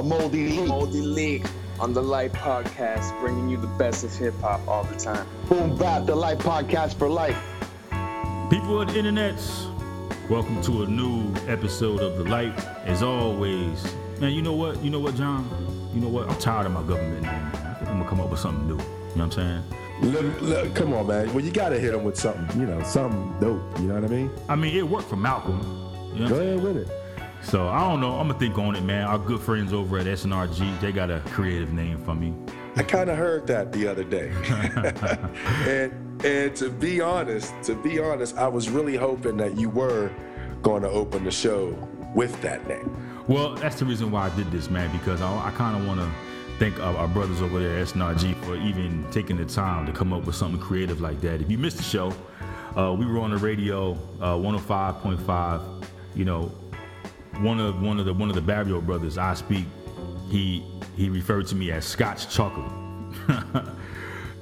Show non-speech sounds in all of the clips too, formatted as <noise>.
a Moldy Leak. Moldy Leak on the Light Podcast, bringing you the best of hip hop all the time. Boom Bap, the Light Podcast for life. People of the internets, welcome to a new episode of The Light. As always, man, you know what? You know what, John? You know what? I'm tired of my government name. Man. I think I'm gonna come up with something new. You know what I'm saying? Look, look, come on, man. Well, you gotta hit him with something, you know, something dope. You know what I mean? I mean, it worked for Malcolm. You know Go what I'm saying? ahead with it. So I don't know. I'm gonna think on it, man. Our good friends over at SNRG, they got a creative name for me. I kind of heard that the other day, <laughs> <laughs> and and to be honest, to be honest, I was really hoping that you were going to open the show with that name. Well, that's the reason why I did this, man, because I, I kind of want to thank our, our brothers over there at SNRG for even taking the time to come up with something creative like that. If you missed the show, uh, we were on the radio, uh, 105.5. You know, one of one of the one of the Barrio brothers, I speak. He he referred to me as Scotch chocolate, <laughs>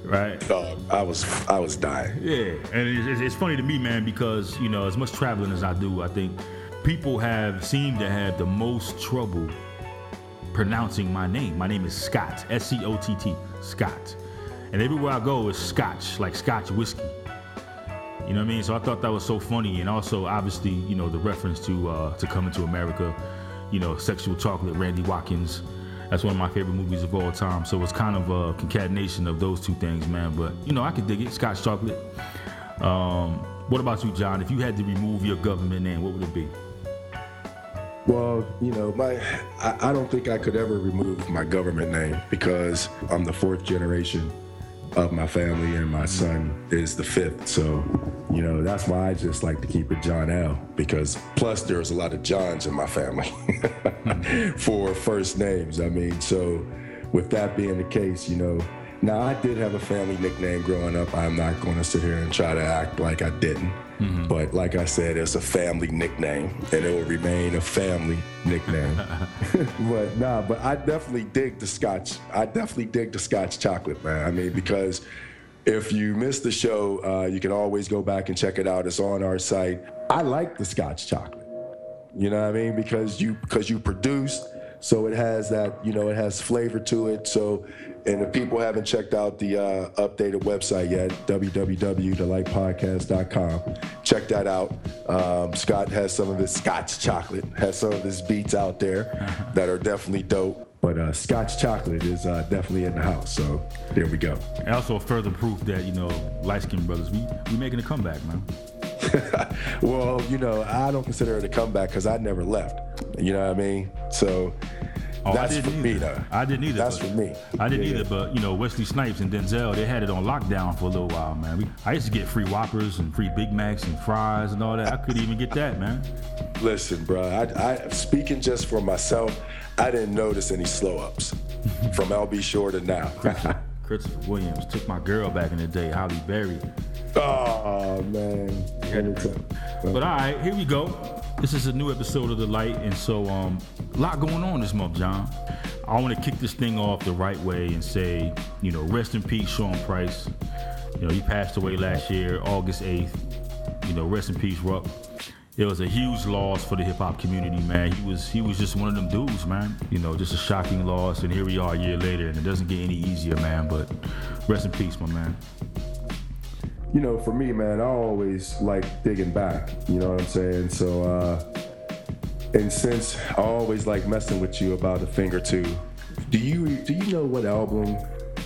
right? Dog, I was I was dying. Yeah, and it's, it's- it's funny to me, man, because you know, as much traveling as I do, I think people have seemed to have the most trouble pronouncing my name. My name is Scott, S C O T T, Scott, and everywhere I go is Scotch, like Scotch whiskey. You know what I mean? So I thought that was so funny, and also obviously, you know, the reference to uh, to Coming to America, you know, Sexual Chocolate, Randy Watkins. That's one of my favorite movies of all time. So it's kind of a concatenation of those two things, man. But you know, I could dig it. Scotch chocolate. Um, what about you, John? If you had to remove your government name, what would it be? Well, you know, my I, I don't think I could ever remove my government name because I'm the fourth generation of my family and my son is the fifth. So, you know, that's why I just like to keep it John L. Because plus there's a lot of Johns in my family <laughs> for first names. I mean, so with that being the case, you know, now I did have a family nickname growing up. I'm not going to sit here and try to act like I didn't. But like I said, it's a family nickname, and it will remain a family nickname. <laughs> <laughs> but nah, but I definitely dig the Scotch. I definitely dig the Scotch chocolate, man. I mean, because if you missed the show, uh, you can always go back and check it out. It's on our site. I like the Scotch chocolate. You know what I mean? Because you because you produced, so it has that you know it has flavor to it. So, and if people haven't checked out the uh, updated website yet, www.thelightpodcast.com, check that out. Um, Scott has some of his Scotch chocolate, has some of his beats out there <laughs> that are definitely dope. But uh, Scotch chocolate is uh, definitely in the house. So there we go. And also further proof that you know light skinned brothers, we we making a comeback, man. <laughs> well, you know, I don't consider it a comeback because I never left. You know what I mean? So Oh, I that's didn't for me, either. though. I didn't either. That's but- for me. I didn't Yeah, either, but you know Wesley Snipes and Denzel, they had it on lockdown for a little while, man. We, I used to get free Whoppers and free Big Macs and fries and all that. I couldn't even get that, man. Listen, bro. I, I speaking just for myself, I didn't notice any slow ups <laughs> from LB Shore to now. Christopher Williams took my girl back in the day, Halle Berry. Oh man. But all right, here we go. This is a new episode of The Light, and so um, a lot going on this month, John. I want to kick this thing off the right way and say, you know, rest in peace, Sean Price. You know, he passed away last year, August 8th. You know, rest in peace, Ruck. It was a huge loss for the hip hop community, man. He was he was just one of them dudes, man. You know, just a shocking loss, and here we are a year later, and it doesn't get any easier, man. But rest in peace, my man. You know, for me, man, I always like digging back. You know what I'm saying? So, uh, and since I always like messing with you about a thing or two, do you do you know what album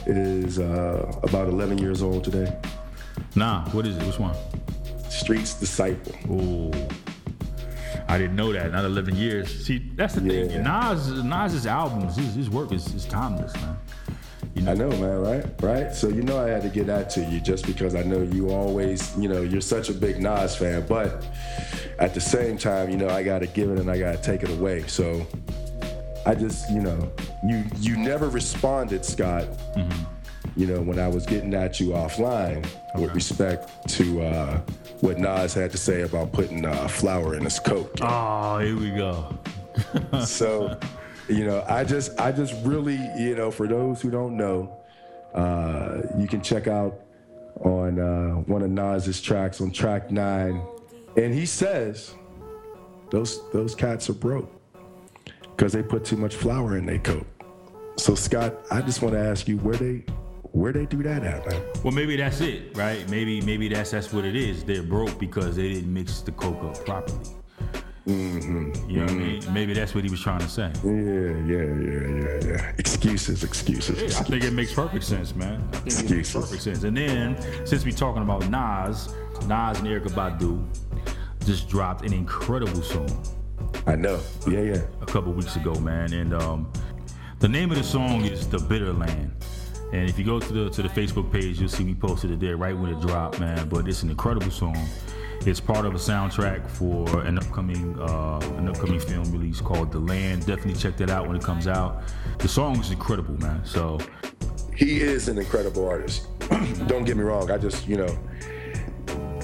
is uh, about 11 years old today? Nah, what is it? Which one? Street's Disciple. Oh, I didn't know that. Not 11 years. See, that's the thing. Yeah. Nas, Nas's albums, his, his work is, is timeless, man. You know, I know, man, right? Right? So, you know, I had to get that to you just because I know you always, you know, you're such a big Nas fan. But at the same time, you know, I got to give it and I got to take it away. So I just, you know, you you never responded, Scott, you know, when I was getting at you offline with respect to uh, what Nas had to say about putting uh, flour in his Coke. oh, here we go. so <laughs> you know i just i just really you know for those who don't know uh you can check out on uh one of nas's tracks on track nine And he says those those cats are broke because they put too much flour in their coat. So Scott, I just want to ask you where they where they do that at, man? Well, maybe that's it, right? Maybe maybe that's that's what it is. They're broke because they didn't mix the coke up properly. Mm-hmm. You know what I mean? Maybe that's what he was trying to say. Yeah, yeah, yeah, yeah, yeah. Excuses, excuses, Yeah, I think it makes perfect sense, man. I think it makes Excuses. perfect sense. And then, since we're talking about Nas, Nas and Erykah Badu just dropped an incredible song I know. Yeah, yeah. a couple weeks ago, man. And um, the name of the song is "The Bitter Land." And if you go to the to the Facebook page, you'll see we posted it there right when it dropped, man. But it's an incredible song. It's part of a soundtrack for an upcoming uh, an upcoming film release called The Land. Definitely check that out when it comes out. The song is incredible, man. So He is an incredible artist. <clears throat> Don't get me wrong. I just, you know,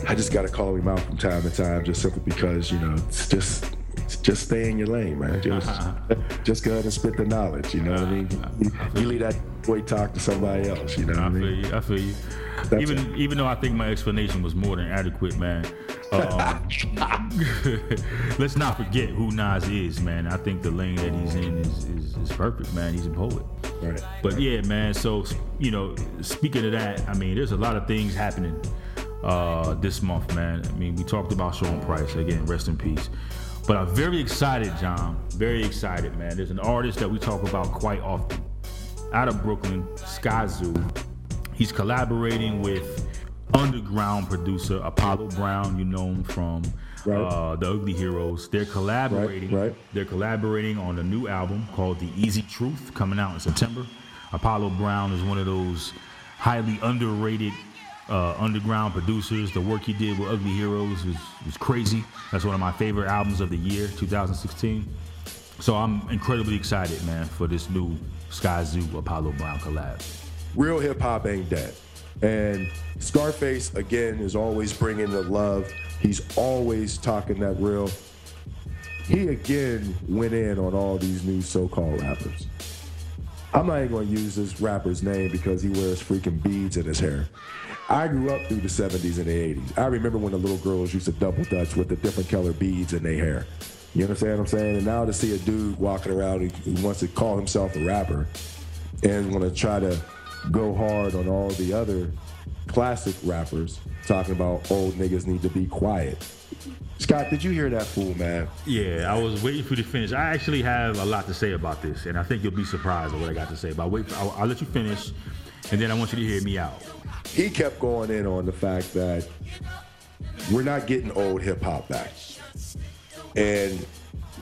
I just got to call him out from time to time, just simply because, you know, it's just. Just stay in your lane, man. Just, <laughs> just go ahead and spit the knowledge. You know what I mean? You, you leave that boy talk to somebody else. You know what I I feel mean? you. I feel you. That's even even though I think my explanation was more than adequate, man. Um, <laughs> let's not forget who Nas is, man. I think the lane that he's in is, is, is perfect, man. He's a poet. Right. But yeah, man. So you know, speaking of that, I mean, there's a lot of things happening uh, this month, man. I mean, we talked about Sean Price again. Rest in peace. But I'm very excited, John. Very excited, man. There's an artist that we talk about quite often out of Brooklyn, Skyzoo. He's collaborating with underground producer Apollo Brown. You know him from Right. uh, the Ugly Heroes. They're collaborating. right. They're collaborating on a new album called The Easy Truth, coming out in September. Apollo Brown is one of those highly underrated uh, underground producers. The work he did with Ugly Heroes was, was crazy. That's one of my favorite albums of the year, 2016. So I'm incredibly excited, man, for this new Skyzoo Apollo Brown collab. real hip hop ain't dead. And Scarface again is always bringing the love. He's always talking that real. He again went in on all these new so-called rappers. I'm not even to use this rapper's name because he wears freaking beads in his hair. I grew up through the 70s and the 80s. I remember when the little girls used to double dutch with the different color beads in their hair. You understand what I'm saying? And now to see a dude walking around who wants to call himself a rapper and want to try to go hard on all the other classic rappers talking about old niggas need to be quiet. Scott, did you hear that fool, man? Yeah, I was waiting for you to finish. I actually have a lot to say about this, and I think you'll be surprised at what I got to say. But I'll wait. I'll, I'll let you finish, and then I want you to hear me out. He kept going in on the fact that we're not getting old hip hop back. And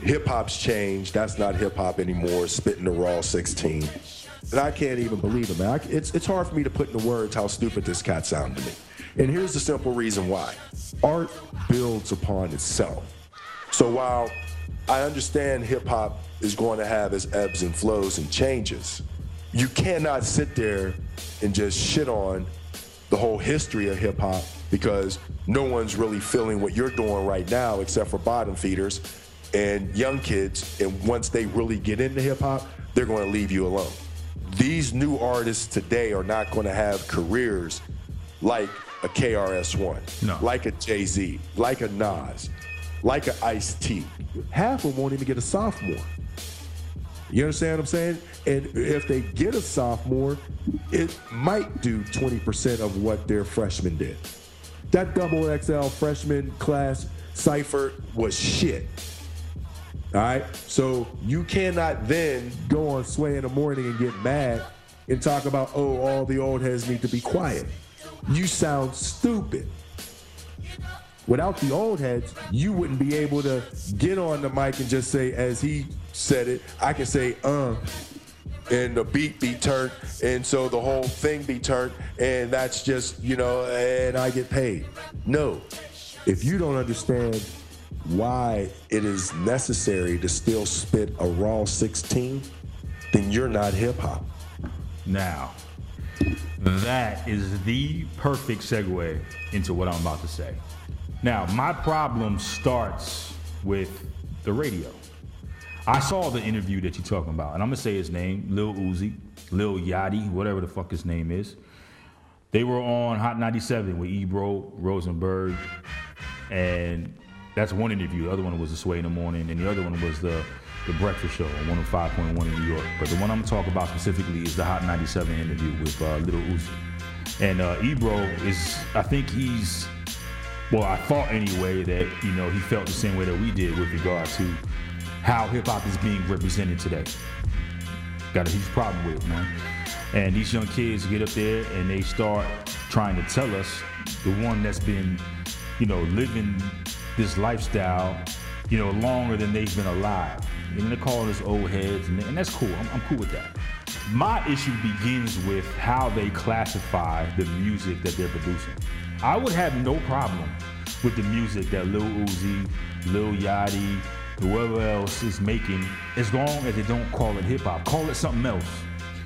hip hop's changed. That's not hip hop anymore. Spitting the raw 16. And I can't even believe it, man. I, it's, it's hard for me to put into words how stupid this cat sounded to me. And here's the simple reason why art builds upon itself. So while I understand hip hop is going to have its ebbs and flows and changes, you cannot sit there and just shit on the whole history of hip hop because no one's really feeling what you're doing right now except for bottom feeders and young kids. And once they really get into hip hop, they're going to leave you alone. These new artists today are not going to have careers like a KRS-One, No. like a Jay Z, like a Nas, like a Ice T. Half of them won't even get a sophomore. You understand what I'm saying? And if they get a sophomore, it might do 20% of what their freshman did. That double XL freshman class cipher was shit. All right. So you cannot then go on Sway in the morning and get mad and talk about, oh, all the old heads need to be quiet. You sound stupid. Without the old heads, you wouldn't be able to get on the mic and just say, as he said it, I can say, uh, and the beat be turned, and so the whole thing be turned, and that's just, you know, and I get paid. No. If you don't understand why it is necessary to still spit a raw 16, then you're not hip hop. Now, that is the perfect segue into what I'm about to say. Now, my problem starts with the radio. I saw the interview that you're talking about, and I'm gonna say his name, Lil Uzi, Lil Yachty, whatever the fuck his name is. They were on Hot 97 with Ebro, Rosenberg, and That's one interview. The other one was the Sway in the Morning, and the other one was the the Breakfast Show on 105.1 in New York. But the one I'm gonna talk about specifically is the Hot 97 interview with uh, Little Uzi. And uh, Ebro is, I think he's, well, I thought anyway that you know he felt the same way that we did with regard to how hip hop is being represented today. Got a huge problem with it, man. And these young kids get up there and they start trying to tell us the one that's been, you know, living this lifestyle, you know, longer than they've been alive. And they're calling us old heads, and, and that's cool. I'm, I'm cool with that. My issue begins with how they classify the music that they're producing. I would have no problem with the music that Lil Uzi, Lil Yachty, whoever else is making, as long as they don't call it hip hop. Call it something else.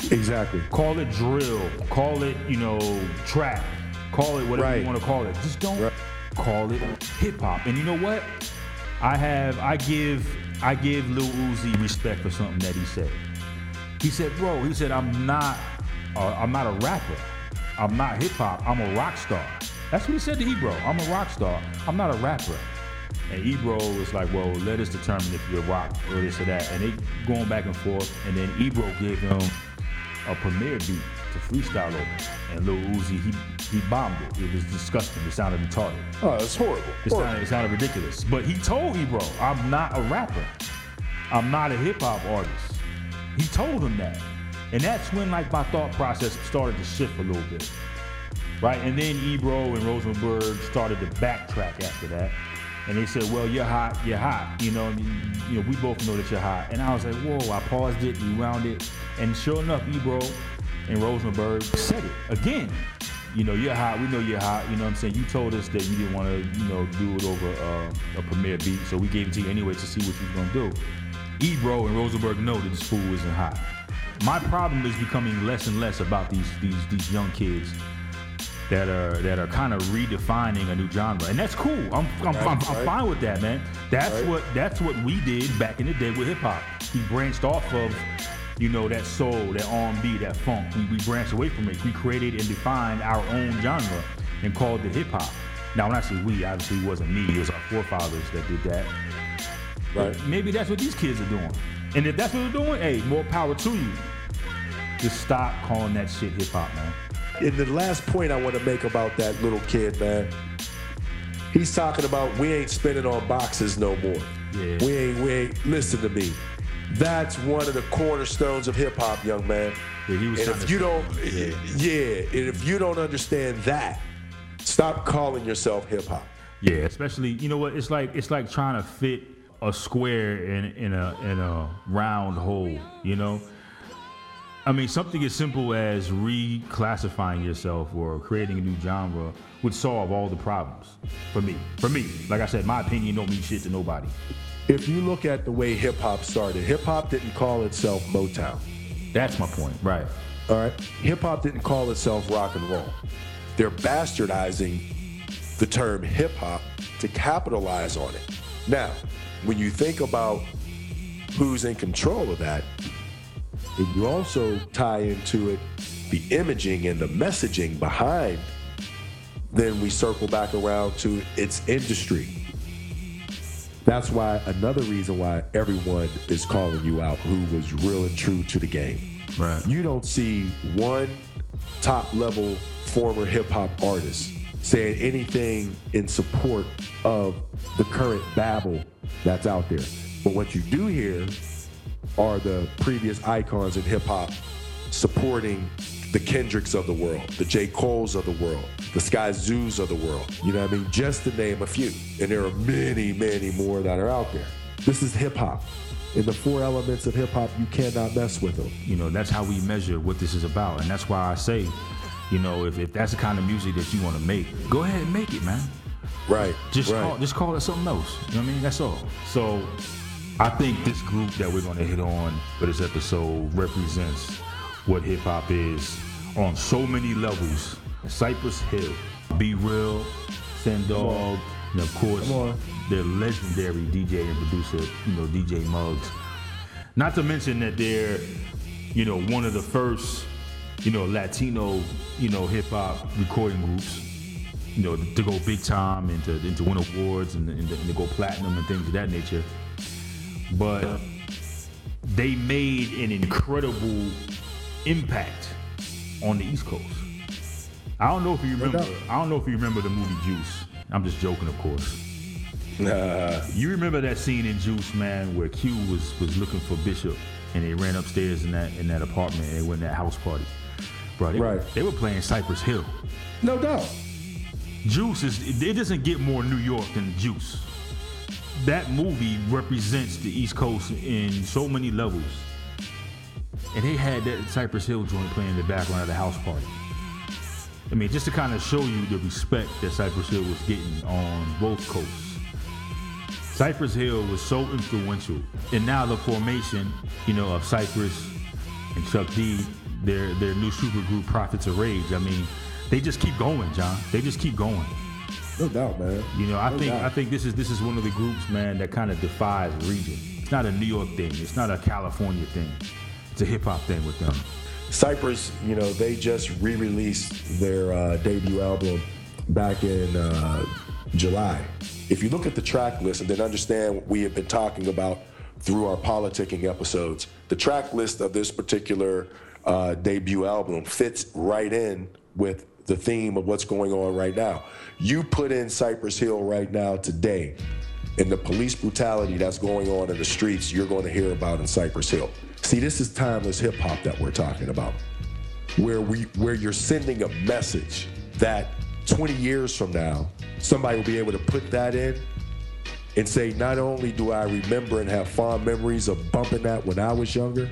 Exactly. Call it drill. Call it, you know, trap. Call it whatever Right. you want to call it. Just don't Right. call it hip hop. And you know what? I have I give I give Lil Uzi respect for something that he said. He said, bro, he said, I'm not uh, I'm not a rapper. I'm not hip hop. I'm a rock star. That's what he said to Ebro. I'm a rock star. I'm not a rapper. And Ebro was like, well, let us determine if you're rock or this or that. And they going back and forth. And then Ebro gave him a premiere beat to freestyle over. And Lil Uzi, he, he bombed it. It was disgusting. It sounded retarded. Oh, it's horrible. It sounded, it sounded ridiculous. But he told Ebro, I'm not a rapper. I'm not a hip hop artist. He told him that. And that's when like my thought process started to shift a little bit. Right? And then Ebro and Rosenberg started to backtrack after that. And they said, well, you're hot, you're hot. You know, you, know, we both know that you're hot. And I was like, whoa, I paused it, rewound it. And sure enough, Ebro and Rosenberg said it again. You know, you're hot. We know you're hot. You know what I'm saying? You told us that you didn't want to, you know, do it over uh, a premiere beat. So we gave it to you anyway to see what you was going to do. Ebro and Rosenberg know that this fool isn't hot. My problem is becoming less and less about these these these young kids that are that are kind of redefining a new genre, and that's cool. I'm I'm, I'm, I'm fine with that, man. That's Right. what that's what we did back in the day with hip hop. We branched off of, you know, that soul, that R&B, that funk. We, we branched away from it. We created and defined our own genre and called it hip hop. Now, when I say we, obviously it wasn't me. It was our forefathers that did that. Right. Maybe that's what these kids are doing. And if that's what they're doing, hey, more power to you. Just stop calling that shit hip hop, man. And the last point I want to make about that little kid, man, he's talking about we ain't spinning on boxes no more. Yeah. We ain't, we ain't, listen to me. That's one of the cornerstones of hip hop, young man. Yeah, he was and if you don't, Yeah. yeah, and if you don't understand that, stop calling yourself hip hop. Yeah, especially you know what? It's like it's like trying to fit a square in in a in a round hole. You know. I mean, something as simple as reclassifying yourself or creating a new genre would solve all the problems for me. For me, like I said, my opinion don't mean shit to nobody. If you look at the way hip hop started, hip hop didn't call itself Motown. That's my point, right? All right. Hip hop didn't call itself rock and roll. They're bastardizing the term hip hop to capitalize on it. Now, when you think about who's in control of that, and you also tie into it the imaging and the messaging behind, then we circle back around to its industry. That's why another reason why everyone is calling you out who was real and true to the game. Right. You don't see one top level former hip hop artist saying anything in support of the current babble that's out there. But what you do hear are the previous icons in hip hop supporting the Kendricks of the world, the J. Cole's of the world, the Skyzoos of the world. You know what I mean? Just to name a few. And there are many, many more that are out there. This is hip hop. In the four elements of hip hop, you cannot mess with them. You know, that's how we measure what this is about. And that's why I say, you know, if, if that's the kind of music that you want to make, go ahead and make it, man. Right. Just right. call just call it something else. You know what I mean? That's all. So I think this group that we're gonna hit on for this episode represents what hip hop is on so many levels. Cypress Hill, Be Real, Sen Dog, and of course their legendary DJ and producer, you know, DJ Muggs. Not to mention that they're, you know, one of the first, you know, Latino, you know, hip hop recording groups you know, to go big time and to, and to win awards and, and, to, and to go platinum and things of that nature. But they made an incredible impact on the East Coast. I don't know if you remember. I don't know if you remember the movie Juice. I'm just joking, of course. Nah. You remember that scene in Juice, man, where Q was was looking for Bishop, and they ran upstairs in that in that apartment and they went to that house party. Bro, they, were, Right. they were playing Cypress Hill. No doubt. Juice is it doesn't get more New York than Juice. That movie represents the East Coast in so many levels. And they had that Cypress Hill joint playing in the background of the house party. I mean, just to kind of show you the respect that Cypress Hill was getting on both coasts. Cypress Hill was so influential. And now the formation, you know, of Cypress and Chuck D, their their new supergroup Prophets of Rage. I mean, they just keep going, John. They just keep going. No doubt, man. You know, I No think doubt. I think this is this is one of the groups, man, that kind of defies region. It's not a New York thing. It's not a California thing. It's a hip hop thing with them. Cypress, you know, they just re-released their uh, debut album back in uh, July. If you look at the track list and then understand what we have been talking about through our politicking episodes, the track list of this particular uh, debut album fits right in with the theme of what's going on right now. You put in Cypress Hill right now today, and the police brutality that's going on in the streets, you're going to hear about in Cypress Hill. See, this is timeless hip hop that we're talking about, where we where you're sending a message that 20 years from now, somebody will be able to put that in and say, not only do I remember and have fond memories of bumping that when I was younger,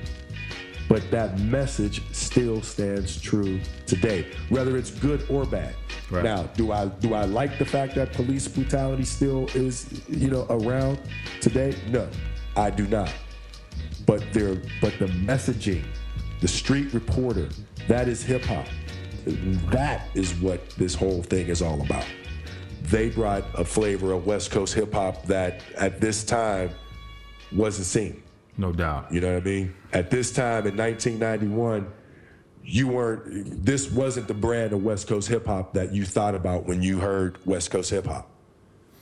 but that message still stands true today, whether it's good or bad. Right. Now, do I do I like the fact that police brutality still is you know around today? No, I do not. But there, but the messaging, the street reporter, that is hip hop. That is what this whole thing is all about. They brought a flavor of West Coast hip hop that at this time wasn't seen. No doubt. You know what I mean? At this time in 1991, you weren't. This wasn't the brand of West Coast hip hop that you thought about when you heard West Coast hip hop,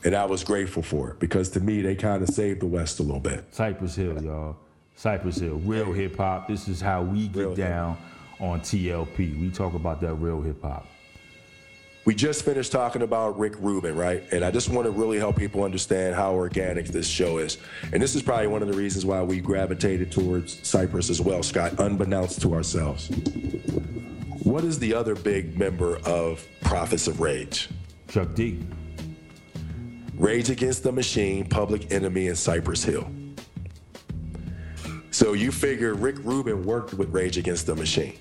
and I was grateful for it because to me they kind of saved the West a little bit. Cypress Hill, y'all. Cypress Hill. Real hip hop. This is how we get Real down on TLP. We talk about that real hip hop. We just finished talking about Rick Rubin, right? And I just want to really help people understand how organic this show is. And this is probably one of the reasons why we gravitated towards Cypress as well, Scott, unbeknownst to ourselves. What is the other big member of Prophets of Rage? Chuck D. Rage Against the Machine, Public Enemy, and Cypress Hill. So you figure Rick Rubin worked with Rage Against the Machine.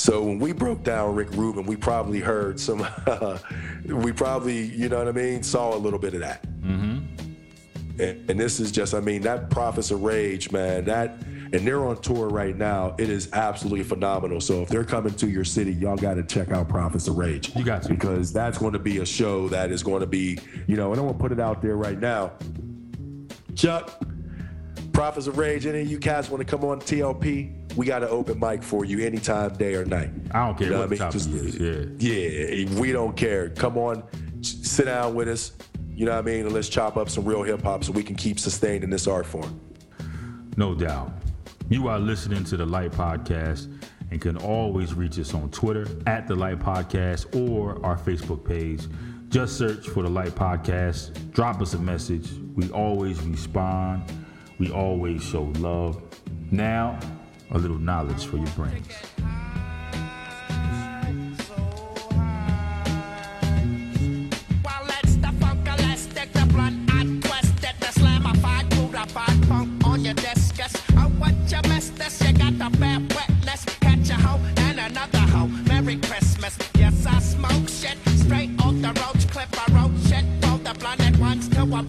So when we broke down Rick Rubin, we probably heard some, <laughs> we probably, you know what I mean, saw a little bit of that. Mm-hmm. And, and this is just, I mean, that Prophets of Rage, man, that, and they're on tour right now. It is absolutely phenomenal. So if they're coming to your city, y'all got to check out Prophets of Rage. You got to. Because that's going to be a show that is going to be, you know, and I'm going to put it out there right now. Chuck, Prophets of Rage, any of you cats want to come on TLP? We got an open mic for you anytime, day or night. I don't care You know what what I mean? Just- is. Yeah, we don't care. Come on, sit down with us. You know what I mean? And let's chop up some real hip hop so we can keep sustaining this art form. No doubt. You are listening to the Light Podcast and can always reach us on Twitter at the Light Podcast or our Facebook page. Just search for the Light Podcast. Drop us a message. We always respond. We always show love. Now, a little knowledge for your brains. Well,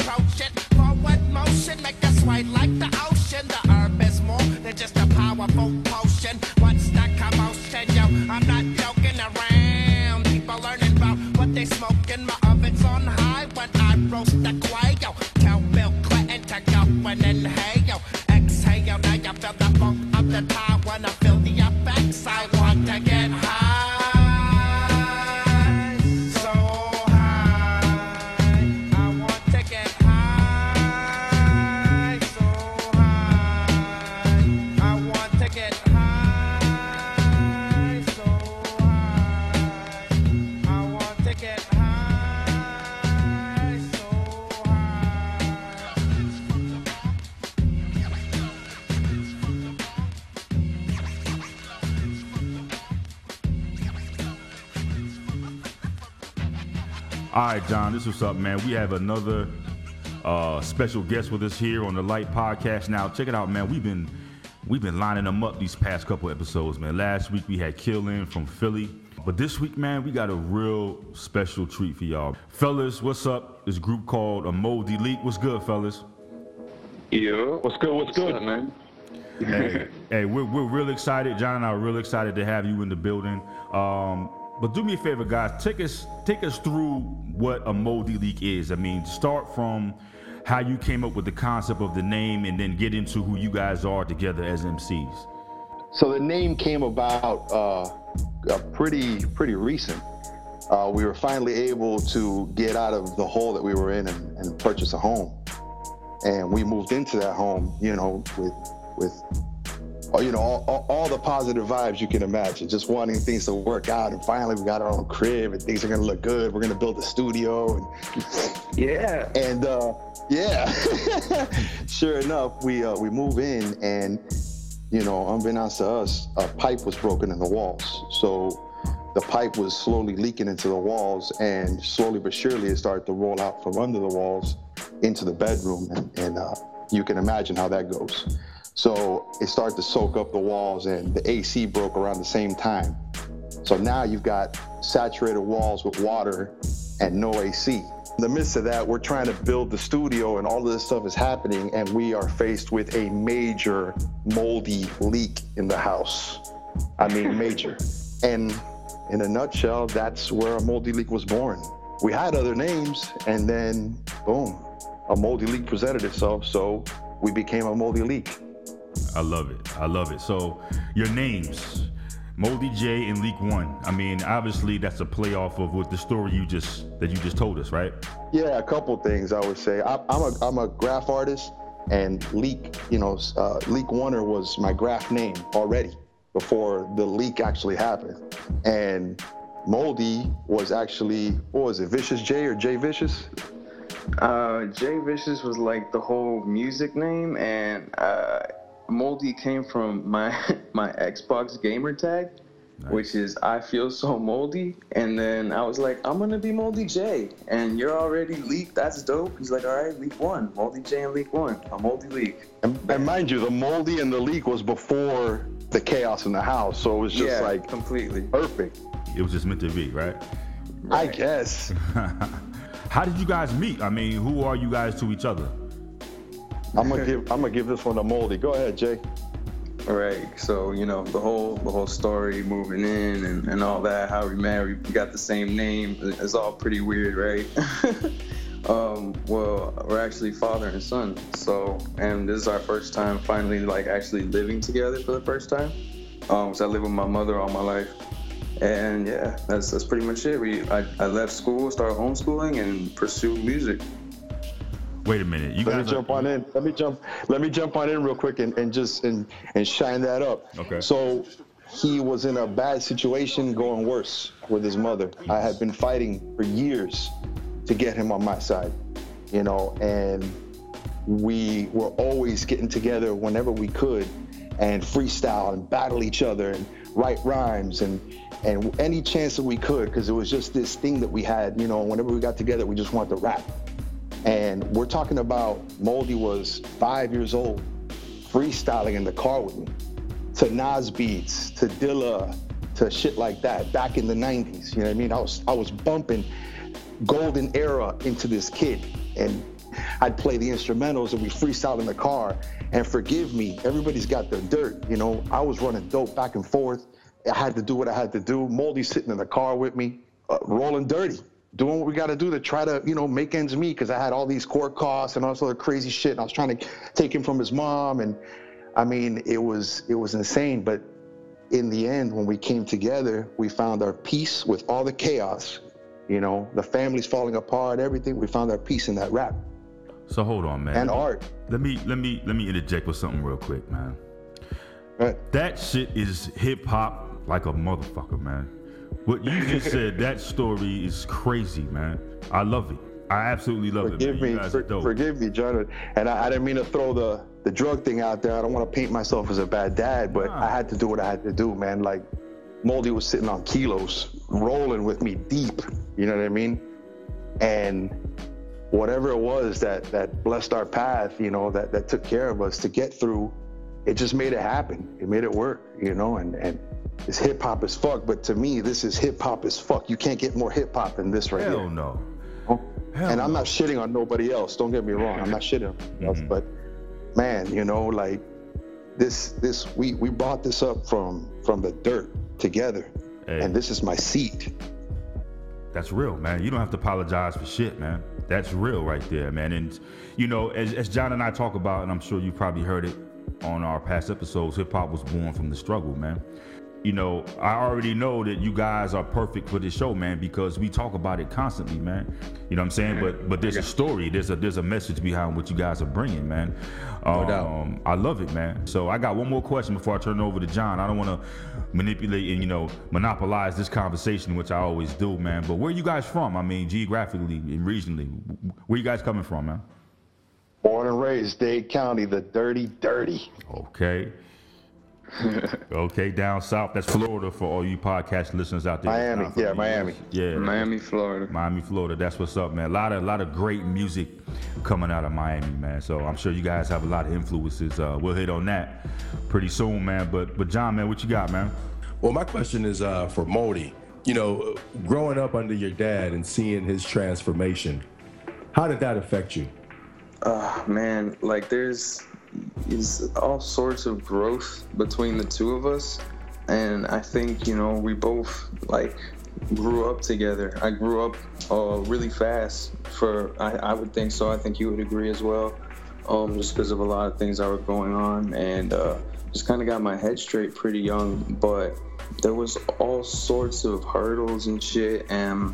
All right, John, this is what's up, man. We have another uh, special guest with us here on the Light Podcast. Now, check it out, man. We've been we've been lining them up these past couple episodes, man. Last week we had Killin from Philly, but this week, man, we got a real special treat for y'all, fellas. What's up? This group called a Moldy Leak. What's good, fellas? Yo. What's good? What's good? up, man? hey, hey, we're, we're real excited. John and I are real excited to have you in the building. Um, but do me a favor, guys. Take us take us through what a moldy leak is. I mean, start from how you came up with the concept of the name, and then get into who you guys are together as MCs. So the name came about uh, pretty pretty recent. Uh, we were finally able to get out of the hole that we were in and, and purchase a home, and we moved into that home. You know, with with you know all, all, all the positive vibes you can imagine, just wanting things to work out. And finally, we got our own crib, and things are gonna look good. We're gonna build a studio, and <laughs> Yeah. and uh, yeah, <laughs> sure enough, we uh, we move in, and you know, unbeknownst to us, a pipe was broken in the walls. So the pipe was slowly leaking into the walls, and slowly but surely, it started to roll out from under the walls into the bedroom, and, and uh, you can imagine how that goes. So it started to soak up the walls, and the AC broke around the same time. So now you've got saturated walls with water and no AC. In the midst of that, we're trying to build the studio and all of this stuff is happening, and we are faced with a major moldy leak in the house. I mean, major. and in a nutshell, that's where a moldy leak was born. We had other names, and then boom, a moldy leak presented itself, so we became a moldy leak. I love it. I love it. So your names, Moldy J and Leak One. I mean, obviously that's a play off of what the story you just that you just told us, right? Yeah, a couple things I would say. I, I'm a I'm a graph artist, and Leak, you know, uh, Leak Oner was my graph name already before the leak actually happened, and Moldy was actually what was it, Vicious J or J Vicious? Uh, Jay Vicious was like the whole music name, and uh, Moldy came from my <laughs> my Xbox gamer tag, which is I feel so moldy. And then I was like, I'm gonna be Moldy J, and you're already Leak. That's dope. He's like, all right, Leak One, Moldy J and Leak One, a Moldy Leak. And, and mind you, the Moldy and the leak was before the chaos in the house, so it was just yeah, like completely. perfect. It was just meant to be, right? I guess. <laughs> How did you guys meet? I mean, who are you guys to each other? I'm gonna give I'm gonna give this one to Moldy. Go ahead, Jay. All right. So you know the whole the whole story, moving in and, and all that, how we married, we got the same name. It's all pretty weird, right? <laughs> um, well, we're actually father and son. So, and this is our first time finally like actually living together for the first time. Um, so I live with my mother all my life. And yeah, that's that's pretty much it. We I, I left school, started homeschooling, and pursued music. Wait a minute. You Let me are- jump on in. Let me jump. Let me jump on in real quick and, and just and and shine that up. Okay. So he was in a bad situation, going worse with his mother. I had been fighting for years to get him on my side, you know, and we were always getting together whenever we could and freestyle and battle each other and write rhymes and and any chance that we could because it was just this thing that we had, you know, whenever we got together, we just wanted to rap. And we're talking about Moldy was five years old, freestyling in the car with me, to Nas beats, to Dilla, to shit like that. Back in the '90s, you know what I mean? I was I was bumping golden era into this kid, and I'd play the instrumentals and we freestyled in the car. And forgive me, everybody's got their dirt. You know, I was running dope back and forth. I had to do what I had to do. Moldy sitting in the car with me, uh, rolling dirty, doing what we got to do to try to, you know, make ends meet because I had all these court costs and all this other crazy shit. And I was trying to take him from his mom, and I mean, it was it was insane. But in the end, when we came together, we found our peace with all the chaos. You know, the family's falling apart, everything. We found our peace in that rap So hold on, man. and art. Let me let me let me interject with something real quick, man. Right. That shit is hip hop like a motherfucker, man. What you just said, that story is crazy, man. I love it. I absolutely love Forgive it, man. me, for, forgive me, John. And I, I didn't mean to throw the the drug thing out there. I don't want to paint myself as a bad dad, but Nah. I had to do what I had to do, man. Like Moldy was sitting on kilos, rolling with me deep. You know what I mean? and whatever it was that that blessed our path, you know, that that took care of us to get through, it just made it happen. It made it work, you know, and and it's hip hop as fuck, but to me, this is hip hop as fuck. You can't get more hip hop than this right Hell here. no. and I'm not shitting on nobody else. Don't get me wrong. I'm not shitting on anybody else, mm-hmm. but man, you know, like this this we we brought this up from from the dirt together, Hey. and this is my seat. That's real, man. You don't have to apologize for shit, man. That's real right there, man. And you know, as, as John and I talk about, and I'm sure you probably heard it on our past episodes, hip hop was born from the struggle, man. You know, I already know that you guys are perfect for this show, man, because we talk about it constantly, man. You know what I'm saying? But but there's a story, there's a there's a message behind what you guys are bringing, man. Um, doubt. I love it, man. So I got one more question before I turn it over to John. I don't want to manipulate and you know monopolize this conversation, which I always do, man. But where you guys from? I mean, geographically and regionally, where you guys coming from, man? Born and raised Dade County, the dirty, dirty. Okay. Okay, down south. That's Florida for all you podcast listeners out there. Miami. Yeah, the Miami. Yeah, Miami, Florida. Miami, Florida. That's what's up, man. A lot of, a lot of great music coming out of Miami, man. So I'm sure you guys have a lot of influences. Uh, we'll hit on that pretty soon, man. But, but John, man, what you got, man? Well, my question is uh, for Moldy. You know, growing up under your dad and seeing his transformation, how did that affect you? Uh, man, like there's is all sorts of growth between the two of us, and I think you know we both like grew up together. I grew up uh, really fast. For I, I would think so. I think you would agree as well. Um, just because of a lot of things that were going on, and uh, just kind of got my head straight pretty young. But there was all sorts of hurdles and shit, and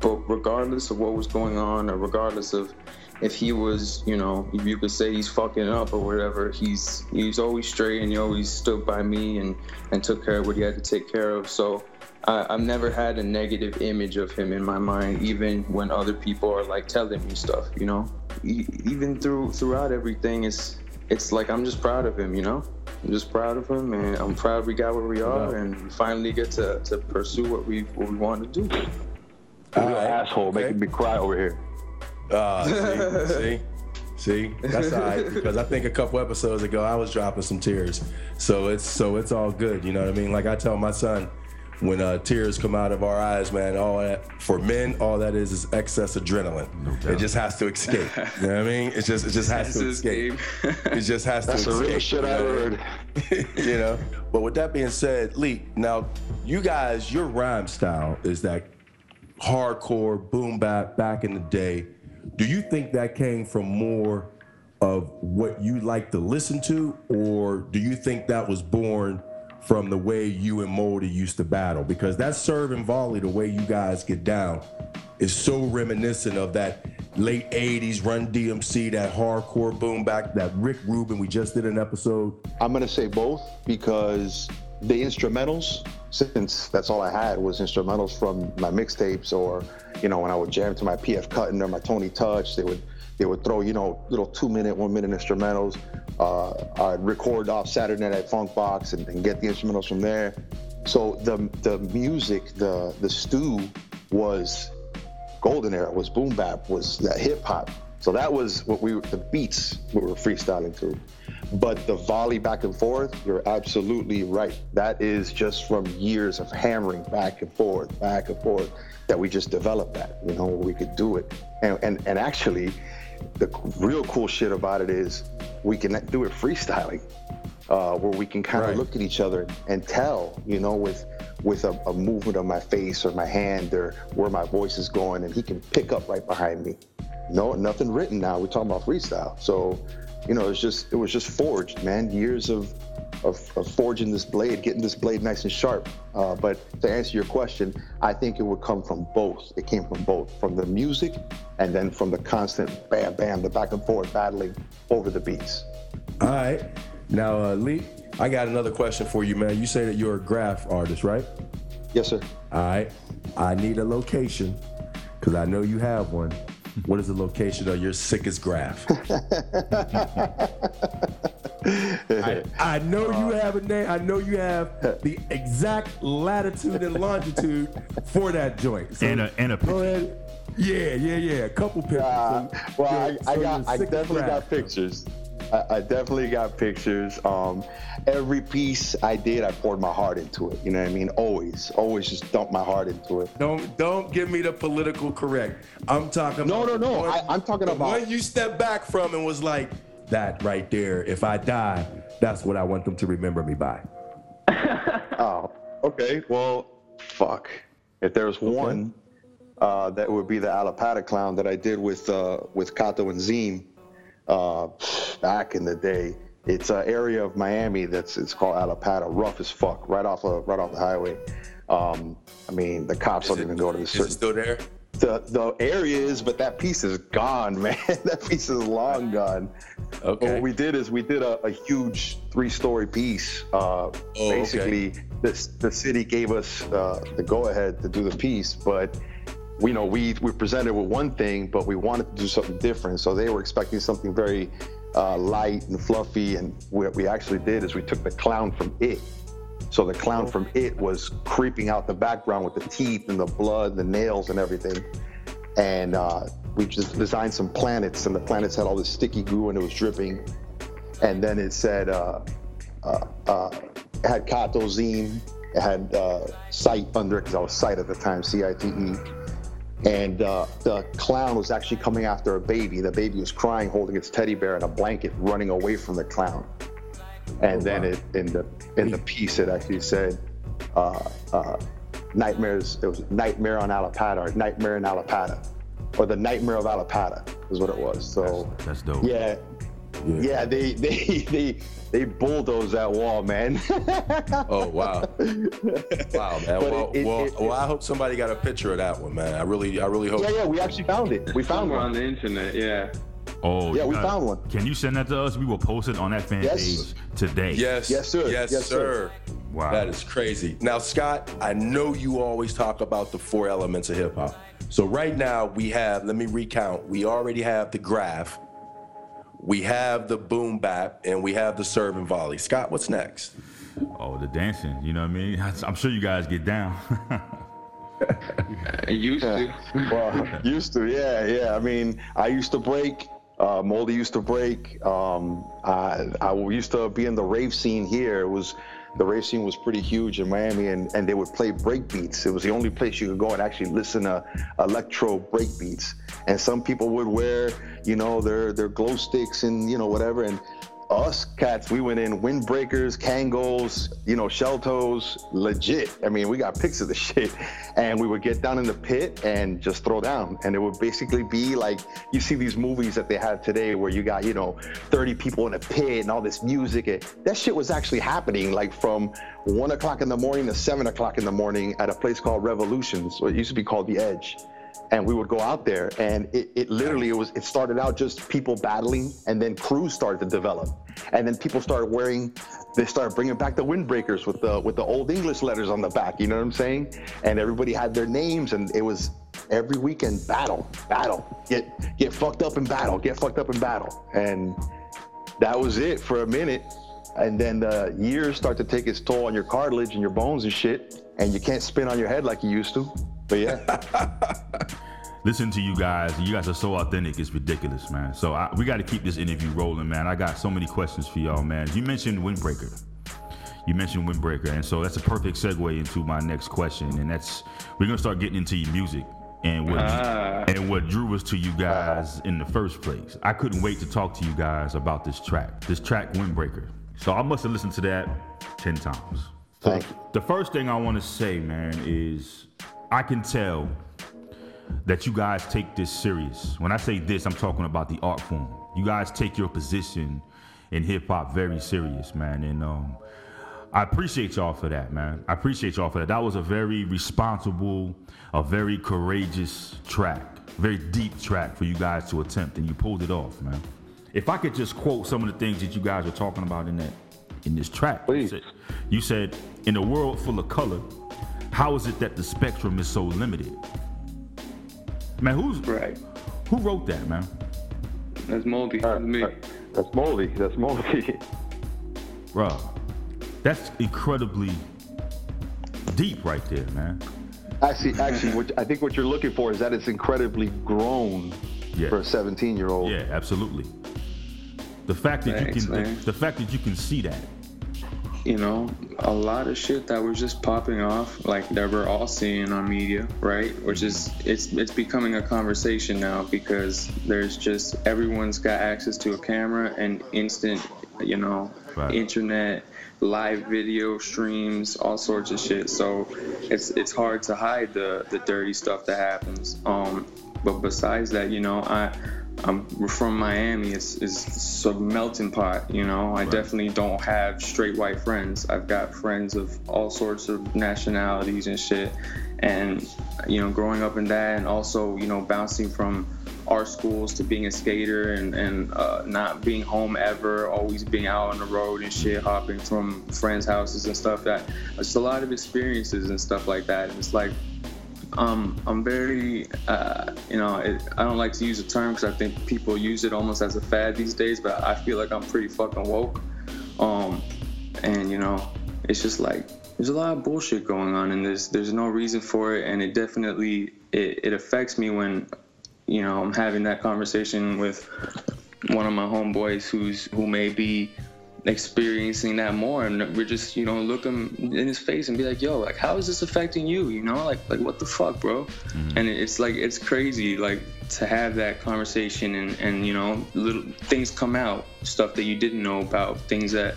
but regardless of what was going on, or regardless of if he was, you know, if you could say he's fucking up or whatever, he's he's always straight and he always stood by me and and took care of what he had to take care of. So I, I've never had a negative image of him in my mind, even when other people are like telling me stuff, you know. E- even through throughout everything, it's it's like I'm just proud of him, you know. I'm just proud of him, and I'm proud we got where we are, and we finally get to, to pursue what we what we want to do. Real Alright, asshole okay. making me cry over here. Uh, see, see, see, that's all right because I think a couple episodes ago I was dropping some tears, so it's so it's all good. You know what I mean? Like I tell my son, when uh, tears come out of our eyes, man, all that for men, all that is is excess adrenaline. No it just has to escape. you know what I mean? It just it just has It's to escape. It just has That's to the escape. real shit you I know? heard. <laughs> you know. But with that being said, Lee, now you guys, your rhyme style is that hardcore boom bap back in the day. Do you think that came from more of what you like to listen to, or do you think that was born from the way you and Moldy used to battle? Because that serve and volley, the way you guys get down, is so reminiscent of that late 80s Run DMC, that hardcore boom bap, that Rick Rubin. We just did an episode. I'm gonna say both because the instrumentals, since that's all I had was instrumentals from my mixtapes, or you know when I would jam to my PF Cuttin or my Tony Touch, they would they would throw you know little two minute, one minute instrumentals. Uh, I'd record off Saturday Night Funk Box and, and get the instrumentals from there. So the the music, the the stew was golden era, was boom bap, was that hip hop. So that was what we the beats we were freestyling to. But the volley back and forth, you're absolutely right. That is just from years of hammering back and forth, back and forth, that we just developed that, you know, we could do it. And, and, and actually, the real cool shit about it is we can do it freestyling, uh, where we can kind of Right. look at each other and tell, you know, with with a, a movement of my face or my hand or where my voice is going, and he can pick up right behind me. No, nothing written now. We're talking about freestyle. So, you know, it's just it was just forged, man. Years of of, of forging this blade, getting this blade nice and sharp. Uh, but to answer your question, I think it would come from both. It came from both, from the music and then from the constant bam, bam, the back and forth battling over the beats. All right. Now, uh, Lee, I got another question for you, man. You say that you're a graph artist, right? Yes, sir. All right. I need a location because I know you have one. What is the location of your sickest graph? <laughs> I, I know you have a name. I know you have the exact latitude and longitude for that joint. So And a- and a go ahead. Yeah, yeah, yeah. A couple pictures. Uh, So- well, so- I, I so got, I definitely crap. got pictures. I, I definitely got pictures. Um, every piece I did, I poured my heart into it. You know what I mean? Always, always just dump my heart into it. Don't don't give me the political correct. I'm talking No, about no, no. the one- I- I'm talking about- one you stepped back from and was like that right there. If I die, that's what I want them to remember me by. <laughs> Oh, okay. Well, fuck. If there's one, uh, that would be the Allapattah clown that I did with uh, with Kato and Zim uh, back in the day. It's an area of Miami that's it's called Allapattah, rough as fuck, right off of right off the highway. Um, I mean, the cops don't even go to the Is it still there? The, the area is, but that piece is gone, <laughs> man. that piece is long gone. Okay. What we did is we did a, a huge three-story piece. Uh, Oh, okay. basically, this, the city gave us uh, the go-ahead to do the piece, but you know we we presented with one thing, but we wanted to do something different. So they were expecting something very uh, light and fluffy, and what we actually did is we took the clown from it. So the clown from it was creeping out the background with the teeth and the blood, and the nails, and everything and uh, we just designed some planets, and the planets had all this sticky goo and it was dripping. And then it said, uh, uh, uh, it had Kato Zine, it had Sight under it because I was Sight at the time, C I T E. And uh, the clown was actually coming after a baby. The baby was crying, holding its teddy bear and a blanket, running away from the clown. And then it in the in the piece it actually said, uh, uh, nightmares. It was nightmare on Allapattah or nightmare in Allapattah, or the nightmare of Allapattah is what it was. So That's dope. yeah, yeah, <laughs> they they they they bulldozed that wall, man. <laughs> Oh wow, wow, man. Well, it- it- well, it- well, I hope somebody got a picture of that one, man. I really, I really hope. yeah, yeah, we actually found it. We found Somewhere on the internet, yeah. Oh, Yeah, you we got- found one. Can you send that to us? We will post it on that fan Yes. page today. Yes, Yes, sir. Yes, Yes, sir. sir. Wow. That is crazy. Now, Scott, I know you always talk about the four elements of hip hop. So right now we have, let me recount. We already have the graph, we have the boom bap, and we have the serve and volley. Scott, what's next? Oh, the dancing. You know what I mean? I'm sure you guys get down. <laughs> Used to. Well, used to, yeah, yeah. I mean, I used to break. Uh, Moldy used to break. Um, I, I used to be in the rave scene here. It was the scene was pretty huge in Miami, and, and they would play break beats. It was the only place you could go and actually listen to electro break beats. And some people would wear, you know, their their glow sticks and you know whatever. And us cats, we went in windbreakers, Kangols, you know, shell toes, legit. I mean, we got pics of the <laughs> shit. And we would get down in the pit and just throw down. And it would basically be like you see these movies that they have today where you got, you know, 30 people in a pit and all this music. It, that shit was actually happening like from one o'clock in the morning to seven o'clock in the morning at a place called Revolutions, what used to be called The Edge and we would go out there and it, it literally it was it started out just people battling and then crews started to develop. And then people started wearing they started bringing back the windbreakers with the with the old english letters on the back you know what i'm saying? And everybody had their names and it was every weekend battle battle get get fucked up in battle get fucked up in battle. And that was it for a minute. And then the years start to take its toll on your cartilage and your bones and shit and you can't spin on your head like you used to but yeah <laughs> Listen to you guys. You guys are so authentic. It's ridiculous, man. So I, we got to keep this interview rolling, man. I got so many questions for y'all, man. You mentioned Windbreaker. You mentioned Windbreaker, and so that's a perfect segue into my next question, and that's we're gonna start getting into your music and what Ah. and what drew us to you guys in the first place. I couldn't wait to talk to you guys about this track, this track Windbreaker. So I must have listened to that ten times. Thank you. The first thing I want to say, man, is I can tell that you guys take this serious. When I say this, I'm talking about the art form. You guys take your position in hip hop very serious, man. And um, I appreciate y'all for that, man. I appreciate y'all for that. That was a very responsible, a very courageous track, very deep track for you guys to attempt, and you pulled it off, man. If I could just quote some of the things that you guys are talking about in that in this track. Please. You said, you said, in a world full of color, how is it that the spectrum is so limited? Man, who's Right. who wrote that, man? That's moldy. Uh, that's me. Uh, that's moldy. That's moldy. <laughs> Bro, that's incredibly deep right there, man. Actually, actually, what, I think what you're looking for is that it's incredibly grown Yeah. for a 17 year old. Yeah, absolutely. The fact that Thanks, you can, the, the fact that you can see that. You know, a lot of shit that was just popping off, like that we're all seeing on media, right? Which is it's it's becoming a conversation now because there's just everyone's got access to a camera and instant, you know, Right. internet, live video streams, all sorts of shit. So it's it's hard to hide the the dirty stuff that happens. Um, but besides that, you know, I. I'm from Miami. It's it's a melting pot, you know. I definitely don't have straight white friends. I've got friends of all sorts of nationalities and shit. And you know, growing up in that, and also you know, bouncing from art schools to being a skater and and uh, not being home ever, always being out on the road and shit, hopping from friends' houses and stuff. That it's a lot of experiences and stuff like that. And it's like um, I'm very, uh, you know, it, I don't like to use the term because I think people use it almost as a fad these days, but I feel like I'm pretty fucking woke. Um, and you know, it's just like there's a lot of bullshit going on, and there's there's no reason for it, and it definitely it, it affects me when, you know, I'm having that conversation with one of my homeboys who's who may be experiencing that more and we're just you know look him in his face and be like yo like how is this affecting you? You know like like what the fuck bro? Mm-hmm. And it's like it's crazy like to have that conversation and and you know little things come out stuff that you didn't know about things that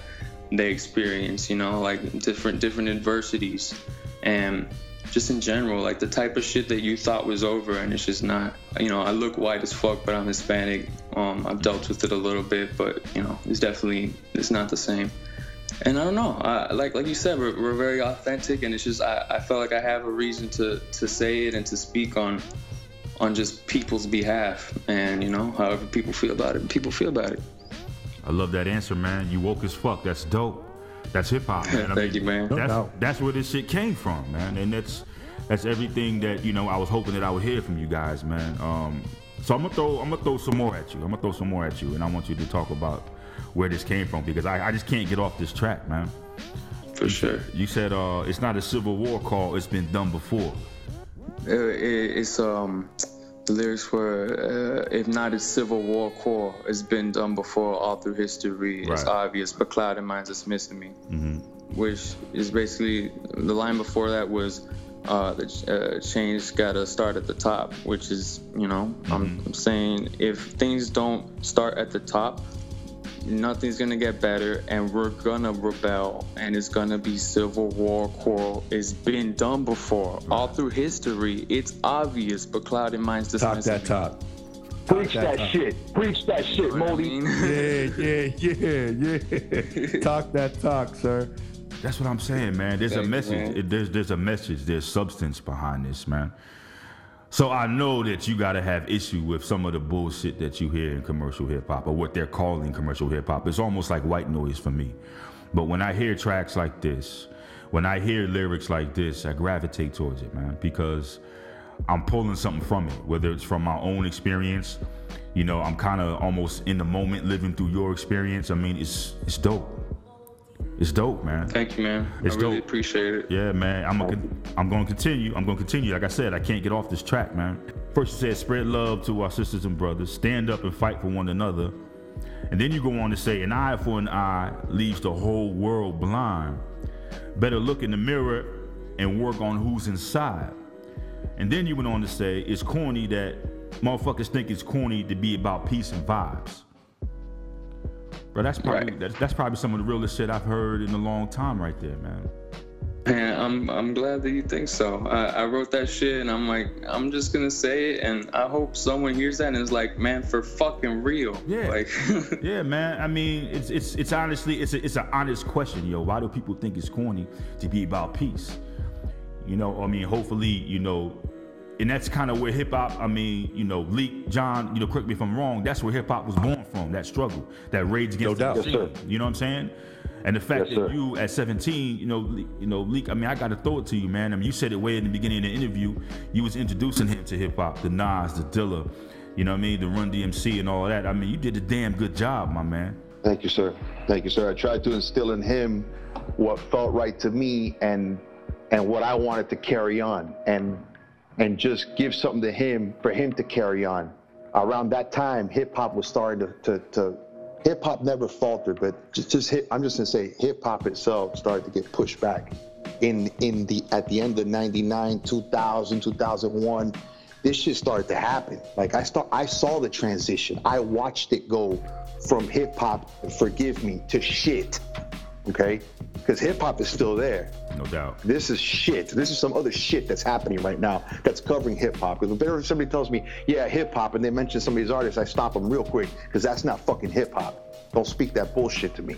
they experience you know like different different adversities. And just in general like the type of shit that you thought was over and it's just not you know i look white as fuck but i'm hispanic um i've dealt with it a little bit but you know it's definitely it's not the same and i don't know I, like like you said we're, we're very authentic and it's just I, I felt like i have a reason to to say it and to speak on on just people's behalf and you know however people feel about it people feel about it I love that answer, man. You woke as fuck. That's dope. That's hip hop, man. I Thank you, man. That's doubt. that's where this shit came from, man. And that's that's everything that you know. I was hoping that I would hear from you guys, man. Um, so I'm gonna throw I'm gonna throw some more at you. I'm gonna throw some more at you, and I want you to talk about where this came from because I, I just can't get off this track, man. for sure You said uh, it's not a civil war call. It's been done before. Uh, it, it's um the lyrics were uh, if not a civil war core it's been done before all through history it's obvious but clouded minds dismissing me. Which is basically the line before that was uh, the uh, change gotta start at the top which is you know I'm, I'm saying if things don't start at the top nothing's gonna get better and we're gonna rebel and it's gonna be civil war quarrel it's been done before all through history it's obvious but clouded minds Talk dismiss that talk. Preach that that, shit. Preach that shit, You know what I mean? <laughs> Yeah, yeah, yeah, yeah. <laughs> talk that talk, sir. That's what I'm saying, man. There's a Thank you, message. man. There's there's a message. There's substance behind this, man. So I know that you gotta have issue with some of the bullshit that you hear in commercial hip hop or what they're calling commercial hip hop. It's almost like white noise for me. But when I hear tracks like this, when I hear lyrics like this, I gravitate towards it, man, because I'm pulling something from it, whether it's from my own experience. You know, I'm kind of almost in the moment, living through your experience. I mean, it's it's dope. It's dope, man. thank you man It's i really dope. appreciate it Yeah, man. I'm gonna I'm gonna continue. I'm gonna continue. Like I said, I can't get off this track, man. First you said spread love to our sisters and brothers, stand up and fight for one another. And then you go on to say an eye for an eye leaves the whole world blind. Better look in the mirror and work on who's inside. And then you went on to say it's corny that motherfuckers think it's corny to be about peace and vibes. Bro, that's probably Right. that's, that's probably some of the realest shit I've heard in a long time right there, man. and i'm i'm glad that you think so I, I wrote that shit and i'm like i'm just gonna say it and i hope someone hears that and is like man for fucking real Yeah. like <laughs> Yeah, man. I mean, it's it's it's honestly it's a, it's an honest question, yo. Why do people think it's corny to be about peace? You know, I mean, hopefully, you know, and that's kind of where hip hop. I mean, you know, Leak, John, you know, correct me if I'm wrong. That's where hip hop was born from. That struggle, that rage against No the doubt. Yes, machine. sir. You know what I'm saying? And the fact Yes, that sir. you at 17, you know, you know, Leak. I mean, I got to throw it to you, man. I mean, you said it way in the beginning of the interview. You was introducing him to hip hop, the Nas, the Dilla, you know what I mean, the Run DMC, and all that. I mean, you did a damn good job, my man. Thank you, sir. Thank you, sir. I tried to instill in him what felt right to me and and what I wanted to carry on and and just give something to him for him to carry on. Around that time, hip hop was starting to, to, to hip hop never faltered, but just, just hit, I'm just gonna say hip hop itself started to get pushed back in in the at the end of 99, 2000, 2001. This shit started to happen. Like I start I saw the transition. I watched it go from hip hop, forgive me, to shit. Okay? Because hip hop is still there. No doubt. This is shit. This is some other shit that's happening right now that's covering hip hop. Because if somebody tells me, yeah, hip hop, and they mention some of these artists, I stop them real quick because that's not fucking hip hop. Don't speak that bullshit to me.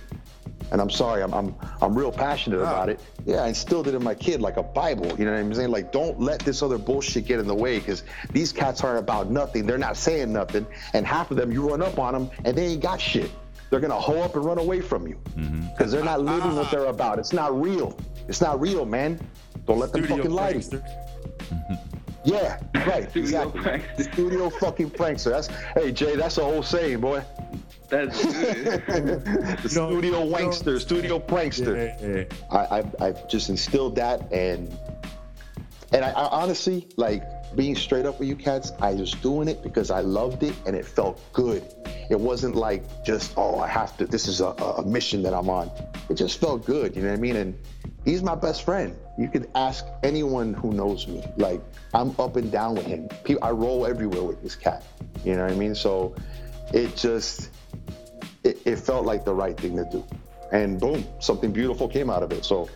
And I'm sorry, I'm, I'm, I'm real passionate about ah. it. Yeah, I instilled it in my kid like a Bible. You know what I'm saying? Like, don't let this other bullshit get in the way because these cats aren't about nothing. They're not saying nothing. And half of them, you run up on them and they ain't got shit. They're gonna hoe up and run away from you mm-hmm. because they're not living what they're about. It's not real. It's not real, man. Don't let them Studio fucking lie to you. <laughs> Yeah, right. Studio exactly. prankster. The studio fucking prankster. That's hey Jay, that's a whole saying, boy. That's <laughs> good. the You know- studio you know- wankster, studio prankster. Yeah, yeah. I, I I just instilled that and and I, I honestly like being straight up with you cats. I was doing it because I loved it and it felt good. It wasn't like just oh I have to. This is a, a mission that I'm on. It just felt good. You know what I mean? And he's my best friend. You could ask anyone who knows me. Like I'm up and down with him. I roll everywhere with this cat. You know what I mean? So it just it, it felt like the right thing to do. And boom, something beautiful came out of it. So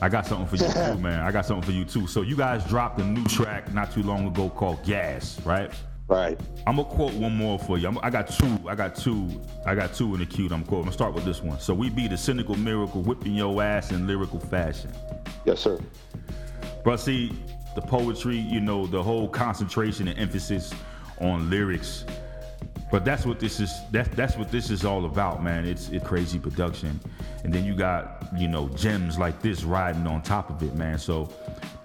I got something for you too, <laughs> man. I got something for you too. So you guys dropped a new track not too long ago called Gas, right? right. I'm gonna quote one more for you. I'm, I got two. I got two. I got two in the queue. that I'm quoting. I'm gonna start with this one. So we be the cynical miracle, whipping your ass in lyrical fashion. Yes, sir. But see, the poetry, you know, the whole concentration and emphasis on lyrics. But that's what this is. That's that's what this is all about, man. It's it's crazy production, and then you got you know gems like this riding on top of it, man. So,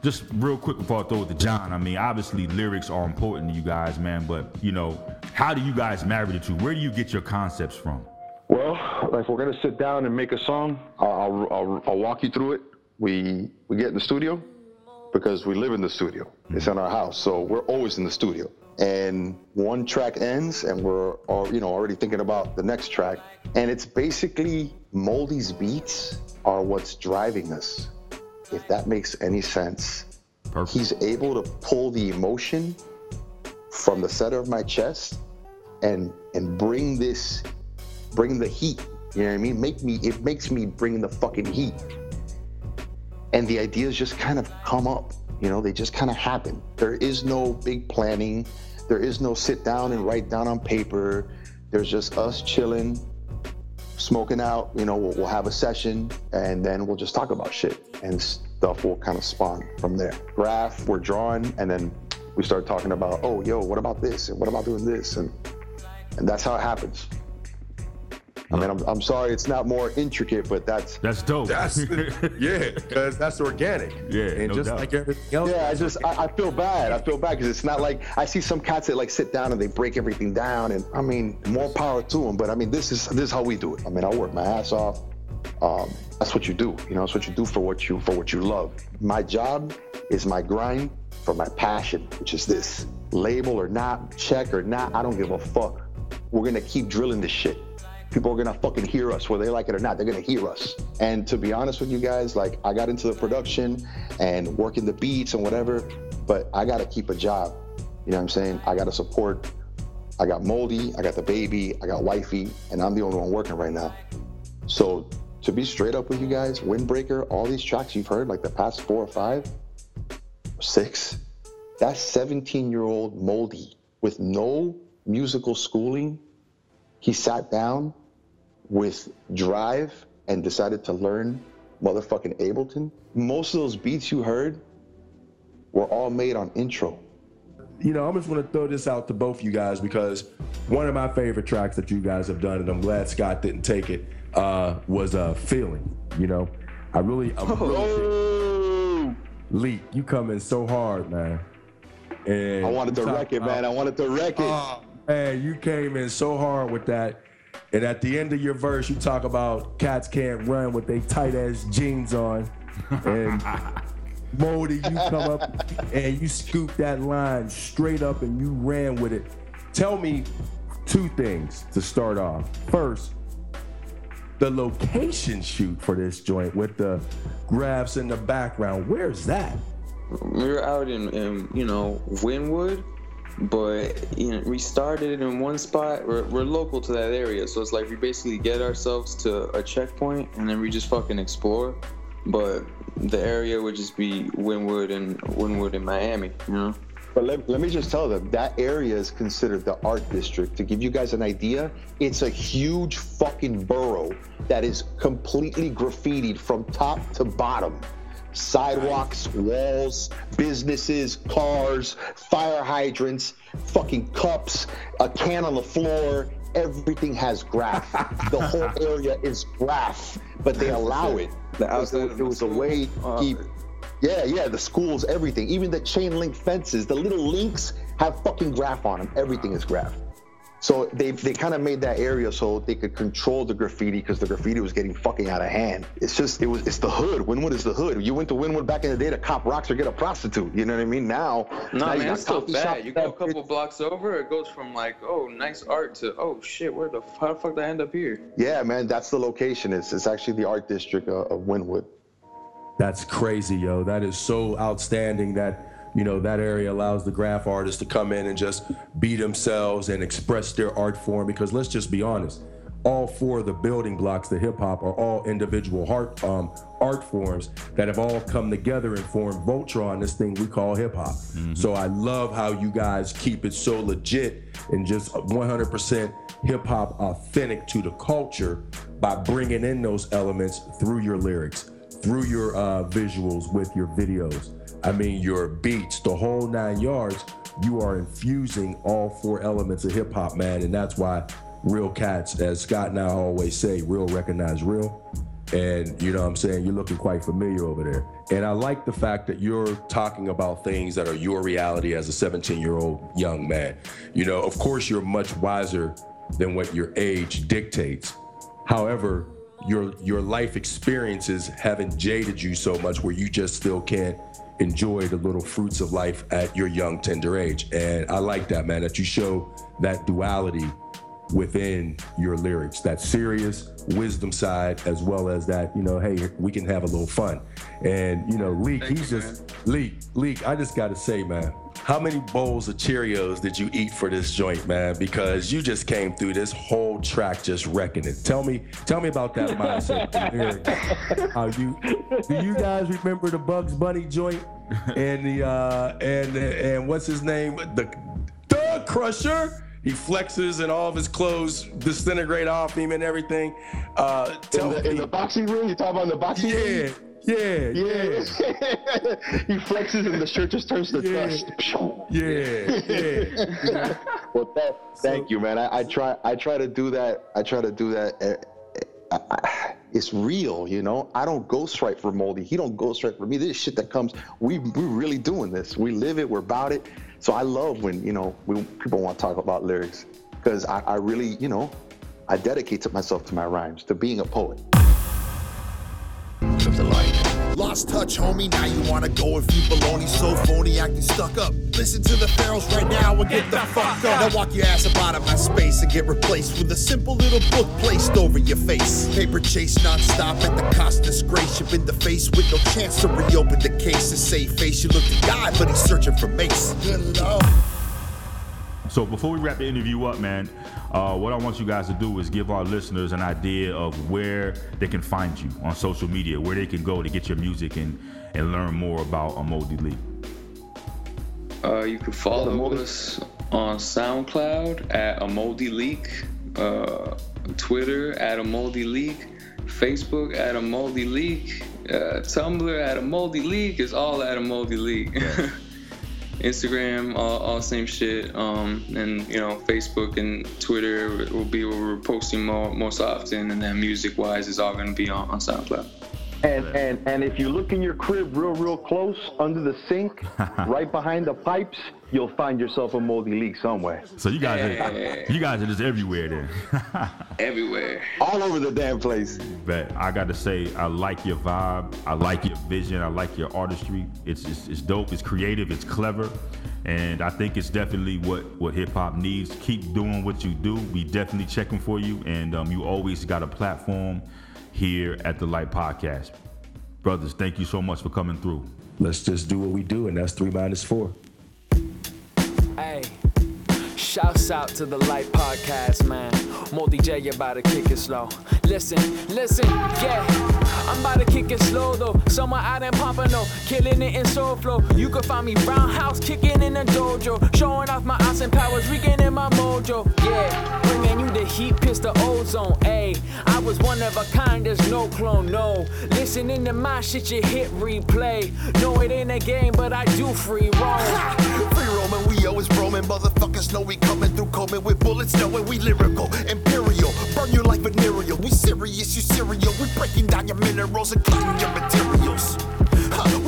just real quick before I throw it to John. I mean, obviously lyrics are important to you guys, man. But you know, how do you guys marry the two? Where do you get your concepts from? Well, if we're gonna sit down and make a song, I'll, I'll, I'll, I'll walk you through it. We we get in the studio because we live in the studio. It's mm-hmm. in our house, so we're always in the studio. And one track ends, and we're all, you know already thinking about the next track. And it's basically Moldy's beats are what's driving us. If that makes any sense. Perfect. he's able to pull the emotion from the center of my chest and and bring this bring the heat you know what i mean make me it makes me bring the fucking heat and the ideas just kind of come up you know they just kind of happen there is no big planning there is no sit down and write down on paper. There's just us chilling smoking out you know we'll, we'll have a session and then we'll just talk about shit and stuff will kind of spawn from there. Graph we're drawing and then we start talking about oh yo what about this and what about doing this and and that's how it happens i mean i'm, I'm sorry it's not more intricate but that's That's dope. That's <laughs> yeah, because that's organic. Yeah, and no just doubt. like everything else. yeah, I just I, I feel bad. I feel bad because it's not like I see some cats that like sit down and they break everything down, and I mean more power to them. But I mean this is this is how we do it. I mean I work my ass off. Um, that's what you do. You know, that's what you do for what you for what you love. My job is my grind for my passion, which is this. Label or not, check or not, I don't give a fuck. We're gonna keep drilling this shit. People are gonna fucking hear us, whether they like it or not. They're gonna hear us. And to be honest with you guys, like I got into the production and working the beats and whatever, but I gotta keep a job. You know what I'm saying? I gotta support. I got Moldy, I got the baby, I got wifey, and I'm the only one working right now. So to be straight up with you guys, Windbreaker, all these tracks you've heard, like the past four or five, six, that's 17 year old Moldy with no musical schooling. He sat down with Drive and decided to learn motherfucking Ableton. Most of those beats you heard were all made on intro. you know, I'm just to throw this out to both you guys because one of my favorite tracks that you guys have done, and I'm glad Scott didn't take it, uh, was uh, "Feeling." You know, I really, really Oh, Leak, you come in so hard, man. And I wanted to wreck it, man. I wanted to wreck it. Oh, man, you came in so hard with that. And at the end of your verse, you talk about cats can't run with they tight ass jeans on. And <laughs> Moldy, you come up and you scoop that line straight up and you ran with it. Tell me two things to start off. First, the location shoot for this joint with the graphs in the background. Where's that? we were out in, in you know Wynwood, but you know we started in one spot. We're, we're local to that area, so it's like we basically get ourselves to a checkpoint and then we just fucking explore. But the area would just be Wynwood and Wynwood in Miami, you know. But let, let me just tell them that area is considered the art district. To give you guys an idea, it's a huge fucking borough that is completely graffitied from top to bottom. Sidewalks, walls, businesses, cars, fire hydrants, fucking cups, a can on the floor. Everything has graph. <laughs> the whole area is graph, but they allow it. The It was, outside of the was a way to keep yeah, yeah, the schools, everything. Even the chain link fences, the little links have fucking graph on them. Everything is graph. So they they kind of made that area so they could control the graffiti because the graffiti was getting fucking out of hand. It's just it was it's the hood. Wynwood is the hood. You went to Wynwood back in the day to cop rocks or get a prostitute. You know what I mean? Now, No, now you man, got it's still bad. You go a that- couple blocks over, it goes from like, oh, nice art to, oh shit, where the how the fuck did I end up here? Yeah, man, that's the location. It's it's actually the art district uh, of, of Wynwood. That's crazy, yo. That is so outstanding that you know that area allows the graph artists to come in and just be themselves and express their art form. Because let's just be honest, all four of the building blocks to hip hop are all individual art um, art forms that have all come together and formed Voltron, this thing we call hip hop. So I love how you guys keep it so legit and just 100% hip hop authentic to the culture by bringing in those elements through your lyrics through your uh, visuals with your videos. I mean, your beats, the whole nine yards, you are infusing all four elements of hip hop, man. And that's why real cats, as Scott and I always say, real recognize real. And you know what I'm saying? You're looking quite familiar over there. And I like the fact that you're talking about things that are your reality as a 17 year old young man. You know, of course, you're much wiser than what your age dictates. However, your your life experiences haven't jaded you so much where you just still can't enjoy the little fruits of life at your young tender age. And I like that, man, that you show that duality within your lyrics, that serious wisdom side, as well as that, you know, hey, we can have a little fun. And, you know, Leak, Thank he's you, just, Leak, Leak, I just gotta say, man, how many bowls of Cheerios did you eat for this joint, man? Because you just came through this whole track just wrecking it. Tell me, tell me about that mindset. <laughs> How you do you guys remember the Bugs Bunny joint and the uh and and what's his name? The Dog Crusher. He flexes and all of his clothes disintegrate off him and everything. Uh, In the, in the boxing room, you talk about in the boxing room? yeah, yeah, yeah, Yeah. <laughs> he flexes and the shirt just turns to Yeah. dust. yeah, yeah. Well, that, thank you, man. I, I try. I try to do that. I try to do that. eh, eh, I- I- it's real, you know. I don't ghostwrite for Moldy. He don't ghostwrite for me. This shit that comes. We we really doing this. We live it. We're about it. So I love when you know people want to talk about lyrics because I, I really, you know, I dedicate myself to my rhymes, to being a poet. the light. Lost touch, homie. Now you wanna go if you baloney so phony, acting stuck up. Listen to the pharaohs right now and get the fuck up. Now walk your ass up out of my space and get replaced with a simple little book placed over your face. Paper chase nonstop at the cost of disgrace. You've been the face with no chance to reopen the case and save face. You look to God, but he's searching for mace. Good lord. So before we wrap the interview up, man, uh, what I want you guys to do is give our listeners an idea of where they can find you on social media, where they can go to get your music and, and learn more about A Moldy Lee. Uh, you can follow us on SoundCloud at a Moldy Leak, uh, Twitter at a Moldy Leak, Facebook at a Moldy Leak, uh, Tumblr at a Moldy Leak. It's all at a Moldy Leak. <laughs> Instagram, all, all same shit. Um, and you know, Facebook and Twitter will be where we're posting more most often, and then music wise is all gonna be on, on SoundCloud. And and and if you look in your crib real real close under the sink, <laughs> right behind the pipes, you'll find yourself a moldy leak somewhere. So you guys, are, you guys are just everywhere then. <laughs> Everywhere. All over the damn place. But I got to say, I like your vibe. I like your vision. I like your artistry. It's, it's it's dope. It's creative. It's clever, and I think it's definitely what what hip hop needs. Keep doing what you do. We definitely checking for you, and um, you always got a platform here at the Light Podcast. Brothers, thank you so much for coming through. Let's just do what we do, and that's three minus four. Hey, shouts out to the Light Podcast, man. Moldy J, about to kick it slow. Listen, listen, yeah. I'm about to kick it slow though. Somewhere out in Pompano, killing it in soul flow. You can find me roundhouse, kicking in a dojo, showing off my awesome powers, regaining my mojo. Yeah, bringing you the heat, piss the ozone. Ayy, I was one of a kind, there's no clone, no. Listening to my shit, you hit replay. No, it ain't a game, but I do free roam. We always roaming. Motherfuckers know we coming through combing with bullets, knowing we lyrical, imperial. Burn you like venereal. We serious, you serial. We breaking down your minerals and cleaning your materials.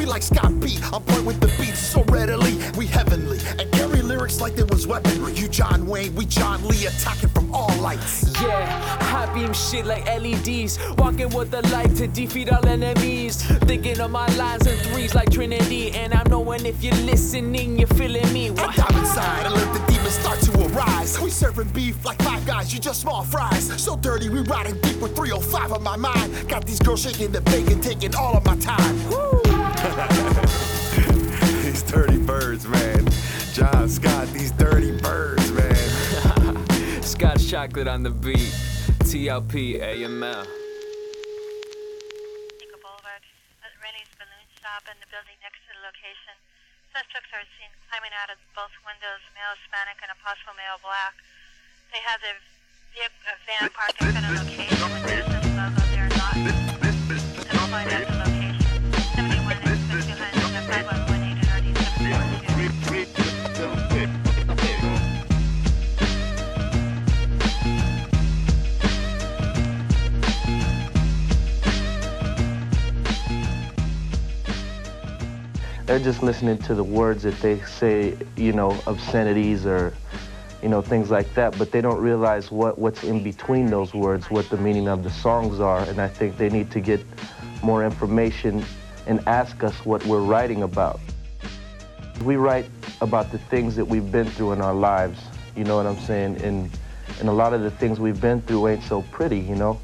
Like Scott B, on point with the beats so readily. We heavenly and carry lyrics like there was weaponry. You John Wayne, we John Lee, attacking from all lights. Yeah, high beam shit like LEDs. Walking with the light to defeat all enemies. Thinking of my lines and threes like Trinity. And I'm knowing if you're listening, you're feeling me. What? dive inside and let the demons start to arise. We serving beef like five guys, you just small fries. So dirty, we riding deep with 305 on my mind. Got these girls shaking the bacon, taking all of my time. <laughs> These dirty birds, man. John Scott, these dirty birds, man. <laughs> Scotch chocolate on the beat. TLP AML. Nickel Boulevard, at Rennie's Balloon Shop and the building next to the location. Suspects are seen climbing out of both windows, male Hispanic and a possible male black. They have their vehicle, uh, van parked in front of the location they're just listening to the words that they say, you know, obscenities or, you know, things like that, but they don't realize what, what's in between those words, what the meaning of the songs are, and I think they need to get more information and ask us what we're writing about. We write about the things that we've been through in our lives, you know what I'm saying? And, and a lot of the things we've been through ain't so pretty, you know?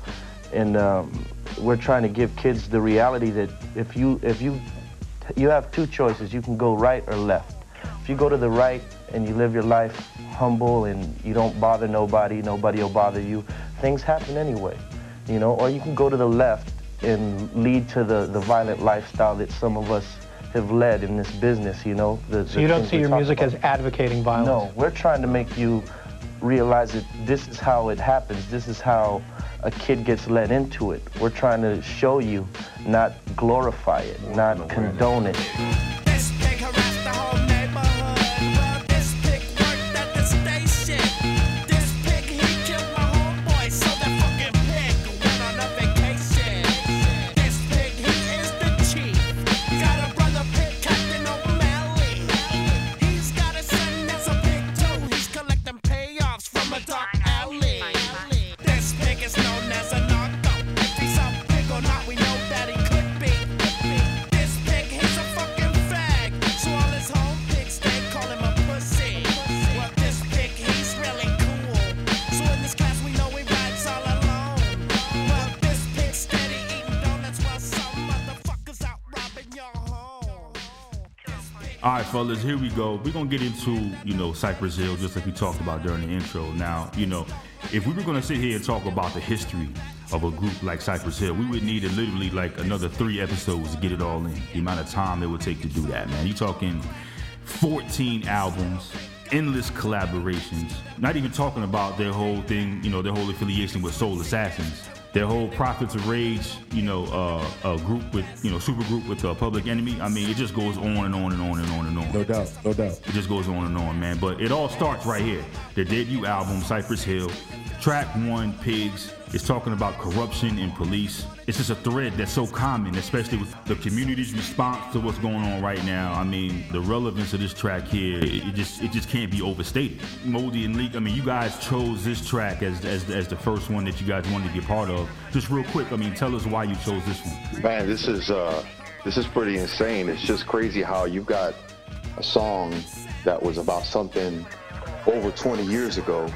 And um, we're trying to give kids the reality that if you, if you you have two choices. You can go right or left. If you go to the right and you live your life humble and you don't bother nobody, nobody will bother you, things happen anyway, you know, or you can go to the left and lead to the, the violent lifestyle that some of us have led in this business, you know. The, So you don't see your music as advocating violence? No, we're trying to make you realize that this is how it happens. This is how a kid gets let into it. We're trying to show you, not glorify it, not condone it. Fellas, here we go. We're gonna get into you know Cypress Hill, just like we talked about during the intro. Now, you know, if we were gonna sit here and talk about the history of a group like Cypress Hill, we would need literally like another three episodes to get it all in. The amount of time it would take to do that, man. You're talking 14 albums, endless collaborations. Not even talking about their whole thing, you know, their whole affiliation with Soul Assassins. Their whole Prophets of Rage, you know, uh, uh, group with, you know, super group with uh, Public Enemy. I mean, it just goes on and on and on and on and on. No doubt, no doubt. It just goes on and on, man. But it all starts right here. The debut album, Cypress Hill, track one, Pigs. It's talking about corruption in police. It's just a thread that's so common, especially with the community's response to what's going on right now. I mean, the relevance of this track here, it, it just it just can't be overstated. Moldy and Leak, I mean, you guys chose this track as, as as the first one that you guys wanted to be part of. Just real quick, I mean, tell us why you chose this one. Man, this is uh, this is pretty insane. It's just crazy how you've got a song that was about something over 20 years ago,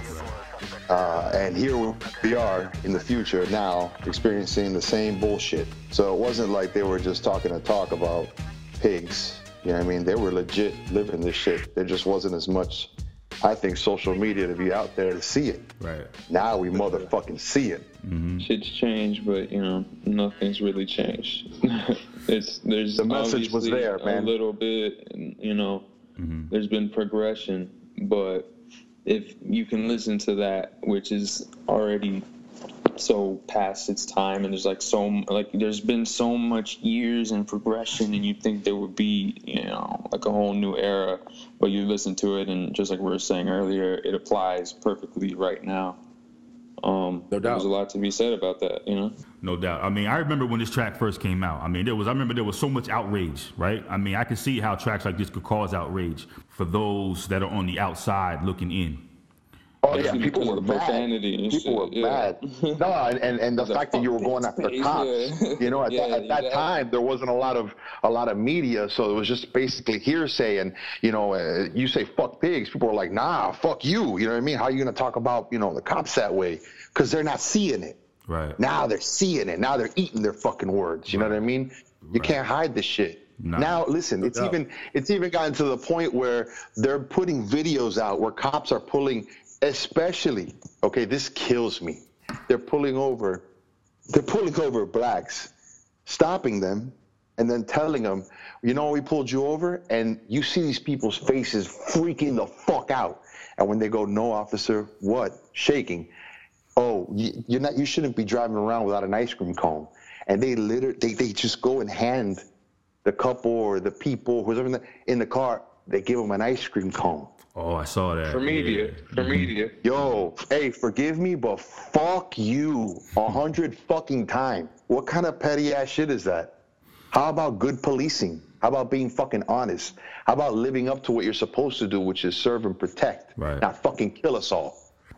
uh, and here we are in the future now experiencing the same bullshit. So it wasn't like they were just talking a talk about pigs. You know what I mean? They were legit living this shit. There just wasn't as much, I think, social media to be out there to see it. Right. Now we motherfucking see it. Shit's changed, but you know nothing's really changed. <laughs> it's there's The message was there, man. A little bit, you know, there's been progression, but if you can listen to that, which is already so past its time, and there's like so like there's been so much years and progression, and you think there would be you know like a whole new era, but you listen to it, and just like we were saying earlier, it applies perfectly right now. Um, No doubt. There's a lot to be said about that, you know. No doubt. I mean, I remember when this track first came out. I mean, there was I remember there was so much outrage, right? I mean, I could see how tracks like this could cause outrage for those that are on the outside looking in. Oh yeah, people were of mad. profanity and People shit, were yeah. mad. <laughs> No, and, and, and the Like, fact that you were going after page, cops. yeah. You know, at <laughs> Yeah, that, at that exactly. time there wasn't a lot of a lot of media, so it was just basically hearsay. And you know, uh, you say "fuck pigs," people are like, "Nah, fuck you." You know what I mean? How are you gonna talk about you know the cops that way? Because they're not seeing it. Right. Now they're seeing it. Now they're eating their fucking words. You know what I mean? You can't hide this shit. Nah. Now listen, it's doubt. even it's even gotten to the point where they're putting videos out where cops are pulling, especially okay, this kills me. They're pulling over, they're pulling over blacks, stopping them, and then telling them, you know, we pulled you over, and you see these people's faces freaking the fuck out. And when they go, no, officer, what? Shaking oh, you, you're not, you shouldn't be driving around without an ice cream cone. And they literally, they, they just go and hand the couple or the people, whoever in the car, they give them an ice cream cone. Oh, I saw that. For media, for media. Yo, hey, forgive me, but fuck you a hundred fucking time. What kind of petty ass shit is that? How about good policing? How about being fucking honest? How about living up to what you're supposed to do, which is serve and protect, Right. not fucking kill us all?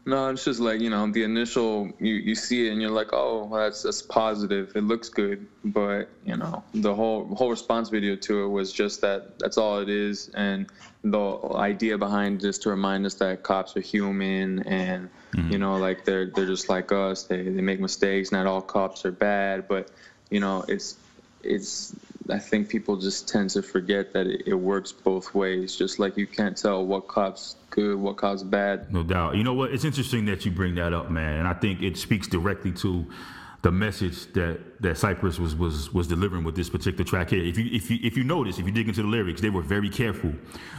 No, it's just like you know the initial you, you see it and you're like, oh, well, that's that's positive. It looks good, but you know the whole whole response video to it was just that that's all it is, and the idea behind it is to remind us that cops are human and you mm-hmm. know like they're they're just like us. They they make mistakes. Not all cops are bad, but you know it's it's I think people just tend to forget that it, it works both ways. Just like you can't tell what cops good, what cops bad. No doubt. You know what? It's interesting that you bring that up, man. And I think it speaks directly to the message that that Cypress was was was delivering with this particular track here. If you if you if you notice, if you dig into the lyrics, they were very careful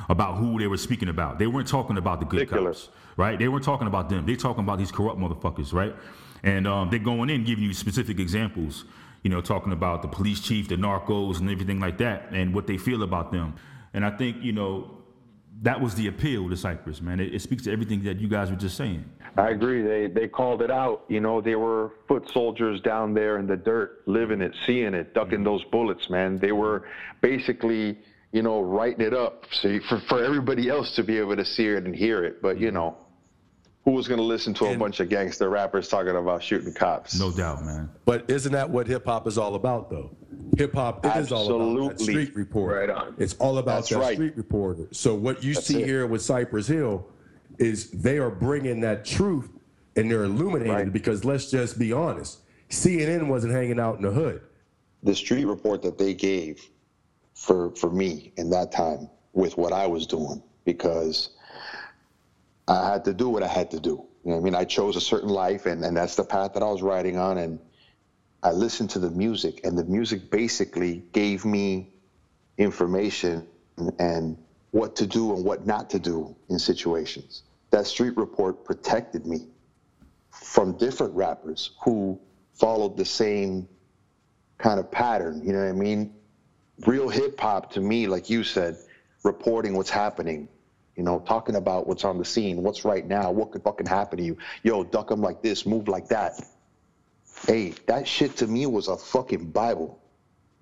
about who they were speaking about. They weren't talking about the good Ridiculous. cops, right? They weren't talking about them. They talking about these corrupt motherfuckers, right? And um, they're going in giving you specific examples. You know, talking about the police chief, the narcos, and everything like that, and what they feel about them. And I think you know that was the appeal to Cypress, man. It, it speaks to everything that you guys were just saying. I agree. They they called it out. You know, they were foot soldiers down there in the dirt, living it, seeing it, ducking mm-hmm. those bullets, man. They were basically, you know, writing it up so you- for for everybody else to be able to see it and hear it. But you mm-hmm. know, who was going to listen to a bunch of gangster rappers talking about shooting cops? No doubt, man. But isn't that what hip hop is all about, though? Hip hop it is all about that street reporter. Right on. It's all about That's that right. street reporter. So what you That's see it. here with Cypress Hill is they are bringing that truth and they're illuminating Right. it because let's just be honest, CNN wasn't hanging out in the hood. the street report that they gave for for me in that time with what I was doing because I had to do what I had to do. You know I mean? I chose a certain life and, and that's the path that I was riding on and I listened to the music and the music basically gave me information and what to do and what not to do in situations. That street report protected me from different rappers who followed the same kind of pattern. You know what I mean? Real hip hop to me, like you said, reporting what's happening. You know, talking about what's on the scene, what's right now, what could fucking happen to you. Yo, duck them like this, move like that. Hey, that shit to me was a fucking Bible.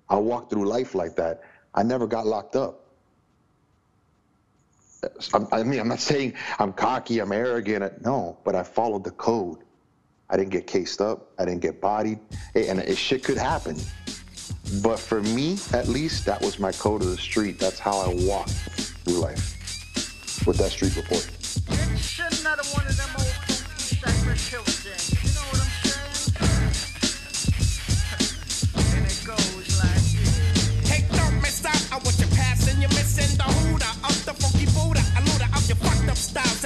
I walked through life like that. I never got locked up. I'm- mean, I'm not saying I'm cocky, I'm arrogant. No, but I followed the code. I didn't get cased up. I didn't get bodied. Eh, and it, shit could happen. But for me, at least, that was my code of the street. That's how I walked through life with that street report. Hill things. You passing. You're missing the hooter of the funky Buddha. A looter of your fucked up styles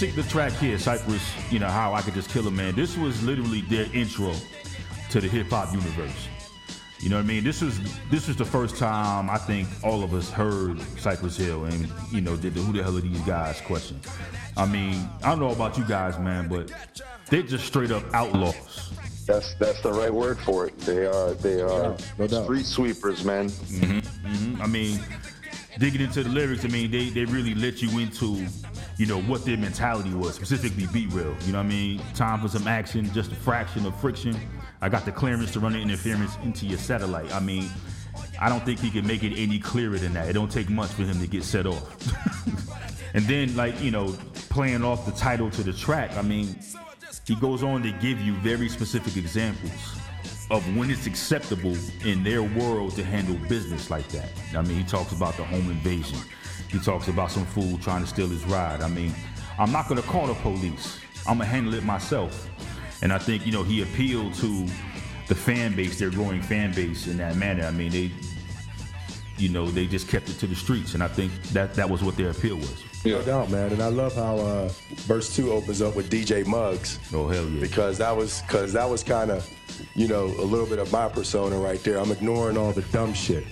particular track here, Cypress, you know, how I could just kill a man. This was literally their intro to the hip hop universe. You know what I mean? This was this was the first time I think all of us heard Cypress Hill and you know did the who the hell are these guys question. I mean, I don't know about you guys, man, but they're just straight up outlaws. That's that's the right word for it. They are they are no doubt. street sweepers, man. Mm-hmm, mm-hmm. I mean, digging into the lyrics, I mean, they, they really let you into, you know, what their mentality was, specifically B-Real. You know what I mean? Time for some action, just a fraction of friction. I got the clearance to run the interference into your satellite. I mean, I don't think he can make it any clearer than that. It don't take much for him to get set off. <laughs> and then, like, you know, playing off the title to the track, I mean, he goes on to give you very specific examples of when it's acceptable in their world to handle business like that. I mean, he talks about the home invasion. He talks about some fool trying to steal his ride. I mean, I'm not gonna call the police. I'm gonna handle it myself. And I think you know he appealed to the fan base, their growing fan base, in that manner. I mean, they, you know, they just kept it to the streets, and I think that that was what their appeal was. No doubt, man. And I love how uh, verse two opens up with DJ Muggs. Oh hell yeah! because that was because that was kind of you know a little bit of my persona right there i'm ignoring all the dumb shit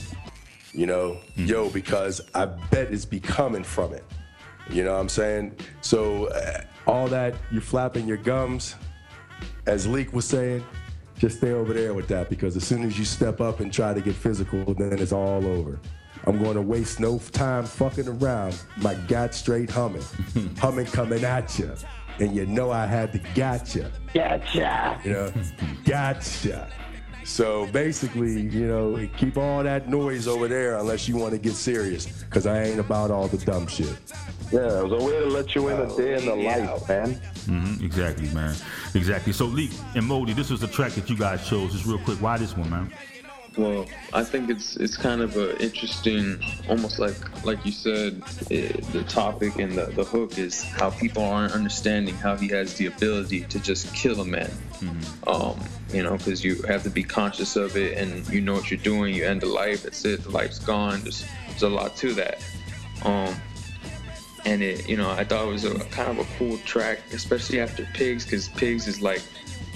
you know? Yo because i bet it's becoming from it. You know what i'm saying? So uh, all that you flapping your gums as leak was saying just stay over there with that because as soon as you step up and try to get physical then it's all over. I'm going to waste no time fucking around. My got straight humming. <laughs> Humming coming at you and you know i had to gotcha. Gotcha. you know, <laughs> gotcha. So basically, you know, keep all that noise over there unless you want to get serious, because I ain't about all the dumb shit. Yeah, it was a way to let you in a day in the life, man. Mm-hmm, exactly, man. Exactly. So, Leak and Moldy, this was the track that you guys chose. Just real quick, why this one, man? Well, I think it's it's kind of a interesting, almost like like you said, eh, the topic and the, the hook is how people aren't understanding how he has the ability to just kill a man. Um, you know, because you have to be conscious of it and you know what you're doing. You end a life, that's it. The life's gone. There's there's a lot to that. Um, and it, you know, I thought it was a kind of a cool track, especially after Pigs, because Pigs is like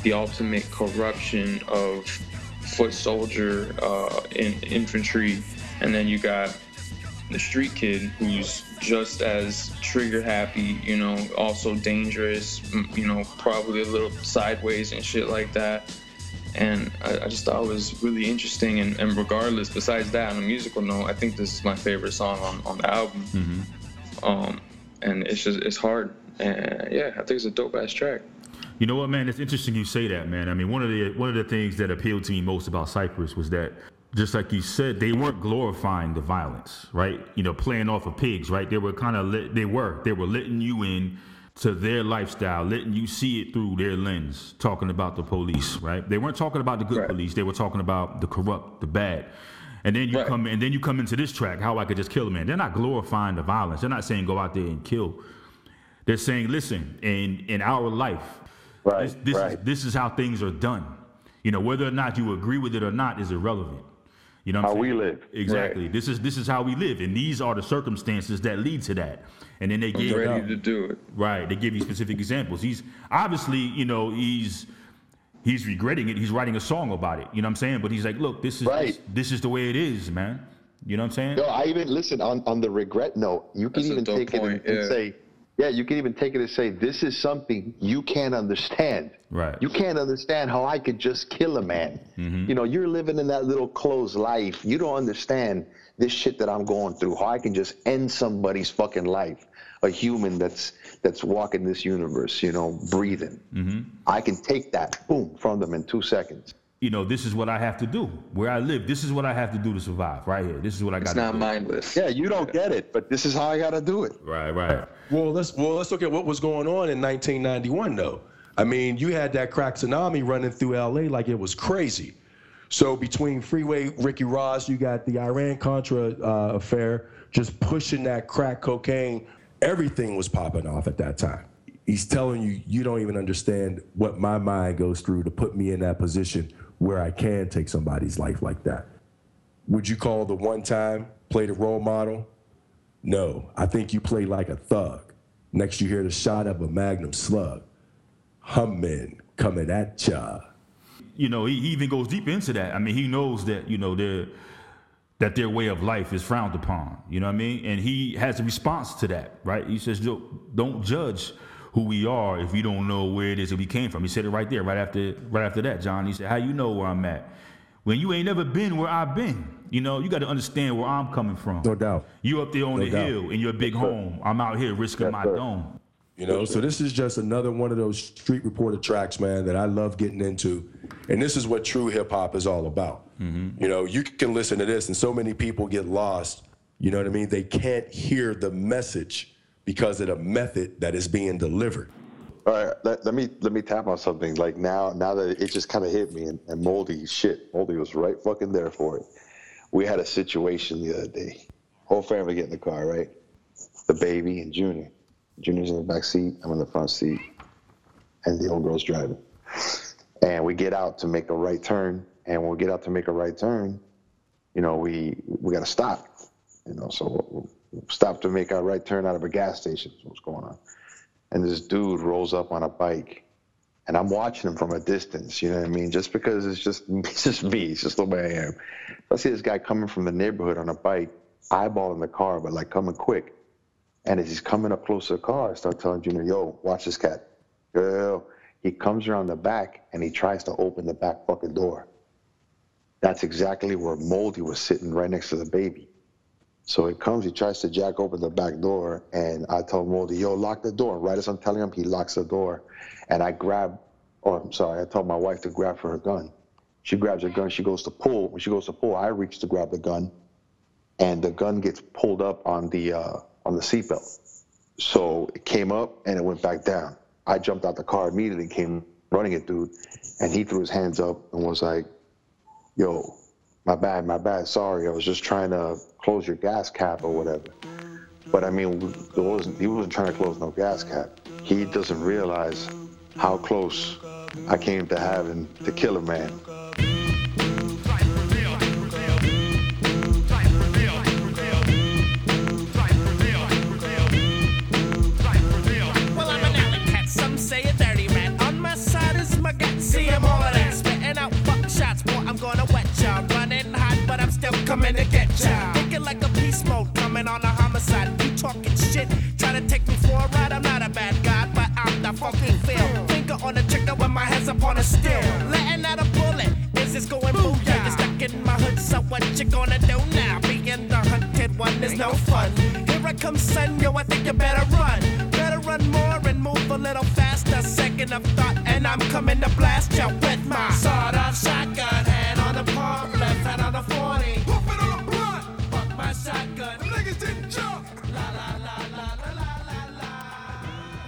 the ultimate corruption of foot soldier uh, in infantry, and then you got the street kid who's just as trigger happy, you know, also dangerous, you know, probably a little sideways and shit like that. And I, I just thought it was really interesting. And, and regardless, besides that, on a musical note, I think this is my favorite song on, on the album. Um, and it's just it's hard. And yeah, I think it's a dope ass track. You know what, man? It's interesting you say that, man. I mean, one of the one of the things that appealed to me most about Cypress was that, just like you said, they weren't glorifying the violence, right? You know, playing off of pigs, right? They were kind of they were they were letting you in to their lifestyle, letting you see it through their lens, talking about the police, right? They weren't talking about the good Right. police. They were talking about the corrupt, the bad. And then you Right. come and then you come into this track, how I could just kill a man. They're not glorifying the violence. They're not saying go out there and kill. They're saying, listen, in in our life, Right, this, this, right. is, this is how things are done. You know, whether or not you agree with it or not is irrelevant. You know what I'm How saying? we live. Exactly. This is this is how we live, and these are the circumstances that lead to that. And then they I'm give ready to do it. right. They give you specific examples. He's obviously, you know, he's he's regretting it. He's writing a song about it. You know what I'm saying? But he's like, look, this is Right. this, this is the way it is, man. You know what I'm saying? Yo, I even listen on on the regret note. You can That's even dope take it point, and, and say, yeah, you can even take it and say, this is something you can't understand. Right. You can't understand how I could just kill a man. Mm-hmm. You know, you're living in that little closed life. You don't understand this shit that I'm going through. How I can just end somebody's fucking life, a human that's that's walking this universe. You know, breathing. Mm-hmm. I can take that boom from them in two seconds. You know, this is what I have to do. Where I live, this is what I have to do to survive. Right here. This is what I got It's not do. mindless. Yeah, you don't get it, but this is how I gotta do it. Right, right. Well, let's well let's look at what was going on in 1991 though. I mean, you had that crack tsunami running through LA like it was crazy. So between Freeway, Ricky Ross, you got the Iran Contra uh, affair, just pushing that crack cocaine. Everything was popping off at that time. He's telling you, you don't even understand what my mind goes through to put me in that position where I can take somebody's life like that. Would you call the one time played the role model? No, I think you play like a thug. Next, you hear the shot of a Magnum slug. Humming, coming at ya. you know, he, even goes deep into that. I mean, he knows that you know their that their way of life is frowned upon. You know what I mean? And he has a response to that, right? He says, "Yo, "Don't judge who we are if you don't know where it is that we came from." He said it right there, right after right after that. John, he said, "How you know where I'm at when you ain't never been where I've been? You know, you got to understand where I'm coming from. No doubt. You up there on No the doubt. hill in your big home. I'm out here risking Yes, my sir. dome." You know, so this is just another one of those street reporter tracks, man, that I love getting into. And this is what true hip hop is all about. Mm-hmm. You know, you can listen to this, and so many people get lost. You know what I mean? They can't hear the message because of the method that is being delivered. All right, let, let me let me tap on something. Like now, now that it just kind of hit me, and, and Moldy shit, Moldy was right fucking there for it. We had a situation the other day. Whole family get in the car, right? The baby and Junior. Junior's in the back seat. I'm in the front seat, and the old girl's driving. And we get out to make a right turn, and when we get out to make a right turn, you know, we we got to stop. You know, so we'll stop to make our right turn out of a gas station. What's going on? and this dude rolls up on a bike and I'm watching him from a distance, you know what I mean? Just because it's just <laughs> it's just me, it's just the way I am. I see this guy coming from the neighborhood on a bike, eyeballing the car, but like coming quick. And as he's coming up close to the car, I start telling Junior, yo, watch this cat. Yo. He comes around the back and he tries to open the back fucking door. That's exactly where Moldy was sitting right next to the baby. So he comes, he tries to jack open the back door, and I told Moldy, yo, lock the door. Right as I'm telling him, he locks the door. And I grab, oh, I'm sorry, I told my wife to grab for her gun. She grabs her gun, she goes to pull. When she goes to pull, I reach to grab the gun, and the gun gets pulled up on the, uh, on the seatbelt. So it came up and it went back down. I jumped out the car immediately, came running at dude, and he threw his hands up and was like, yo, my bad, my bad, sorry. I was just trying to close your gas cap or whatever. But I mean, wasn't, he wasn't trying to close no gas cap. He doesn't realize how close I came to having to kill a man. Coming to get ya. Thinking like a beast mode, coming on a homicide. You talking shit, try to take me for a ride. I'm not a bad guy, but I'm the fucking feel. Finger on the trigger when my head's up on a steel. Letting out a bullet, This is this going booyah? You're stuck in my hood, so what you gonna do now? Being the hunted one is no fun. Here I come, son, yo, I think you better run. Better run more and move a little faster. Second of thought, and I'm coming to blast you with my sawed off shotgun. Hand on the pump,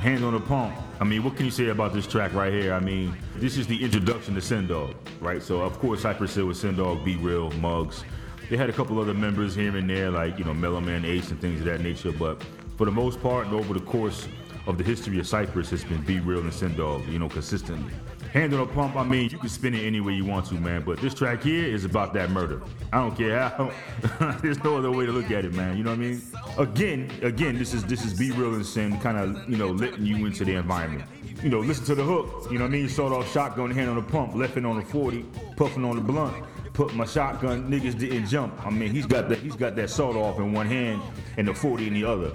la. Hand on the pump. I mean, what can you say about this track right here? I mean, this is the introduction to Sen Dog, right? So, of course, Cypress Hill with Sen Dog, Be Real, Muggs. They had a couple other members here and there, like, you know, Mellow Man Ace and things of that nature. But for the most part, and over the course of the history of Cypress, it's been B-Real and Sen Dog, you know, consistently. Hand on a pump, I mean, you can spin it any way you want to, man. But this track here is about that murder. I don't care how. <laughs> There's no other way to look at it, man. You know what I mean? Again, again, this is this is B-Real and Sen, kind of you know letting you into the environment. You know, listen to the hook. You know what I mean? Start off shotgun, hand on the pump, left hand on the 40, puffing on the blunt. Put my shotgun, niggas didn't jump. I mean, he's got that he's got that sawed off in one hand and the 40 in the other.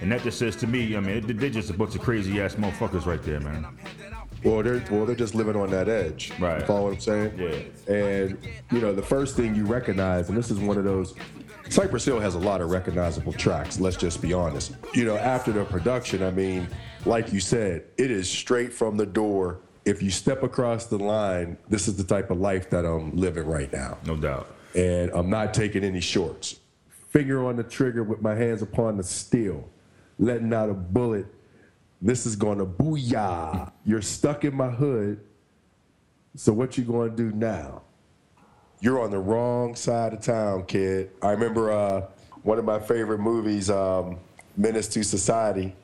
And that just says to me, I mean, they're just a bunch of crazy ass motherfuckers right there, man. Well, they're well, they're just living on that edge. Right. You follow what I'm saying? Yeah. And you know, the first thing you recognize, and this is one of those. Cypress Hill has a lot of recognizable tracks. Let's just be honest. You know, after the production, I mean, like you said, it is straight from the door. If you step across the line, this is the type of life that I'm living right now. No doubt. And I'm not taking any shorts. Finger on the trigger with my hands upon the steel, letting out a bullet. This is gonna booyah. You're stuck in my hood. So what you gonna do now? You're on the wrong side of town, kid. I remember uh, one of my favorite movies, um, Menace to Society,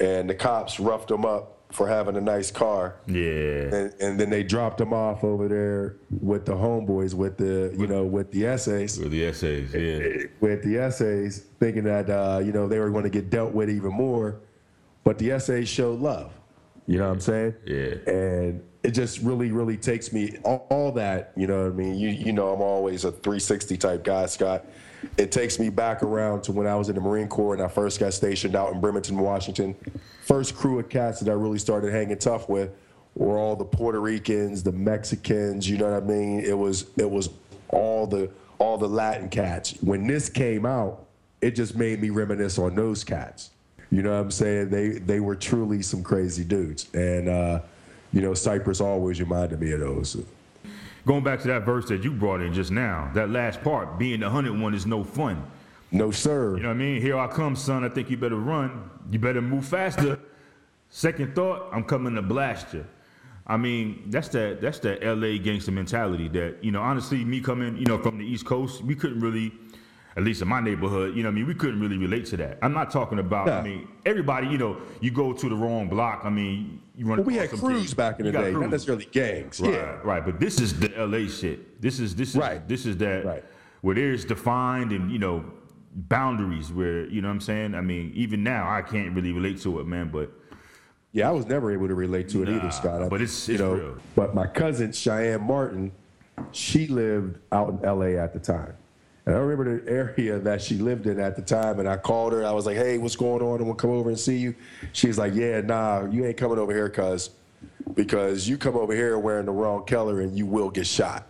and the cops roughed him up for having a nice car. Yeah. And, and then they dropped him off over there with the homeboys, with the you know, with the essays, With the essays, yeah. with the essays, thinking that uh, you know they were going to get dealt with even more, but the essays showed love. You know what I'm saying? Yeah. And it just really, really takes me all, all that. You know what I mean? You you know I'm always a 360 type guy, Scott. It takes me back around to when I was in the Marine Corps and I first got stationed out in Bremerton, Washington. First crew of cats that I really started hanging tough with were all the Puerto Ricans, the Mexicans. You know what I mean? It was it was all the all the Latin cats. When this came out, it just made me reminisce on those cats. You know what I'm saying? They they were truly some crazy dudes, and uh, you know Cypress always reminded me of those. Going back to that verse that you brought in just now, that last part, being the hunted one is no fun. No sir. You know what I mean? Here I come, son. I think you better run. You better move faster. Second thought, I'm coming to blast you. I mean, that's that that's that LA gangster mentality that, you know, honestly, me coming, you know, from the East Coast, we couldn't really, at least in my neighborhood, you know, what I mean, we couldn't really relate to that. I'm not talking about, I mean, everybody, you know, you go to the wrong block. I mean, you run. Well, we had crews back in the day, not necessarily gangs. Right, Yeah. right. But this is the LA shit. This is this is Right. this is that Right. where there's defined and you know boundaries where you know what I'm saying. I mean, even now I can't really relate to it, man. But Yeah, I was never able to relate to it Nah, either, Scott. I- but it's- you know, real. But my cousin Cheyenne Martin, she lived out in L.A. at the time, and I remember the area that she lived in at the time. And I called her. I was like, "Hey, what's going on? I'm gonna come over and see you." She's like, "Yeah, nah, you ain't coming over here, cuz, because you come over here wearing the wrong color and you will get shot."